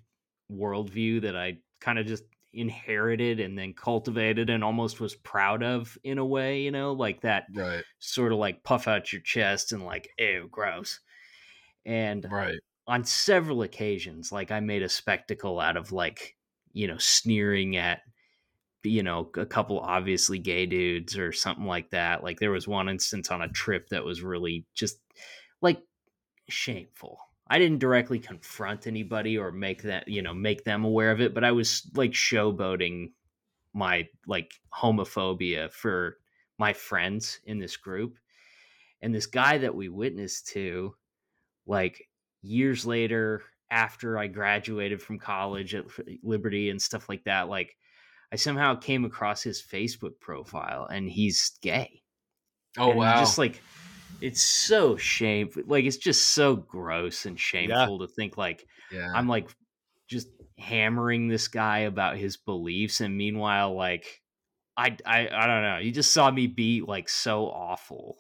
worldview that I kind of just inherited and then cultivated and almost was proud of in a way, you know, like that right. sort of like puff out your chest and like, ew, gross. And right. on several occasions, like I made a spectacle out of like, you know, sneering at you know, a couple obviously gay dudes or something like that. Like there was one instance on a trip that was really just like shameful. I didn't directly confront anybody or make that, you know, make them aware of it, but I was like showboating my like homophobia for my friends in this group. And this guy that we witnessed to, like years later, after I graduated from college at Liberty and stuff like that, like I somehow came across his Facebook profile and he's gay. Oh And wow. Just like it's so shameful. Like it's just so gross and shameful to think like yeah. I'm like just hammering this guy about his beliefs, and meanwhile, like I I I don't know. You just saw me be like so awful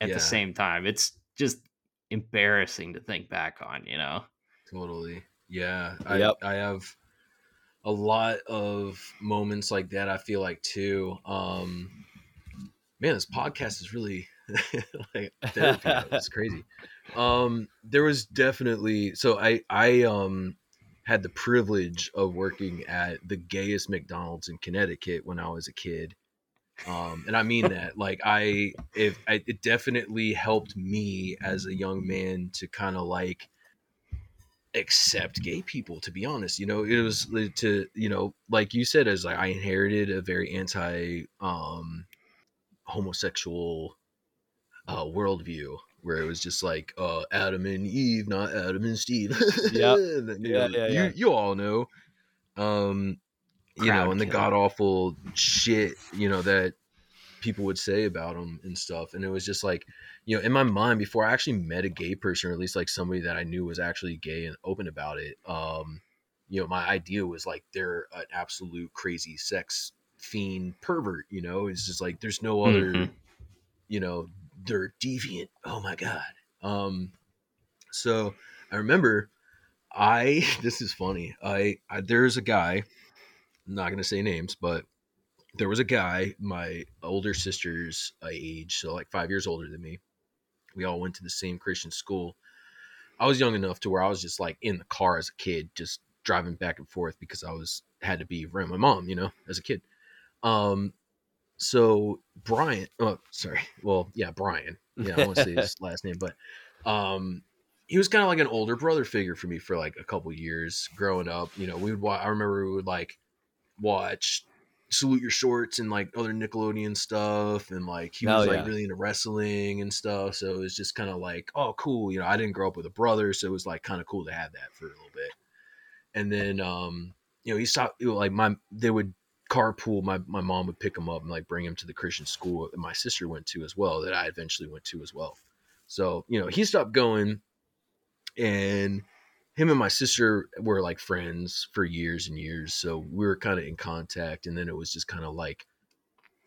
at Yeah. the same time. It's just embarrassing to think back on. You know. Totally. Yeah. I Yep. I have a lot of moments like that, I feel like too. Um man, this podcast is really like therapy. it's crazy. Um there was definitely so I I um had the privilege of working at the gayest McDonald's in Connecticut when I was a kid. Um, and I mean that, like, I, if I, it definitely helped me as a young man to kind of like accept gay people to be honest you know it was to you know like you said as like i inherited a very anti um homosexual uh worldview where it was just like uh adam and eve not adam and steve Yep. And then, you Yeah, know, yeah, you yeah. you all know um you know and the god awful shit you know that people would say about them and stuff and it was just like you know in my mind before i actually met a gay person or at least like somebody that i knew was actually gay and open about it um you know my idea was like they're an absolute crazy sex fiend pervert you know? It's just like there's no other Mhm. you know they're deviant. Oh my god. Um so i remember i this is funny. I, I there's a guy I'm not gonna say names but there was a guy my older sister's uh, age so like five years older than me we all went to the same christian school. I was young enough to where i was just like in the car as a kid just driving back and forth because i was had to be around my mom you know as a kid. Um so brian oh sorry. Well yeah brian. Yeah i won't say his last name but um he was kind of like an older brother figure for me for like a couple years growing up you know. We would wa- i remember we would like watch salute your shorts and like other nickelodeon stuff and like he was like yeah. really into wrestling and stuff so it was just kind of like oh cool you know i didn't grow up with a brother so it was like kind of cool to have that for a little bit and then um you know he know, like my they would carpool my my mom would pick him up and like bring him to the christian school that my sister went to as well that i eventually went to as well so you know he stopped going and him and my sister were like friends for years and years so we were kind of in contact and then it was just kind of like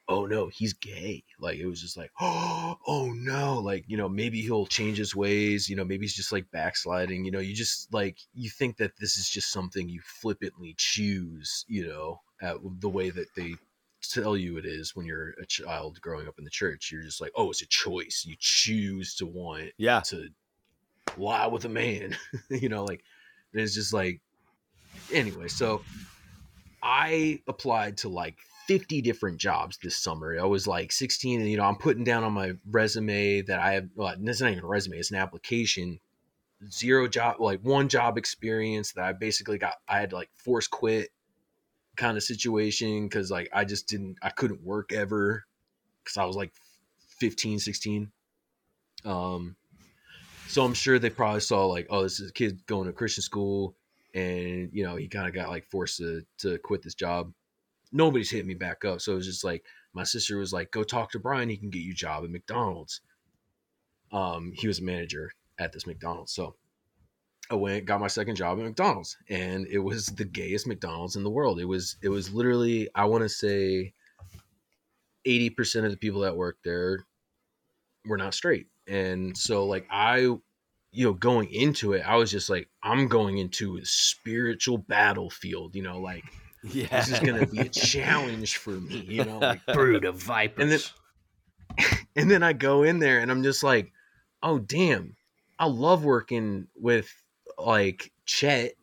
oh no he's gay. Like it was just like oh, oh no. Like you know maybe he'll change his ways you know maybe he's just like backsliding you know you just like you think that this is just something you flippantly choose you know at the way that they tell you it is when you're a child growing up in the church. You're just like oh it's a choice. You choose to want yeah. to lie with a man? You know like it's just like anyway so i applied to like 50 different jobs this summer. I was like 16 and you know i'm putting down on my resume that i have well it's not even a resume it's an application. Zero job like one job experience that i basically got i had like force quit kind of situation because like i just didn't i couldn't work ever because i was like 15 16 um so I'm sure they probably saw like, oh, this is a kid going to Christian school, and you know he kind of got like forced to to quit this job. Nobody's hit me back up, so it was just like my sister was like, go talk to Brian, he can get you a job at McDonald's. Um, he was a manager at this McDonald's, so I went got my second job at McDonald's, and it was the gayest McDonald's in the world. It was it was literally I want to say eighty percent of the people that worked there were not straight. And so like I you know going into it I was just like I'm going into a spiritual battlefield, you know, like Yeah. this is going to be a challenge for me, you know, like Brood of vipers. And then- and then I go in there and I'm just like, "Oh damn. I love working with like Chet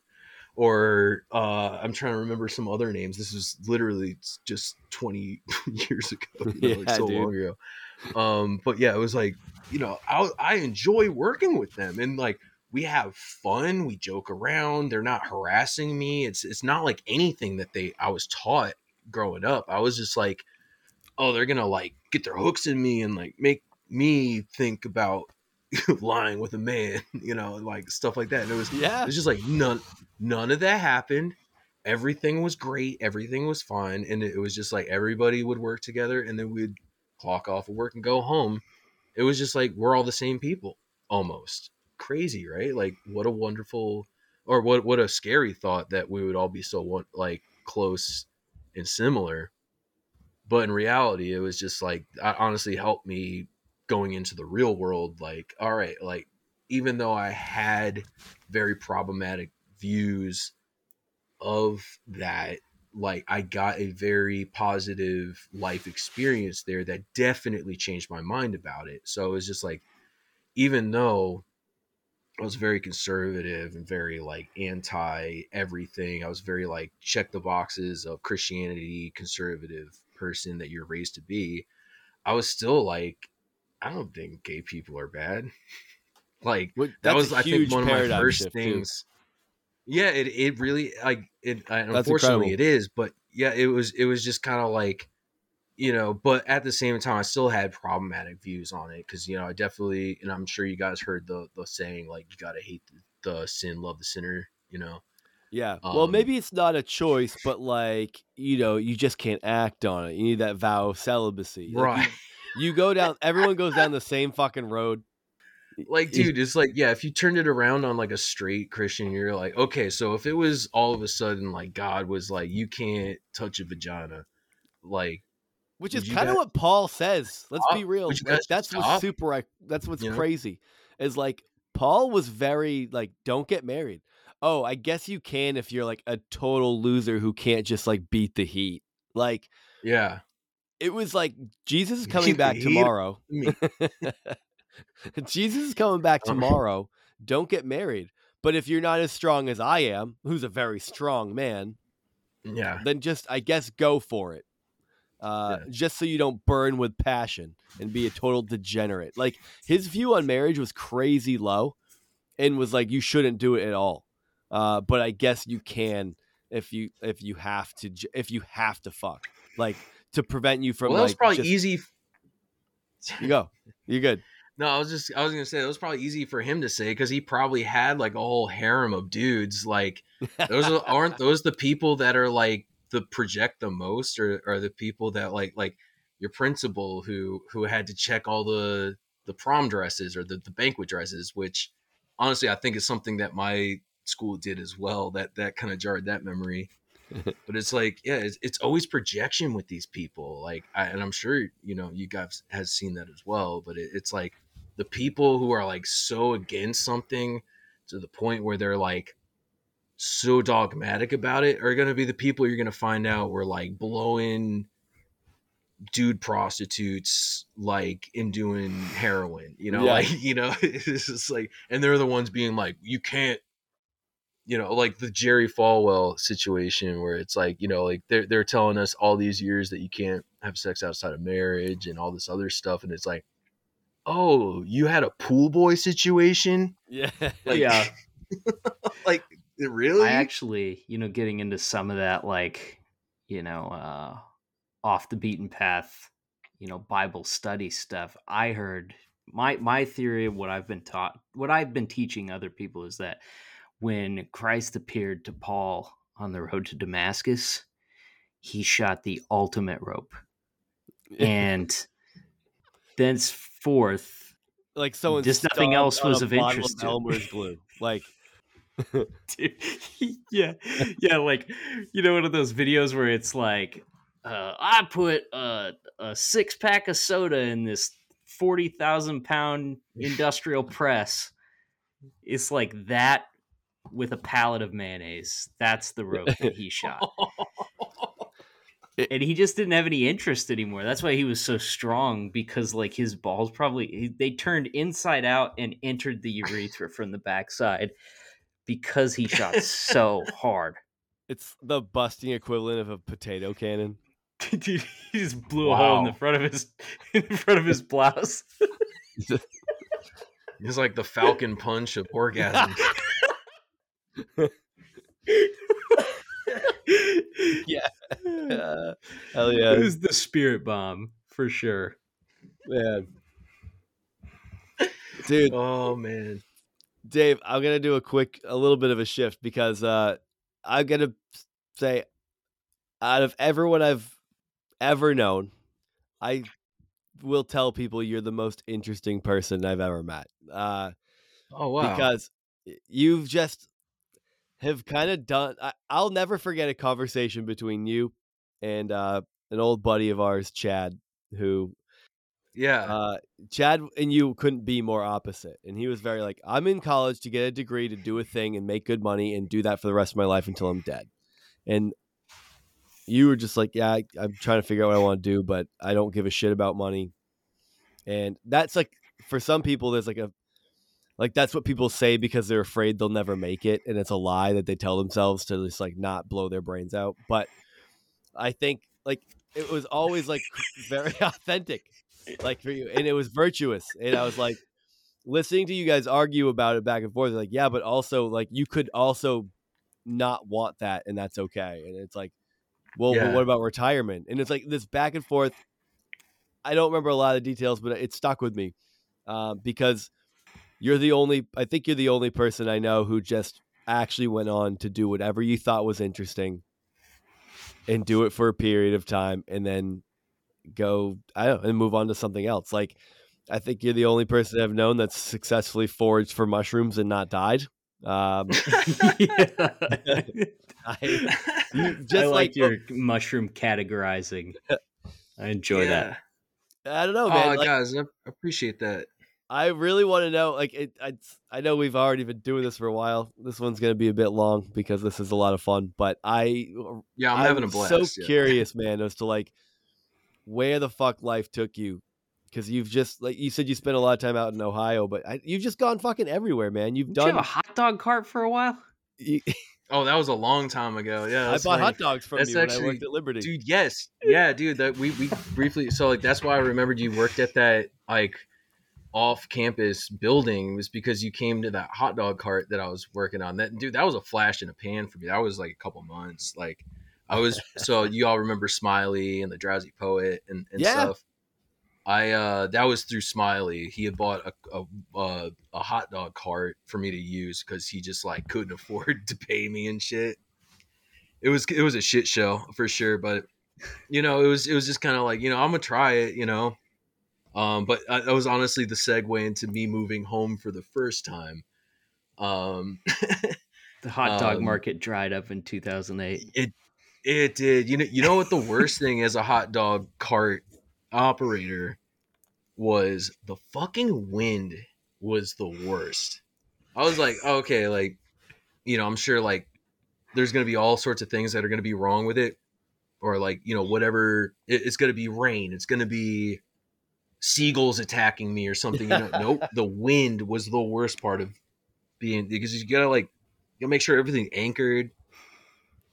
or uh I'm trying to remember some other names. This is literally just 20 years ago, you know, like Yeah, so dude. long ago. Um but yeah, it was like, you know, I I enjoy working with them and like we have fun, we joke around, they're not harassing me. It's it's not like anything that they I was taught growing up. I was just like, oh, they're gonna like get their hooks in me and like make me think about lying with a man, you know, like stuff like that. And it was yeah. it was just like none none of that happened. everything was great, everything was fine, and it was just like everybody would work together, and then we'd clock off of work and go home. It was just like we're all the same people, almost crazy, right? Like what a wonderful, or what what a scary thought that we would all be so one like close and similar. But in reality, it was just like that honestly helped me going into the real world. Like, all right, like even though I had very problematic views of that like I got a very positive life experience there that definitely changed my mind about it. So it was just like even though I was very conservative and very like anti everything, I was very like check the boxes of Christianity, conservative person that you're raised to be. I was still like I don't think gay people are bad. like that was I think one of my first things. too. Yeah, it it really like it. Unfortunately, incredible. it is. But yeah, it was it was just kind of like, you know. But at the same time, I still had problematic views on it because you know I definitely, and I'm sure you guys heard the the saying like you gotta hate the, the sin, love the sinner. You know. Yeah. well, Um, maybe it's not a choice, but like, you know, you just can't act on it. You need that vow of celibacy. Like, Right. You, you go down, everyone goes down the same fucking road. Like dude it's like yeah if you turned it around on like a straight christian you're like okay so if it was all of a sudden like god was like you can't touch a vagina like Which is kind of what Paul says. Let's stop? be real. Like, that's what's super. That's what's You know? crazy. Is like Paul was very like, don't get married. Oh, I guess you can if you're like a total loser who can't just like beat the heat. Like yeah it was like Jesus is coming back tomorrow. Jesus is coming back tomorrow. Don't get married. But if you're not as strong as I am, who's a very strong man, yeah then just I guess go for it. Uh, Yeah. Just so you don't burn with passion and be a total degenerate. Like his view on marriage was crazy low, and was like you shouldn't do it at all. Uh, but I guess you can if you if you have to if you have to fuck like to prevent you from well that was like probably just- easy You go, you good. No i was just i was gonna say it was probably easy for him to say because he probably had like a whole harem of dudes like those are, aren't those the people that are like the project the most or are the people that like like your principal who who had to check all the the prom dresses or the, the banquet dresses which honestly i think is something that my school did as well that that kind of jarred that memory. But it's like yeah it's, it's always projection with these people like I, and i'm sure you know you guys has seen that as well but it, it's like the people who are like so against something to the point where they're like so dogmatic about it are going to be the people you're going to find out were like blowing dude prostitutes like in doing heroin you know Yeah. like you know it's just like and they're the ones being like you can't you know like the jerry falwell situation where it's like you know like they're, they're telling us all these years that you can't have sex outside of marriage and all this other stuff and it's like oh you had a pool boy situation Yeah, Like- yeah. like really I actually, you know, getting into some of that, like, you know, uh, off the beaten path, you know, Bible study stuff. I heard my my theory of what I've been taught, what I've been teaching other people is that when Christ appeared to Paul on the road to Damascus, he shot the ultimate rope, and thenceforth like someone Just nothing else was of interest him. Elmer's glue. Like Dude, yeah, yeah, like you know, one of those videos where it's like, uh, I put a, a six pack of soda in this forty thousand pound industrial press. It's like that with a pallet of mayonnaise. That's the rope that he shot, and he just didn't have any interest anymore. That's why he was so strong because like his balls probably they turned inside out and entered the urethra from the backside because he shot so hard. it's the busting equivalent of a potato cannon. Dude, he just blew a hole in the front of his in front of his blouse. It's like the Falcon Punch of orgasm. Yeah. yeah. Hell yeah. It was the spirit bomb for sure. man. Dude, oh man. Dave, I'm gonna do a quick, a little bit of a shift because uh, I'm gonna say, out of everyone I've ever known, I will tell people you're the most interesting person I've ever met. Uh, Oh wow. because you've just have kind of done. I, I'll never forget a conversation between you and uh, an old buddy of ours, Chad, who yeah. uh, Chad and you couldn't be more opposite. And he was very like, I'm in college to get a degree, to do a thing, and make good money, and do that for the rest of my life until I'm dead. And you were just like, yeah, I, I'm trying to figure out what I want to do, but I don't give a shit about money. And that's like for some people, there's like a like that's what people say because they're afraid they'll never make it, and it's a lie that they tell themselves to just like not blow their brains out. But I think like it was always like very authentic, like for you, and it was virtuous. And I was like listening to you guys argue about it back and forth. Like, yeah, but also like you could also not want that, and that's okay. And it's like, well, but what about retirement? And it's like this back and forth. I don't remember a lot of the details, but it stuck with me um, because you're the only. I think you're the only person I know who just actually went on to do whatever you thought was interesting and do it for a period of time and then go I don't know, and move on to something else. Like I think you're the only person I've known that's successfully foraged for mushrooms and not died. Um. I, just I like, like your mushroom categorizing. I enjoy that. I don't know, man. oh, like, guys, I appreciate that. I really want to know. Like, it, I, I know we've already been doing this for a while. This one's going to be a bit long because this is a lot of fun. But I, uh, Yeah, I'm having a blast. so yeah. curious, man, as to like where the fuck life took you. Because you've just like you said, you spent a lot of time out in Ohio, but I, you've just gone fucking everywhere, man. You've Did you have done. a hot dog cart for a while? you- Oh, that was a long time ago. Yeah, I bought funny. hot dogs from That's you when I actually- worked at Liberty. dude. Yes, yeah, dude. That we we briefly. So like that's why I remembered you worked at that like off-campus building was because you came to that hot dog cart that I was working on. That dude, that was a flash in a pan for me. That was like a couple months. Like I was. so you all remember Smiley and the Drowsy Poet and, and Yeah. stuff. I uh that was through Smiley. He had bought a a, a, a hot dog cart for me to use because he just like couldn't afford to pay me and shit. It was it was a shit show for sure, but you know it was it was just kind of like you know I'm gonna try it, you know. Um, but uh, that was honestly the segue into me moving home for the first time. Um, The hot dog Um, market dried up in 2008. it it did. You know you know what the worst thing as a hot dog cart operator was the fucking wind was the worst. I was like, okay, like you know, I'm sure like there's gonna be all sorts of things that are gonna be wrong with it, or like you know whatever. It, it's gonna be rain. It's gonna be seagulls attacking me or something. You know, nope. The wind was the worst part of being because you gotta like you make sure everything anchored.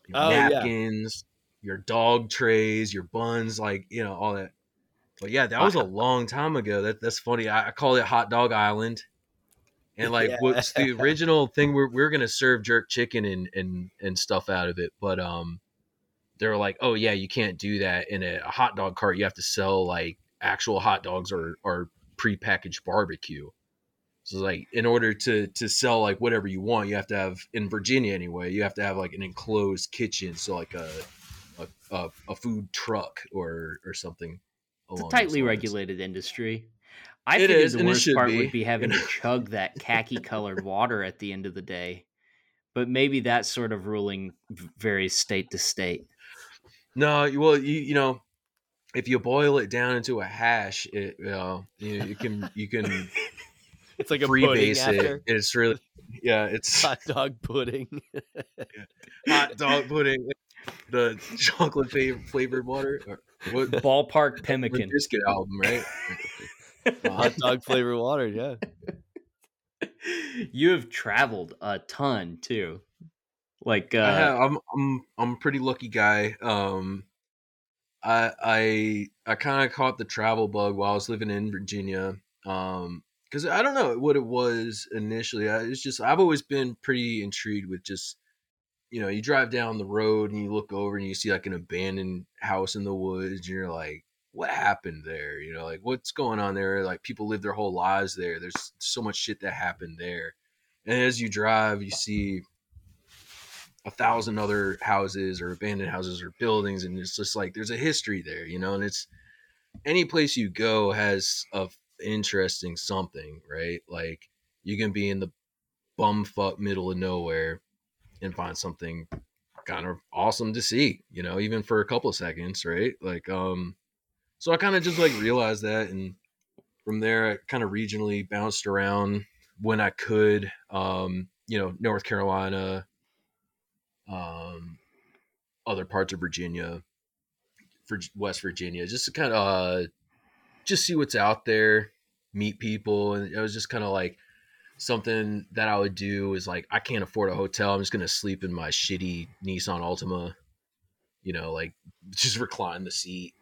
Your Oh, yeah. napkins, your dog trays, your buns, like you know all that. But yeah, that was a long time ago. That that's funny. I, I call it Hot Dog Island. And like Yeah. what's the original thing we're we're gonna serve jerk chicken and and and stuff out of it, but um they were like, Oh yeah, you can't do that in a, a hot dog cart. You have to sell like actual hot dogs or or prepackaged barbecue. So like in order to to sell like whatever you want, you have to have in Virginia anyway, you have to have like an enclosed kitchen, so like a a, a, a food truck or or something. It's a tightly regulated industry. I It figured is, the worst part be, would be having to chug that khaki colored water at the end of the day. But maybe that sort of ruling varies state to state. No, well, you you know, if you boil it down into a hash, it you know, you, you can you can it's like a pudding freebase after it. It's really yeah, it's hot dog pudding. hot dog pudding, the chocolate fa- flavored water, what Ballpark pemmican. biscuit album, right? hot dog flavored water. Yeah. you have traveled a ton too. Like uh, I have, I'm I'm I'm a pretty lucky guy. Um, I I I kind of caught the travel bug while I was living in Virginia. Um, because I don't know what it was initially. I, it's just I've always been pretty intrigued with just you know you drive down the road and you look over and you see like an abandoned house in the woods and you're like what happened there you know like what's going on there like people live their whole lives there there's so much shit that happened there and as you drive you see a thousand other houses or abandoned houses or buildings, and it's just like there's a history there, you know. And it's any place you go has a f- interesting something, right? Like you can be in the bumfuck middle of nowhere and find something kind of awesome to see, you know, even for a couple of seconds, right? Like, um, so I kind of just like realized that, and from there, I kind of regionally bounced around when I could, um, you know, North Carolina, um, other parts of Virginia, for West Virginia, just to kind of uh, just see what's out there, meet people, and it was just kind of like something that I would do is like I can't afford a hotel. I'm just gonna sleep in my shitty Nissan Altima, you know, like just recline the seat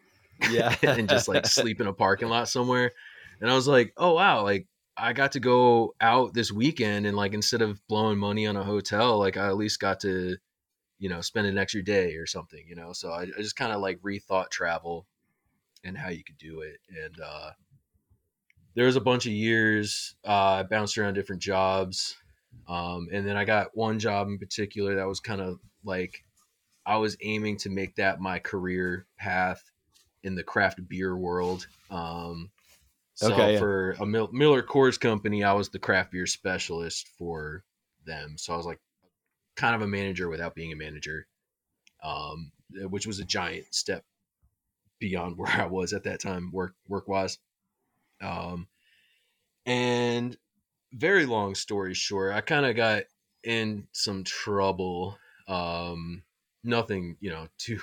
Yeah. and just like sleep in a parking lot somewhere. And I was like, oh wow, like I got to go out this weekend and like instead of blowing money on a hotel, like I at least got to, you know, spend an extra day or something, you know. So I, I just kind of like rethought travel and how you could do it. And uh there was a bunch of years uh, I bounced around different jobs, um, and then I got one job in particular that was kind of like I was aiming to make that my career path in the craft beer world. Um, so Okay, yeah. for a Mil- Miller Coors company, I was the craft beer specialist for them. So I was like kind of a manager without being a manager, um, which was a giant step beyond where I was at that time, work work wise. Um, and very long story short, I kind of got in some trouble. Um, nothing, you know, too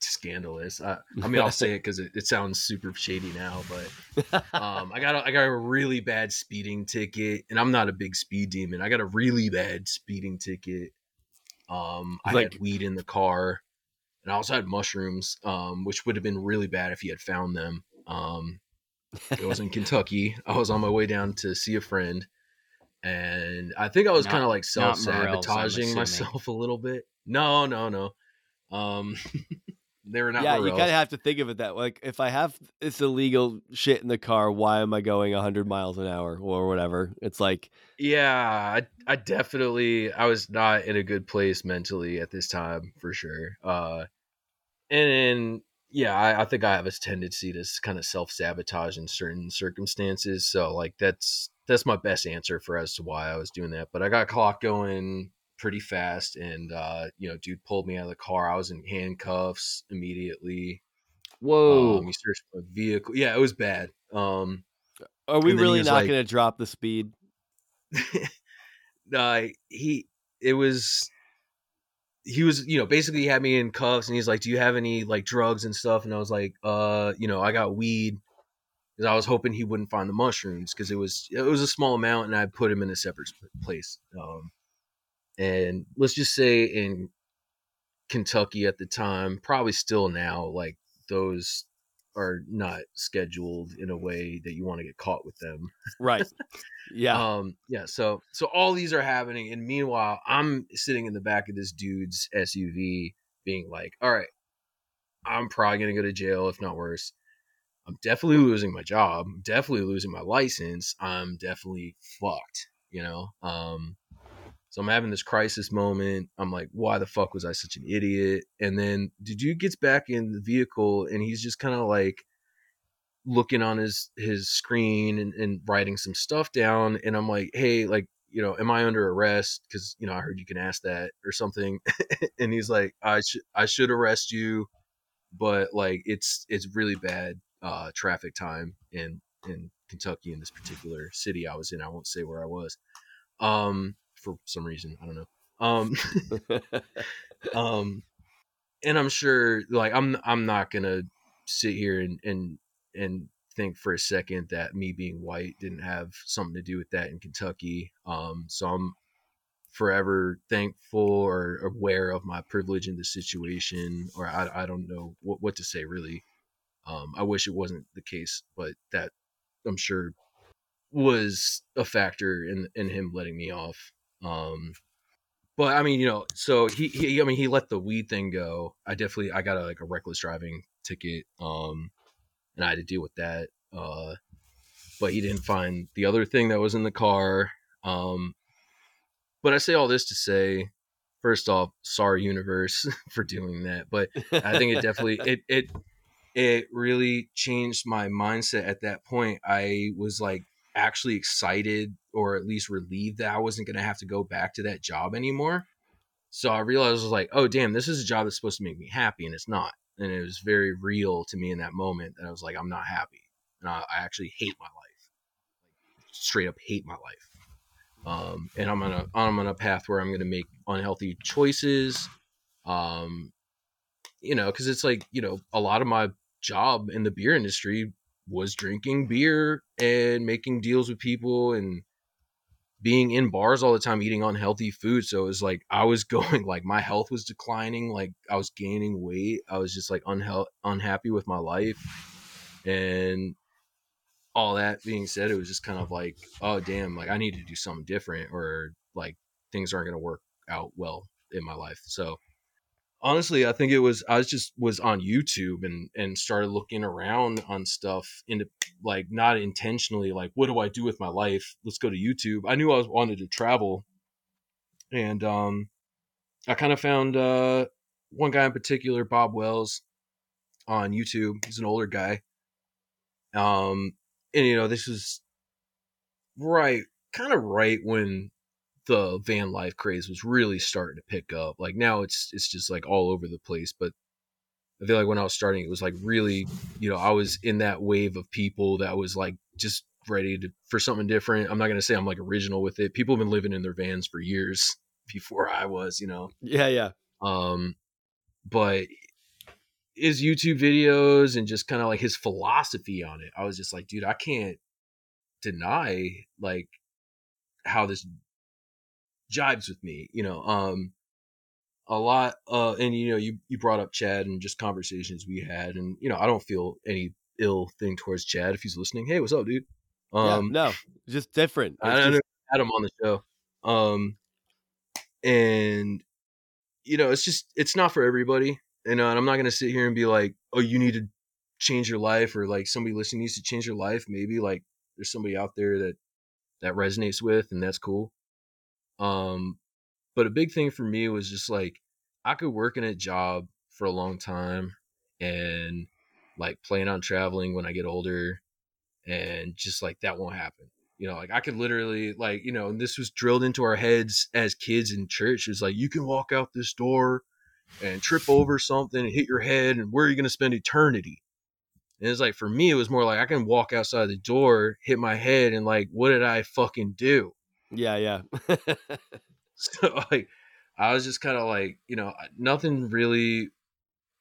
scandalous. I, I mean, I'll say it because it, it sounds super shady now, but um, I got a, I got a really bad speeding ticket, and I'm not a big speed demon. I got a really bad speeding ticket. Um, I Like- had weed in the car, and I also had mushrooms, um, which would have been really bad if he had found them. Um, it was in Kentucky. I was on my way down to see a friend, and I think I was kind of like self sabotaging myself a little bit. No, no, no. Um, they were not. yeah, you kind of have to think of it that way. Like, if I have this illegal shit in the car, why am I going 100 miles an hour or whatever? It's like, Yeah, I, I definitely I was not in a good place mentally at this time for sure. Uh, and then yeah, I, I think I have a tendency to kind of self sabotage in certain circumstances. So like that's that's my best answer for as to why I was doing that. But I got clock going pretty fast, and uh, you know, dude pulled me out of the car. I was in handcuffs immediately. Whoa. Um, he searched my vehicle. Yeah, it was bad. Um, are we And then he really not like- going to drop the speed? uh, he it was he was you know basically he had me in cuffs and he's like do you have any like drugs and stuff and i was like uh you know i got weed because i was hoping he wouldn't find the mushrooms because it was it was a small amount and i put him in a separate place um and let's just say in kentucky at the time probably still now like those are not scheduled in a way that you want to get caught with them Right. Yeah. um yeah so so all these are happening and meanwhile i'm sitting in the back of this dude's suv being like all right i'm probably gonna go to jail if not worse i'm definitely losing my job I'm definitely losing my license i'm definitely fucked you know um so i'm having this crisis moment. I'm like why the fuck was i such an idiot? And then the dude gets back in the vehicle and he's just kind of like looking on his his screen and, and writing some stuff down. And i'm like hey like you know am i under arrest? Because you know i heard you can ask that or something. And he's like i should i should arrest you but like it's it's really bad uh traffic time in in kentucky in this particular city i was in. I won't say where i was. Um for some reason i don't know. Um um and i'm sure like i'm i'm not gonna sit here and and and think for a second that me being white didn't have something to do with that in kentucky. Um so i'm forever thankful or aware of my privilege in the situation or i, I don't know what, what to say really. Um i wish it wasn't the case but that i'm sure was a factor in in him letting me off um but I mean, you know, so he, he I mean, he let the weed thing go. I definitely, I got a, like a reckless driving ticket, um, and I had to deal with that. Uh, but he didn't find the other thing that was in the car. Um, but I say all this to say, first off, sorry universe for doing that, but I think it definitely it it it really changed my mindset at that point. I was like actually excited or at least relieved that I wasn't going to have to go back to that job anymore. So I realized I was like, oh damn, this is a job that's supposed to make me happy and it's not. And it was very real to me in that moment that I was like, I'm not happy. And I, I actually hate my life. Like, straight up hate my life. Um, and I'm on a I'm on a path where I'm going to make unhealthy choices. Um, you know, because it's like you know a lot of my job in the beer industry was drinking beer and making deals with people and being in bars all the time eating unhealthy food. So it was like i was going like my health was declining like i was gaining weight. I was just like unhe- unhappy with my life. And all that being said it was just kind of like oh damn like i need to do something different or like things aren't going to work out well in my life. So honestly i think it was i was just was on youtube and and started looking around on stuff into like not intentionally like what do i do with my life? Let's go to youtube. I knew i was wanted to travel. And um i kind of found uh one guy in particular bob wells on youtube. He's an older guy. Um and you know this was right kind of right when the van life craze was really starting to pick up. Like now it's it's just like all over the place, but I feel like when I was starting it was like really, you know, I was in that wave of people that was like just ready to for something different. I'm not going to say I'm like original with it. People have been living in their vans for years before I was, you know. Yeah, yeah. Um but his YouTube videos and just kind of like his philosophy on it. I was just like, dude, I can't deny like how this jives with me, you know. Um, a lot, uh, and you know, you you brought up Chad and just conversations we had, and you know, I don't feel any ill thing towards Chad if he's listening. Hey, what's up, dude? Um, yeah, no, just different. It's I just... had him on the show, um, and you know, it's just it's not for everybody, you know. And I'm not gonna sit here and be like, oh, you need to change your life, or like somebody listening needs to change your life. Maybe like there's somebody out there that that resonates with, and that's cool. Um, but a big thing for me was just like I could work in a job for a long time and like plan on traveling when I get older and just like that won't happen. You know, like I could literally like, you know, and this was drilled into our heads as kids in church. It's like you can walk out this door and trip over something and hit your head and where are you going to spend eternity? And it's like for me, it was more like I can walk outside the door, hit my head, and like, what did I fucking do? Yeah, yeah. so like I was just kind of like, you know, nothing really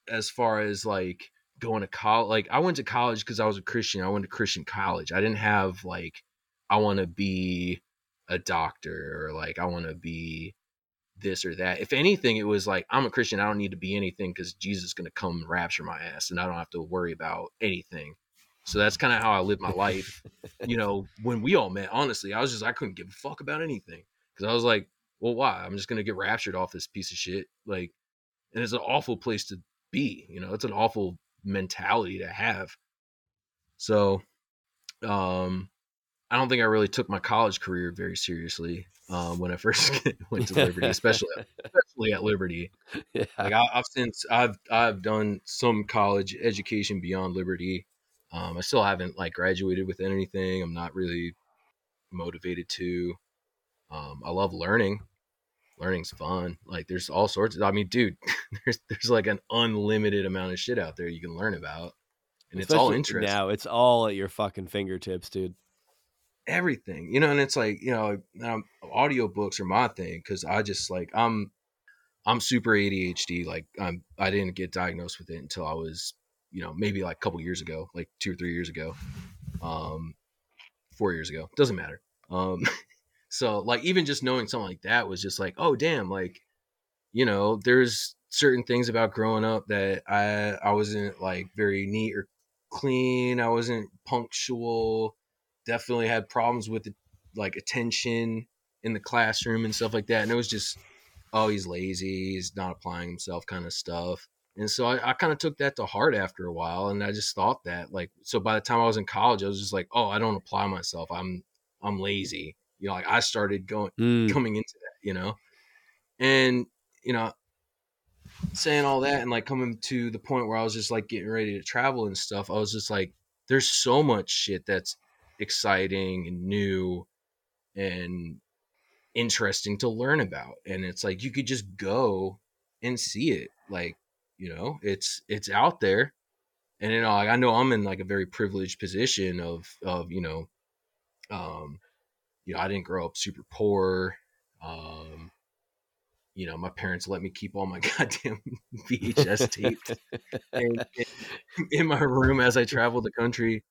as far as like going to college. Like I went to college because I was a Christian. I went to Christian college. I didn't have like I want to be a doctor or like I want to be this or that. If anything, it was like I'm a Christian. I don't need to be anything because Jesus is going to come and rapture my ass, and I don't have to worry about anything. So that's kind of how I live my life. you know, when we all met, honestly, I was just I couldn't give a fuck about anything because I was like, well, why? I'm just gonna get raptured off this piece of shit. Like, and it's an awful place to be. You know, it's an awful mentality to have. So, um, I don't think I really took my college career very seriously um, when I first went to Liberty, especially especially at Liberty. Yeah. Like I, have since I've I've done some college education beyond Liberty. Um, I still haven't like graduated with anything. I'm not really motivated to. Um, I love learning. Learning's fun. Like there's all sorts of. I mean, dude, there's there's like an unlimited amount of shit out there you can learn about, and Especially it's all interesting. Now it's all at your fucking fingertips, dude. Everything, you know, and it's like you know, um, audiobooks are my thing because I just like I'm I'm super ADHD. Like I'm I didn't get diagnosed with it until I was you know, maybe like a couple years ago, like two or three years ago, um, four years ago, doesn't matter. Um, so like even just knowing something like that was just like, oh damn, like, you know, there's certain things about growing up that I I wasn't like very neat or clean. I wasn't punctual. Definitely had problems with like attention in the classroom and stuff like that. And it was just, oh, he's lazy. He's not applying himself, kind of stuff. And so I, I kind of took that to heart after a while. And I just thought that like, so by the time I was in college, I was just like, oh, I don't apply myself. I'm, I'm lazy. You know, like I started going, mm. coming into that, you know? And you know, saying all that and like coming to the point where I was just like getting ready to travel and stuff, I was just like, there's so much shit that's exciting and new and interesting to learn about. And it's like you could just go and see it. Like, you know, it's it's out there. And you know, like, I know I'm in like a very privileged position of of, you know, um, you know, I didn't grow up super poor. Um, you know, my parents let me keep all my goddamn VHS tapes in, in, my room as I traveled the country.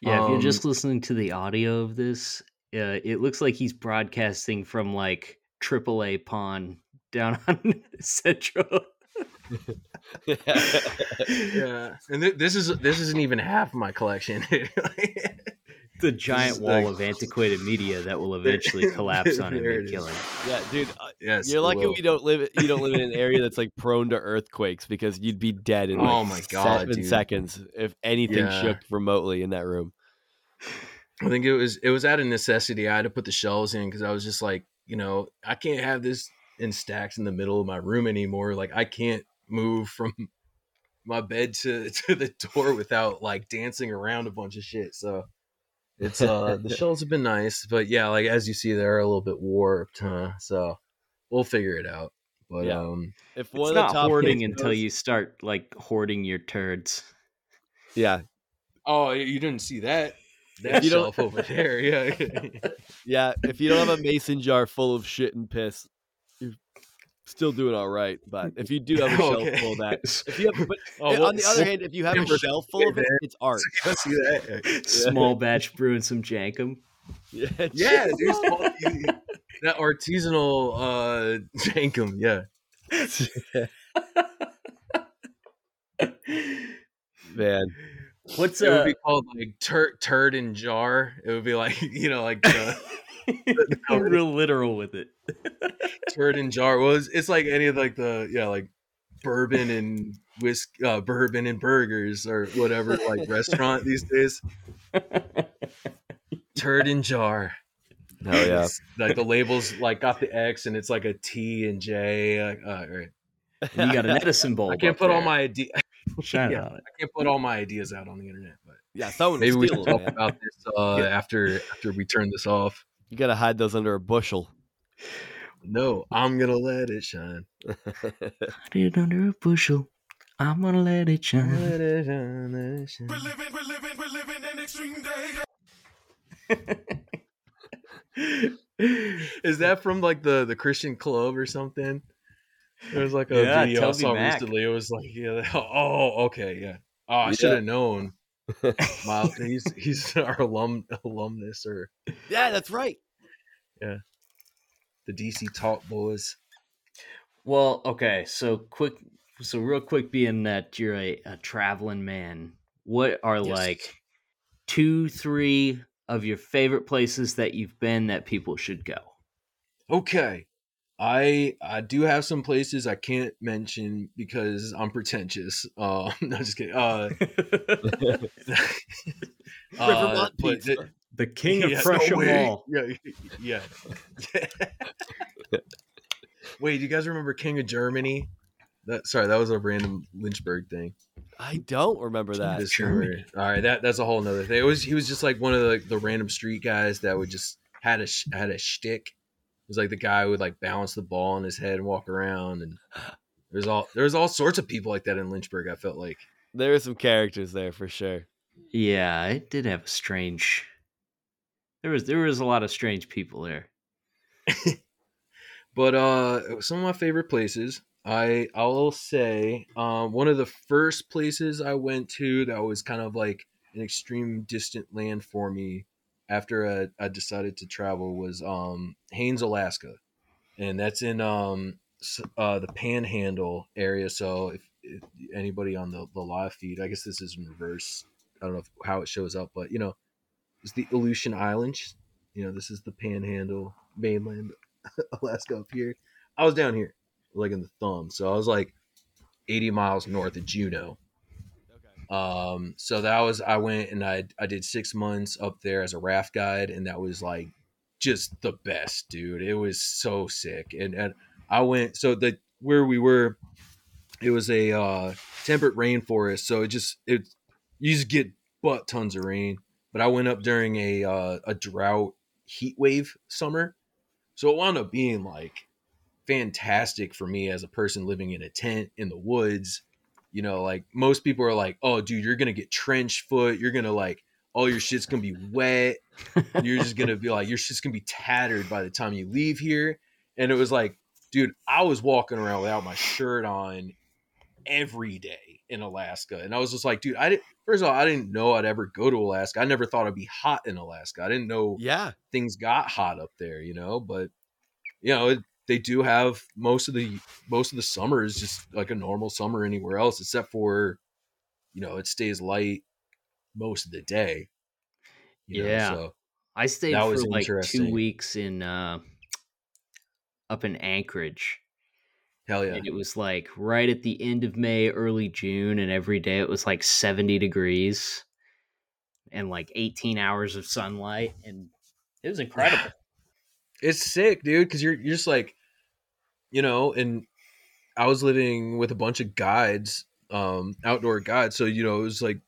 Yeah, um, if you're just listening to the audio of this, uh, it looks like he's broadcasting from like AAA Pawn down on Central. yeah, and th- this is this isn't even half my collection. the giant wall of antiquated media that will eventually collapse on him and kill him. Yeah, dude. Uh, yes, you're lucky we don't live. You don't live in an area that's like prone to earthquakes because you'd be dead in like oh my god seven dude. seconds if anything yeah. shook remotely in that room. I think it was it was out of necessity. I had to put the shelves in because I was just like, you know, I can't have this in stacks in the middle of my room anymore. Like I can't move from my bed to to the door without like dancing around a bunch of shit. So it's uh the shells have been nice, but yeah, like as you see, they're a little bit warped, huh? So we'll figure it out. But yeah. um, if one it's of the not hoarding until you start like hoarding your turds. Yeah. Oh, you didn't see that? That shelf over there, yeah. yeah. If you don't have a mason jar full of shit and piss, still doing all right. But if you do have a shelf full of that, if you have, but oh, well, on the other hand, if you have a shelf full of it, it's art. See that? Small batch brewing some jenkem. Yeah, yeah, dude, small, that artisanal uh jenkem, yeah. Man. What's it uh, would be called like turd turd in jar. It would be like you know like uh, real literal with it. Turd in jar was it's like any of like the yeah like bourbon and whisk uh, bourbon and burgers or whatever like restaurant these days. Turd in jar. Oh yeah. Like the labels like got the X and it's like a T and J. Like, uh, right. And you got an Edison bulb. I can't put there. all my ideas. yeah, I can't put all my ideas out on the internet, but yeah, someone maybe we should talk about this uh, yeah. after after we turn this off. You gotta hide those under a bushel. No, I'm gonna let it shine. hide it under a bushel. I'm gonna let it shine. Let it shine, let it shine. We're living, we're living, we're living an extreme day. Is that from like the the Christian club or something? There was like a yeah, video I saw Mac. recently. It was like, yeah, oh, okay, yeah. Oh, I yeah. should have known. Miles, he's he's our alum alumnus, or yeah, that's right. Yeah, the DC Talk Boys. Well, okay, so quick, so real quick, being that you're a, a traveling man, what are yes. like two, three of your favorite places that you've been that people should go? Okay, I I do have some places I can't mention because I'm pretentious. Uh, no, just kidding. Uh, uh the, the, king of yeah, Prussia no Mall. Yeah, yeah. Wait, do you guys remember King of Germany? That sorry, that was a random Lynchburg thing. I don't remember that. All right, that that's a whole nother thing. It was he was just like one of the the random street guys that would just had a had a shtick was like the guy who would like balance the ball on his head and walk around, and there's all there's all sorts of people like that in Lynchburg. I felt like there were some characters there for sure. Yeah, it did have a strange. There was there was a lot of strange people there. but uh, some of my favorite places. I I'll say um, one of the first places I went to that was kind of like an extreme distant land for me after I, I decided to travel was um, Haines, Alaska, and that's in um, uh, the Panhandle area. So if, if, anybody on the, the live feed, I guess this is in reverse. I don't know if, how it shows up, but you know, it's the Aleutian Islands. You know, this is the Panhandle mainland, Alaska up here. I was down here, like in the thumb, so I was like 80 miles north of Juneau. Um, so that was I went and I I did six months up there as a raft guide, and that was like just the best, dude. It was so sick, and and I went so the where we were, it was a uh, temperate rainforest, so it just it you just get butt tons of rain. But I went up during a uh, a drought heat wave summer, so it wound up being like fantastic for me as a person living in a tent in the woods. You know, like most people are like, "Oh, dude, you're gonna get trench foot. You're gonna like all your shit's gonna be wet. You're just gonna be like, your shit's gonna be tattered by the time you leave here." And it was like, dude, I was walking around without my shirt on every day in Alaska, and I was just like, dude, I didn't. First of all, I didn't know I'd ever go to Alaska. I never thought it'd be hot in Alaska. I didn't know Yeah. things got hot up there, you know. But you know, it, they do have most of the most of the summer is just like a normal summer anywhere else, except for you know it stays light most of the day. you know, Yeah. so I stayed That for was like two weeks in uh, up in Anchorage, hell yeah. and it was like right at the end of May, early June, and every day it was like seventy degrees, and like eighteen hours of sunlight, and it was incredible. it's sick, dude, because you're you're just like, you know, and I was living with a bunch of guides, um, outdoor guides. So you know, it was like,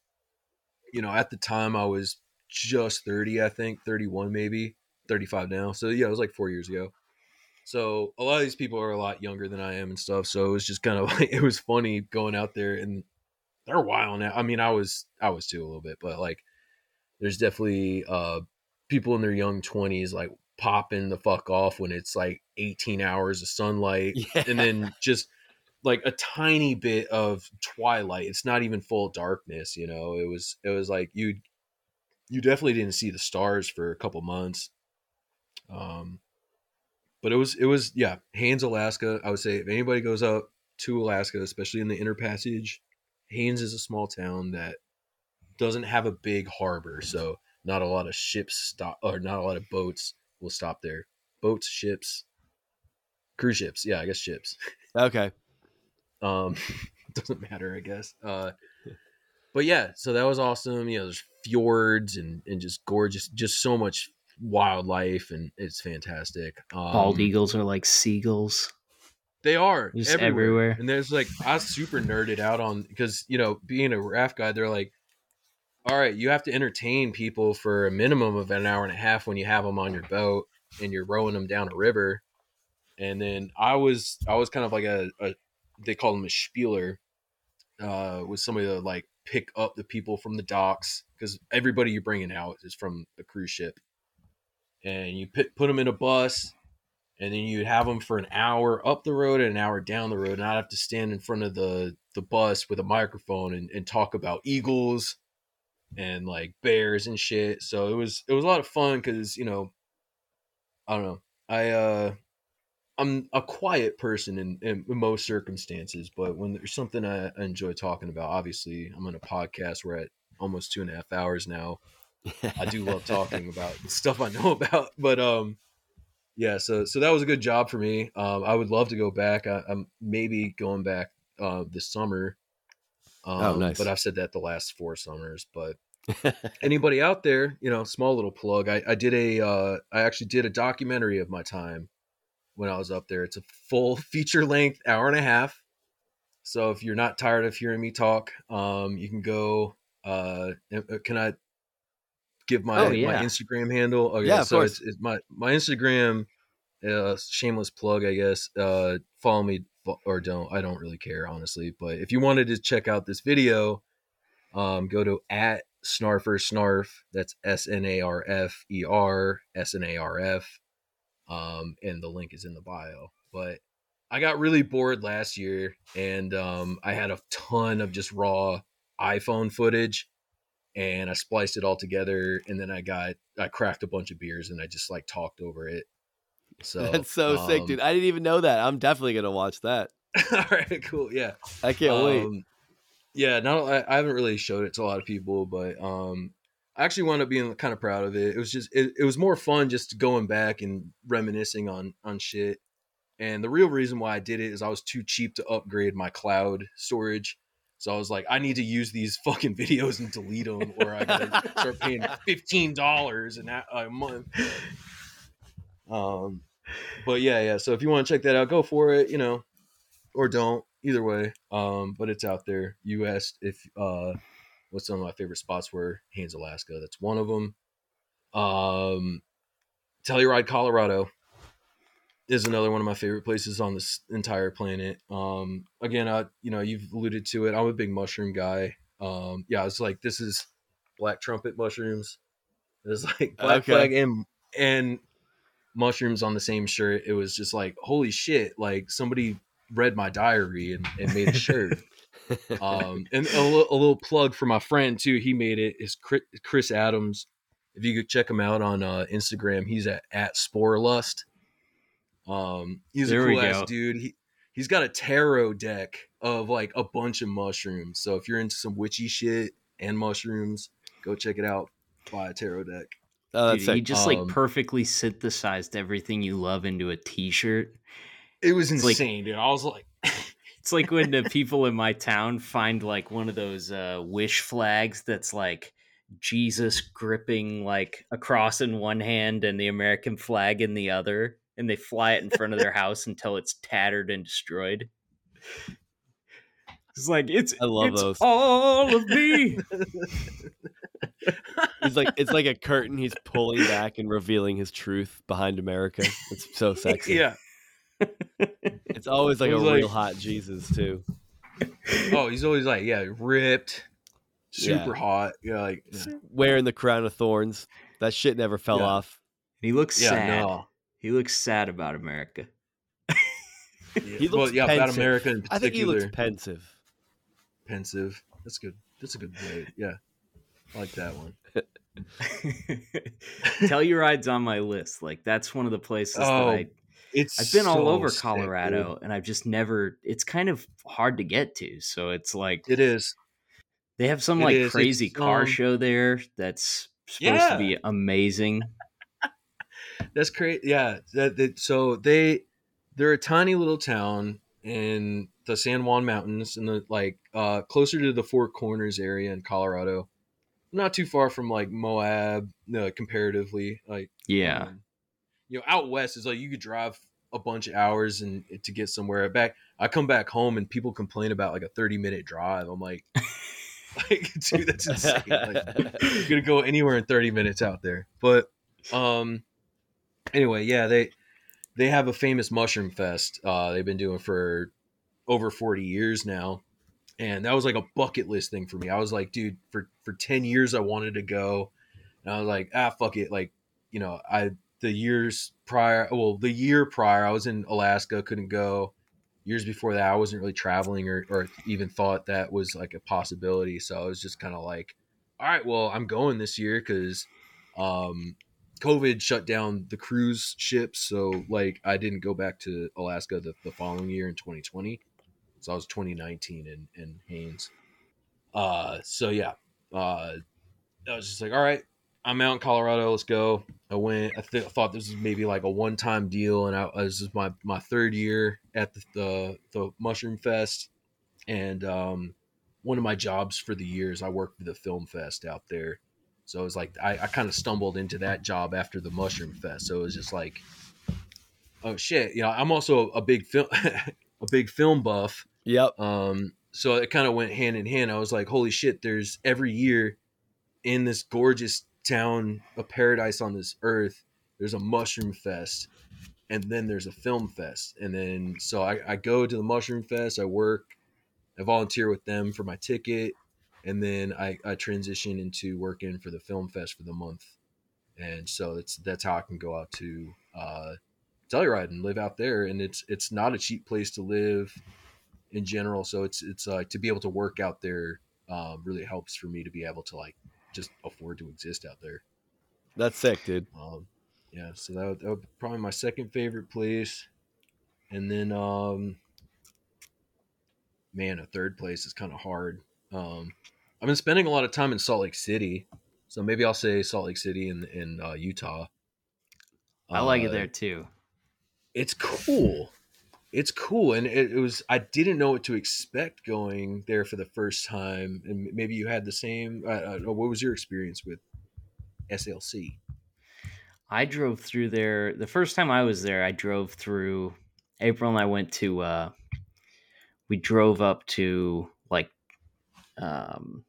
you know, at the time I was just thirty, I think, thirty one maybe, thirty five now. So yeah, it was like four years ago. So a lot of these people are a lot younger than I am and stuff. So it was just kind of like it was funny going out there and they're wild now. I mean, I was I was too a little bit, but like there's definitely uh people in their young twenties like popping the fuck off when it's like 18 hours of sunlight Yeah. and then just like a tiny bit of twilight. It's not even full darkness, you know. It was it was like you you definitely didn't see the stars for a couple months. Um but it was it was yeah, Haines, Alaska. I would say if anybody goes up to Alaska, especially in the inner passage, Haines is a small town that doesn't have a big harbor, so not a lot of ships stop or not a lot of boats will stop there. Boats, ships, cruise ships. Yeah, I guess ships. Okay. Um, doesn't matter, I guess. Uh, but yeah, so that was awesome. You know, there's fjords and and just gorgeous, just so much wildlife, and it's fantastic. Um, Bald eagles are like seagulls. They are everywhere. everywhere. And there's like I super nerded out on because you know being a raft guide, they're like, all right, you have to entertain people for a minimum of an hour and a half when you have them on your boat and you're rowing them down a river. And then I was I was kind of like a, a they call them a spieler, uh, with somebody to like pick up the people from the docks because everybody you're bringing out is from a cruise ship, and you put put them in a bus and then you'd have them for an hour up the road and an hour down the road and i'd have to stand in front of the the bus with a microphone and, and talk about eagles and like bears and shit. So it was it was a lot of fun because you know i don't know. I uh i'm a quiet person in, in most circumstances but when there's something I, I enjoy talking about obviously i'm on a podcast we're at almost two and a half hours now I do love talking about stuff I know about, but um, yeah. So so that was a good job for me. Um, I would love to go back. I, I'm maybe going back uh this summer. Um, Oh, nice. But I've said that the last four summers. But anybody out there, you know, small little plug. I, I did a uh, I actually did a documentary of my time when I was up there. It's a full feature length hour and a half. So if you're not tired of hearing me talk, um, you can go. Uh, can I give my Oh, yeah. my Instagram handle? Okay, Yeah, of so. It's, it's my my Instagram. Uh, shameless plug, I guess. Uh, follow me or don't. I don't really care, honestly. But if you wanted to check out this video, um, go to at snarfer snarf. That's S N A R F E R S N A R F. Um, and the link is in the bio. But I got really bored last year, and um, I had a ton of just raw iPhone footage, and I spliced it all together, and then I got I cracked a bunch of beers, and I just like talked over it. So That's so sick, um, dude. I didn't even know that. I'm definitely gonna watch that. all right, cool, yeah. I can't wait. Um, Yeah, not I, I haven't really showed it to a lot of people, but um, I actually wound up being kind of proud of it. It was just it, it was more fun just going back and reminiscing on on shit. And the real reason why I did it is I was too cheap to upgrade my cloud storage. So I was like, I need to use these fucking videos and delete them, or I gotta start paying fifteen dollars a month. Um, but yeah, yeah. So if you want to check that out, go for it. You know, or don't. Either way, um, but it's out there. You asked if uh, what some of my favorite spots were. Haines, Alaska. That's one of them. Um, Telluride, Colorado is another one of my favorite places on this entire planet. Um, again, I you know you've alluded to it. I'm a big mushroom guy. Um, yeah, it's like this is black trumpet mushrooms. It's like black Okay. flag and and mushrooms on the same shirt. It was just like holy shit! Like somebody read my diary and, and made a shirt. um, and a, little plug for my friend too. He made it. Is Chris, Chris Adams. If you could check him out on uh, Instagram, he's at at Sporelust. Um, he's There a cool ass dude. He he's got a tarot deck of like a bunch of mushrooms. So if you're into some witchy shit and mushrooms, go check it out. Buy a tarot deck. Oh, Dude, he just Um, like perfectly synthesized everything you love into a t-shirt. It was It's like- insane, dude. I was like, It's like when the people in my town find like one of those uh, wish flags that's like Jesus gripping like a cross in one hand and the American flag in the other, and they fly it in front of their house until it's tattered and destroyed. It's like it's I love it's those. all of me. He's like it's like a curtain he's pulling back and revealing his truth behind America. It's so sexy. yeah. It's always like It a was real hot Jesus too. Oh, he's always like, yeah, ripped, super Yeah. hot. Yeah, like, yeah, Wearing the crown of thorns. That shit never fell Yeah. off. he looks yeah sad. no. He looks sad about America. He well, looks yeah, about pensive. America in particular. I think he looks pensive. pensive. That's good. That's a good way. Yeah, I like that one. Telluride's on my list. Like that's one of the places that Oh, I It's I've been all so over sick, Colorado and I've just never it's kind of hard to get to. So it's like. It is. they have some it like is. crazy It's, car um, show there that's supposed Yeah. to be amazing. That's crazy. Yeah. That, that, so they they're a tiny little town in the San Juan Mountains, in the like uh, closer to the Four Corners area in Colorado. Not too far from like Moab, no, comparatively. Like Yeah. Um, you know, out west is like you could drive a bunch of hours and to get somewhere. Back, I come back home and people complain about like a thirty minute drive. I'm like, like, dude, that's insane. Like, you're gonna go anywhere in thirty minutes out there. But, um, anyway, yeah, they they have a famous mushroom fest. Uh, they've been doing for over forty years now. And that was like a bucket list thing for me. I was like, dude, for for ten years I wanted to go, and I was like, ah, fuck it. Like, you know, I the years prior, well, the year prior, I was in Alaska, couldn't go. Years before that, I wasn't really traveling or, or even thought that was like a possibility. So I was just kind of like, all right, well, I'm going this year because um, COVID shut down the cruise ships. So like, I didn't go back to Alaska the, the following year in 2020. So I was 2019 in, in Haines. Uh, so yeah, uh, I was just like, all right, I'm out in Colorado. Let's go. I went. I, th- I thought this was maybe like a one time deal, and I, this is my my third year at the the, the Mushroom Fest, and um, one of my jobs for the years I worked for the Film Fest out there. So it was like I, I kind of stumbled into that job after the Mushroom Fest. So it was just like, oh shit, you know, I'm also a big film a big film buff. Yep. Um, so it kind of went hand in hand. I was like, holy shit, there's every year in this gorgeous town, a paradise on this earth, there's a mushroom fest. And then there's a film fest. And then so I, I go to the mushroom fest, I work, I volunteer with them for my ticket, and then I, I transition into working for the film fest for the month. And so that's that's how I can go out to uh Telluride and live out there. And it's it's not a cheap place to live in general. So it's it's like to be able to work out there um, really helps for me to be able to like just afford to exist out there. That's sick, dude. Um, yeah, so that would, that would be probably my second favorite place, and then um, man, a third place is kind of hard. Um, I've been spending a lot of time in Salt Lake City, so maybe I'll say Salt Lake City in in uh, Utah. I like Uh, it there too. it's cool it's cool and it, it was i didn't know what to expect going there for the first time and maybe you had the same uh, uh, what was your experience with slc I drove through there the first time I was there. I drove through. April and I went to uh, we drove up to like um,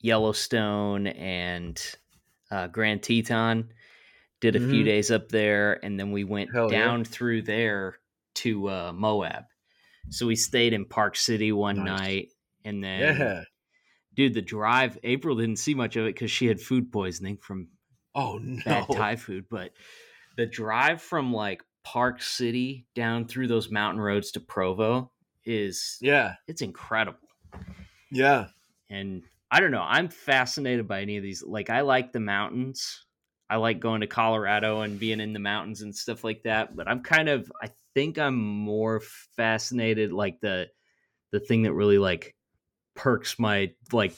Yellowstone and uh, Grand Teton. Did a few Mhm. days up there, and then we went Hell yeah. down through there to uh, Moab. So we stayed in Park City one Nice. night, and then Yeah. dude, the drive. April didn't see much of it because she had food poisoning from Oh no. bad Thai food, but the drive from like Park City down through those mountain roads to Provo is Yeah. it's incredible. Yeah. And I don't know, I'm fascinated by any of these. Like I like the mountains. I like going to Colorado and being in the mountains and stuff like that, but I'm kind of I think I'm more fascinated like the the thing that really like perks my like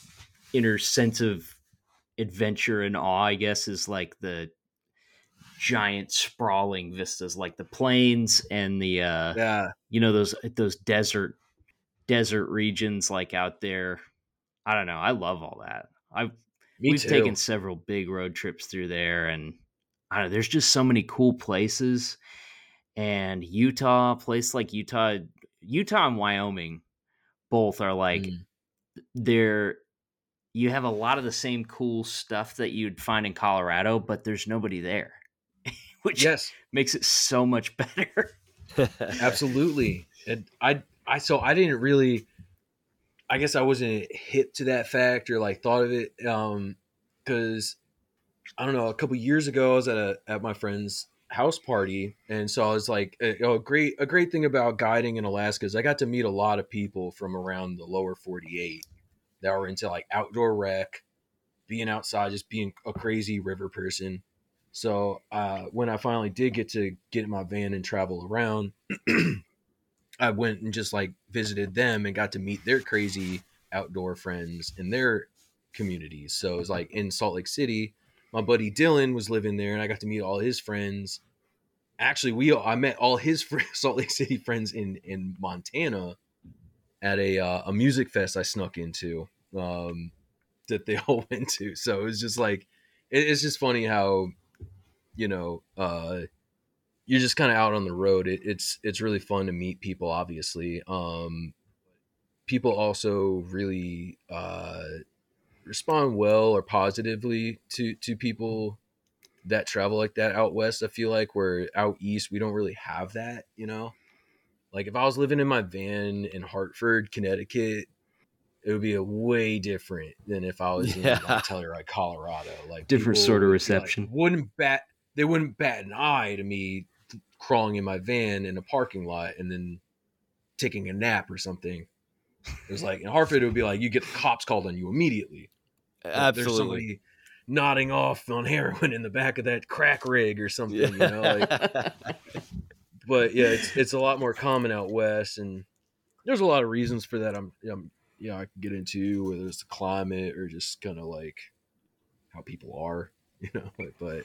inner sense of adventure and awe, I guess, is like the giant sprawling vistas, like the plains and the uh Yeah. you know those those desert desert regions like out there. I don't know. I love all that. I've Me we've too. taken several big road trips through there and I don't know, there's just so many cool places. And Utah, a place like Utah, Utah and Wyoming both are like Mm. they're you have a lot of the same cool stuff that you'd find in Colorado, but there's nobody there. Which yes. makes it so much better. Absolutely. And I I so I didn't really I guess I wasn't hit to that fact or like thought of it um cuz I don't know, a couple years ago I was at a at my friend's house party and so I was like a, a great a great thing about guiding in Alaska is I got to meet a lot of people from around the lower 48 that were into like outdoor rec, being outside, just being a crazy river person. So uh, when I finally did get to get in my van and travel around, I went and just like visited them and got to meet their crazy outdoor friends in their communities. So it was like in Salt Lake City, my buddy Dylan was living there, and I got to meet all his friends. Actually, we I met all his fr- Salt Lake City friends in in Montana at a uh, a music fest I snuck into um, that they all went to. So it was just like it, it's just funny how you know uh, you're just kind of out on the road. It, it's it's really fun to meet people. Obviously, um, people also really uh, respond well or positively to to people that travel like that out west. I feel like where out east we don't really have that. You know, like if I was living in my van in Hartford, Connecticut. It would be a way different than if I was in like Telluride, Colorado. Like Different sort of be like- reception. wouldn't bat they wouldn't bat an eye to me crawling in my van in a parking lot and then taking a nap or something. It was like in Hartford, it would be like you get the cops called on you immediately. Like, There's Absolutely. somebody nodding off on heroin in the back of that crack rig or something. You know, like, but yeah, it's it's a lot more common out west, and there's a lot of reasons for that. I'm, I'm yeah, I can get into whether it's the climate or just kind of like how people are, you know. But, but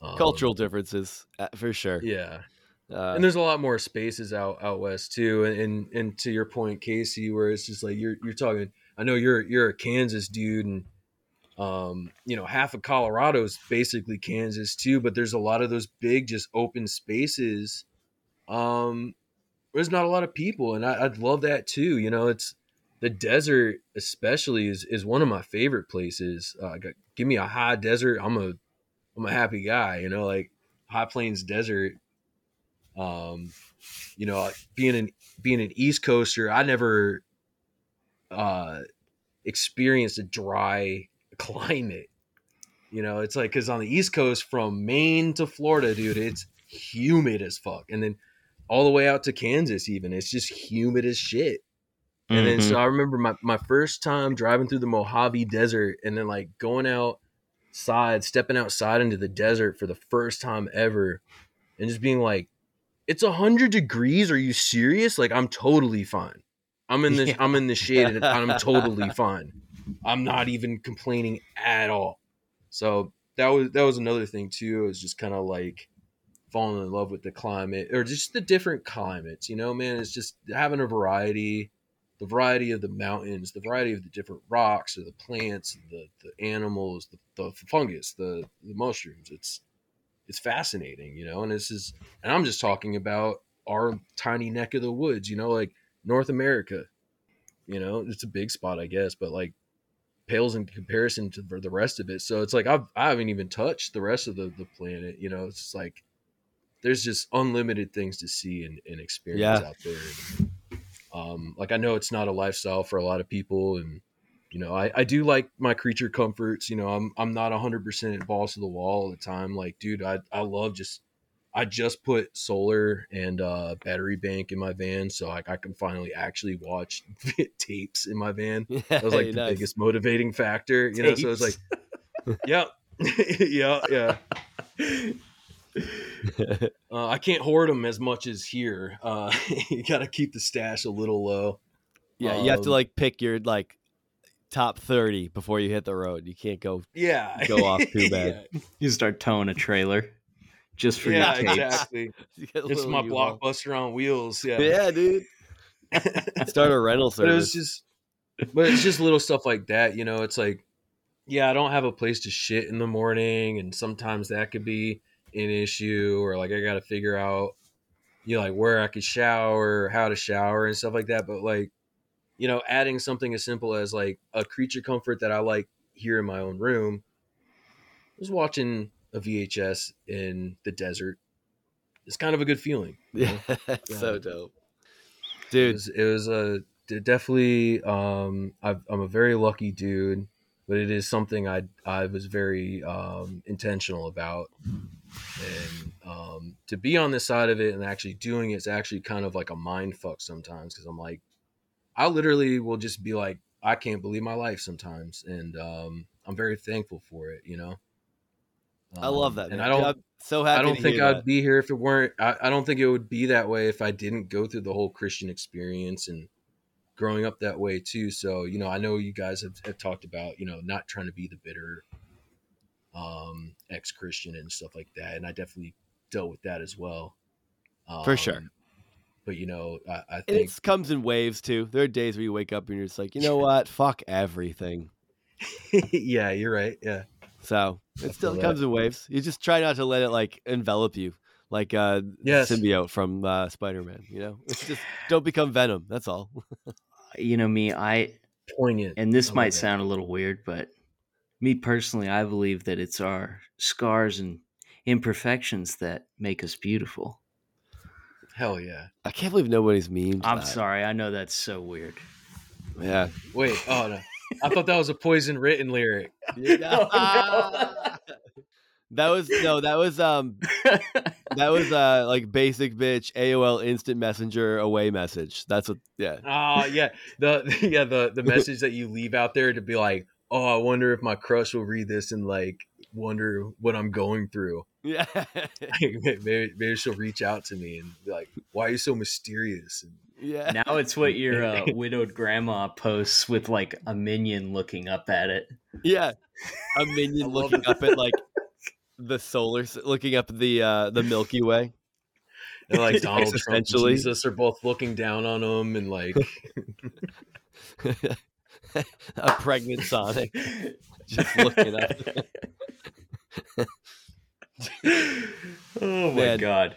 um, Cultural differences, uh, for sure. yeah, Uh, and there's a lot more spaces out out west too. And, and and to your point, Casey, where it's just like you're you're talking. I know you're you're a Kansas dude, and um, you know half of Colorado is basically Kansas too. But there's a lot of those big, just open spaces. Um, there's not a lot of people, and I, I'd love that too. You know, it's the desert, especially, is is one of my favorite places. Uh, give me a high desert, I'm a I'm a happy guy. You know, like high plains desert um you know being an being an east coaster i never uh experienced a dry climate you know it's like because on the east coast from maine to florida dude it's humid as fuck and then all the way out to kansas even it's just humid as shit and then Mhm. so I remember my, my first time driving through the Mojave Desert and then like going outside, stepping outside into the desert for the first time ever and just being like, it's a hundred degrees. Are you serious? Like I'm totally fine. I'm in the Yeah. I'm in the shade and I'm totally fine. I'm not even complaining at all. So that was that was another thing too. It was just kind of like falling in love with the climate or just the different climates, you know, man. It's just having a variety the variety of the mountains, the variety of the different rocks or the plants, the the animals, the, the fungus, the the mushrooms. It's it's fascinating, you know. And this is, and I'm just talking about our tiny neck of the woods, you know. Like North America. You know, it's a big spot, I guess, but like pales in comparison to the rest of it. So it's like I've I haven't even touched the rest of the, the planet. You know, it's like there's just unlimited things to see and, and experience Yeah. out there. Um, like I know it's not a lifestyle for a lot of people, and you know I, I do like my creature comforts. You know, I'm I'm not hundred percent balls to the wall all the time. Like, dude, I I love just I just put solar and uh, battery bank in my van, so like I can finally actually watch tapes in my van. Yeah, That was like the nice. biggest motivating factor, you know. So it's like, yeah, yeah, yeah. Uh, I can't hoard them as much as here. Uh, you got to keep the stash a little low. yeah, you have to Um, like pick your like top thirty before you hit the road. You can't go. Yeah, Go off too bad. You start towing a trailer just for Yeah, your yeah tapes. exactly. You It's my U-Haul. blockbuster on wheels. Yeah, Yeah, dude. Start a rental but it was service. just but it's just little stuff like that you know it's like yeah i don't have a place to shit in the morning and sometimes that could be an issue or like i gotta figure out you know like where i could shower how to shower and stuff like that but like you know adding something as simple as like a creature comfort that i like here in my own room I was watching a vhs in the desert it's kind of a good feeling you know? yeah, so dope, it dude. was, it was a definitely um I've, i'm a very lucky dude but it is something i i was very um intentional about and um to be on this side of it and actually doing it's actually kind of like a mind fuck sometimes because i'm like i literally will just be like i can't believe my life sometimes and um i'm very thankful for it you know I love Um, that, and man. i don't I'm so happy. I don't think I'd that. be here if it weren't. I, I don't think it would be that way if I didn't go through the whole Christian experience and growing up that way too. So you know, I know you guys have, have talked about you know not trying to be the bitter um, ex-Christian and stuff like that, and I definitely dealt with that as well. Um, For sure. But you know, I, I think it comes in waves too. There are days where you wake up and you're just like, you know what? Fuck everything. yeah, you're right. Yeah, So it still feel comes in waves. You just try not to let it like envelop you, like uh, Yes. symbiote from uh, Spider-Man. You know, it's just don't become Venom. That's all. You know me, I poignant. and this I love might sound a little weird, but me personally, I believe that it's our scars and imperfections that make us beautiful. Hell yeah. I can't believe nobody's memed. I'm that. sorry, I know that's so weird. Yeah. Wait. Oh no. I thought that was a poison written lyric. that was no. That was um. That was uh like basic bitch AOL instant messenger away message. That's what. Yeah. Oh yeah, the yeah the the message that you leave out there to be like, oh, I wonder if my crush will read this and like wonder what I'm going through. Yeah. maybe, maybe she'll reach out to me and be like, why are you so mysterious? And yeah. now it's what your uh, widowed grandma posts with like a minion looking up at it. Yeah, a minion looking up at like the solar, looking up the uh the Milky Way. and like Donald Trump and Jesus are both looking down on him and like, a pregnant Sonic just looking up. oh my Man. god.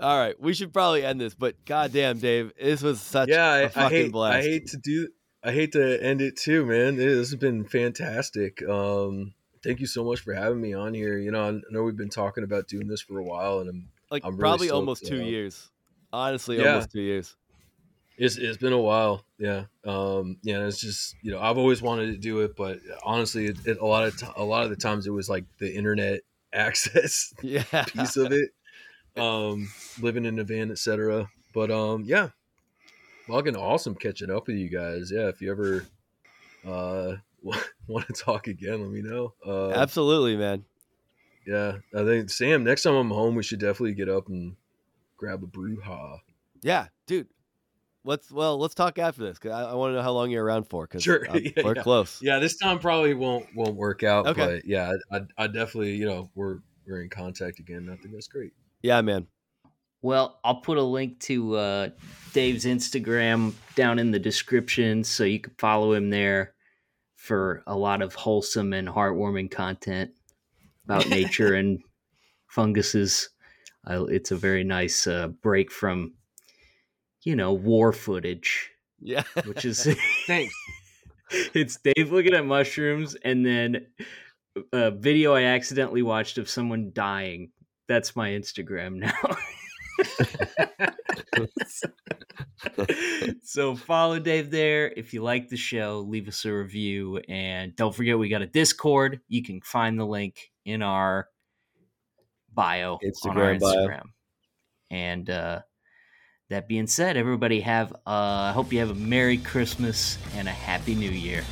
All right, we should probably end this, but goddamn, Dave, this was such yeah, a I, I fucking hate blast. I hate to do I hate to end it too, man. This has been fantastic. Um, thank you so much for having me on here. You know, I know we've been talking about doing this for a while, and I'm like I'm really probably stoked, almost two uh, years. Honestly, Yeah. almost two years. It's it's been a while, yeah. Um, yeah, it's just you know I've always wanted to do it, but honestly, it, it, a lot of t- a lot of the times it was like the internet access Yeah, piece of it, um, living in a van, etc. But um, yeah, fucking awesome catching up with you guys. Yeah, if you ever uh want to talk again, let me know. Uh, absolutely, man. yeah, I think Sam. Next time I'm home, we should definitely get up and grab a brouhaha. Yeah, dude. Let's well, let's talk after this because I, I want to know how long you're around for. Because Sure, yeah, we're yeah. close. Yeah, this time probably won't won't work out. Okay. But yeah, I, I definitely you know we're we're in contact again. I think that's great. Yeah, man. Well, I'll put a link to uh, Dave's Instagram down in the description so you can follow him there for a lot of wholesome and heartwarming content about nature and funguses. Uh, it's a very nice uh, break from, you know, war footage, Yeah. which is Thanks. it's Dave looking at mushrooms and then a video I accidentally watched of someone dying. That's my Instagram now. so follow Dave there. If you like the show, leave us a review. And don't forget, we got a Discord. You can find the link in our bio on our Instagram bio. Instagram. And uh, that being said, everybody have, uh, I hope you have a Merry Christmas and a Happy New Year.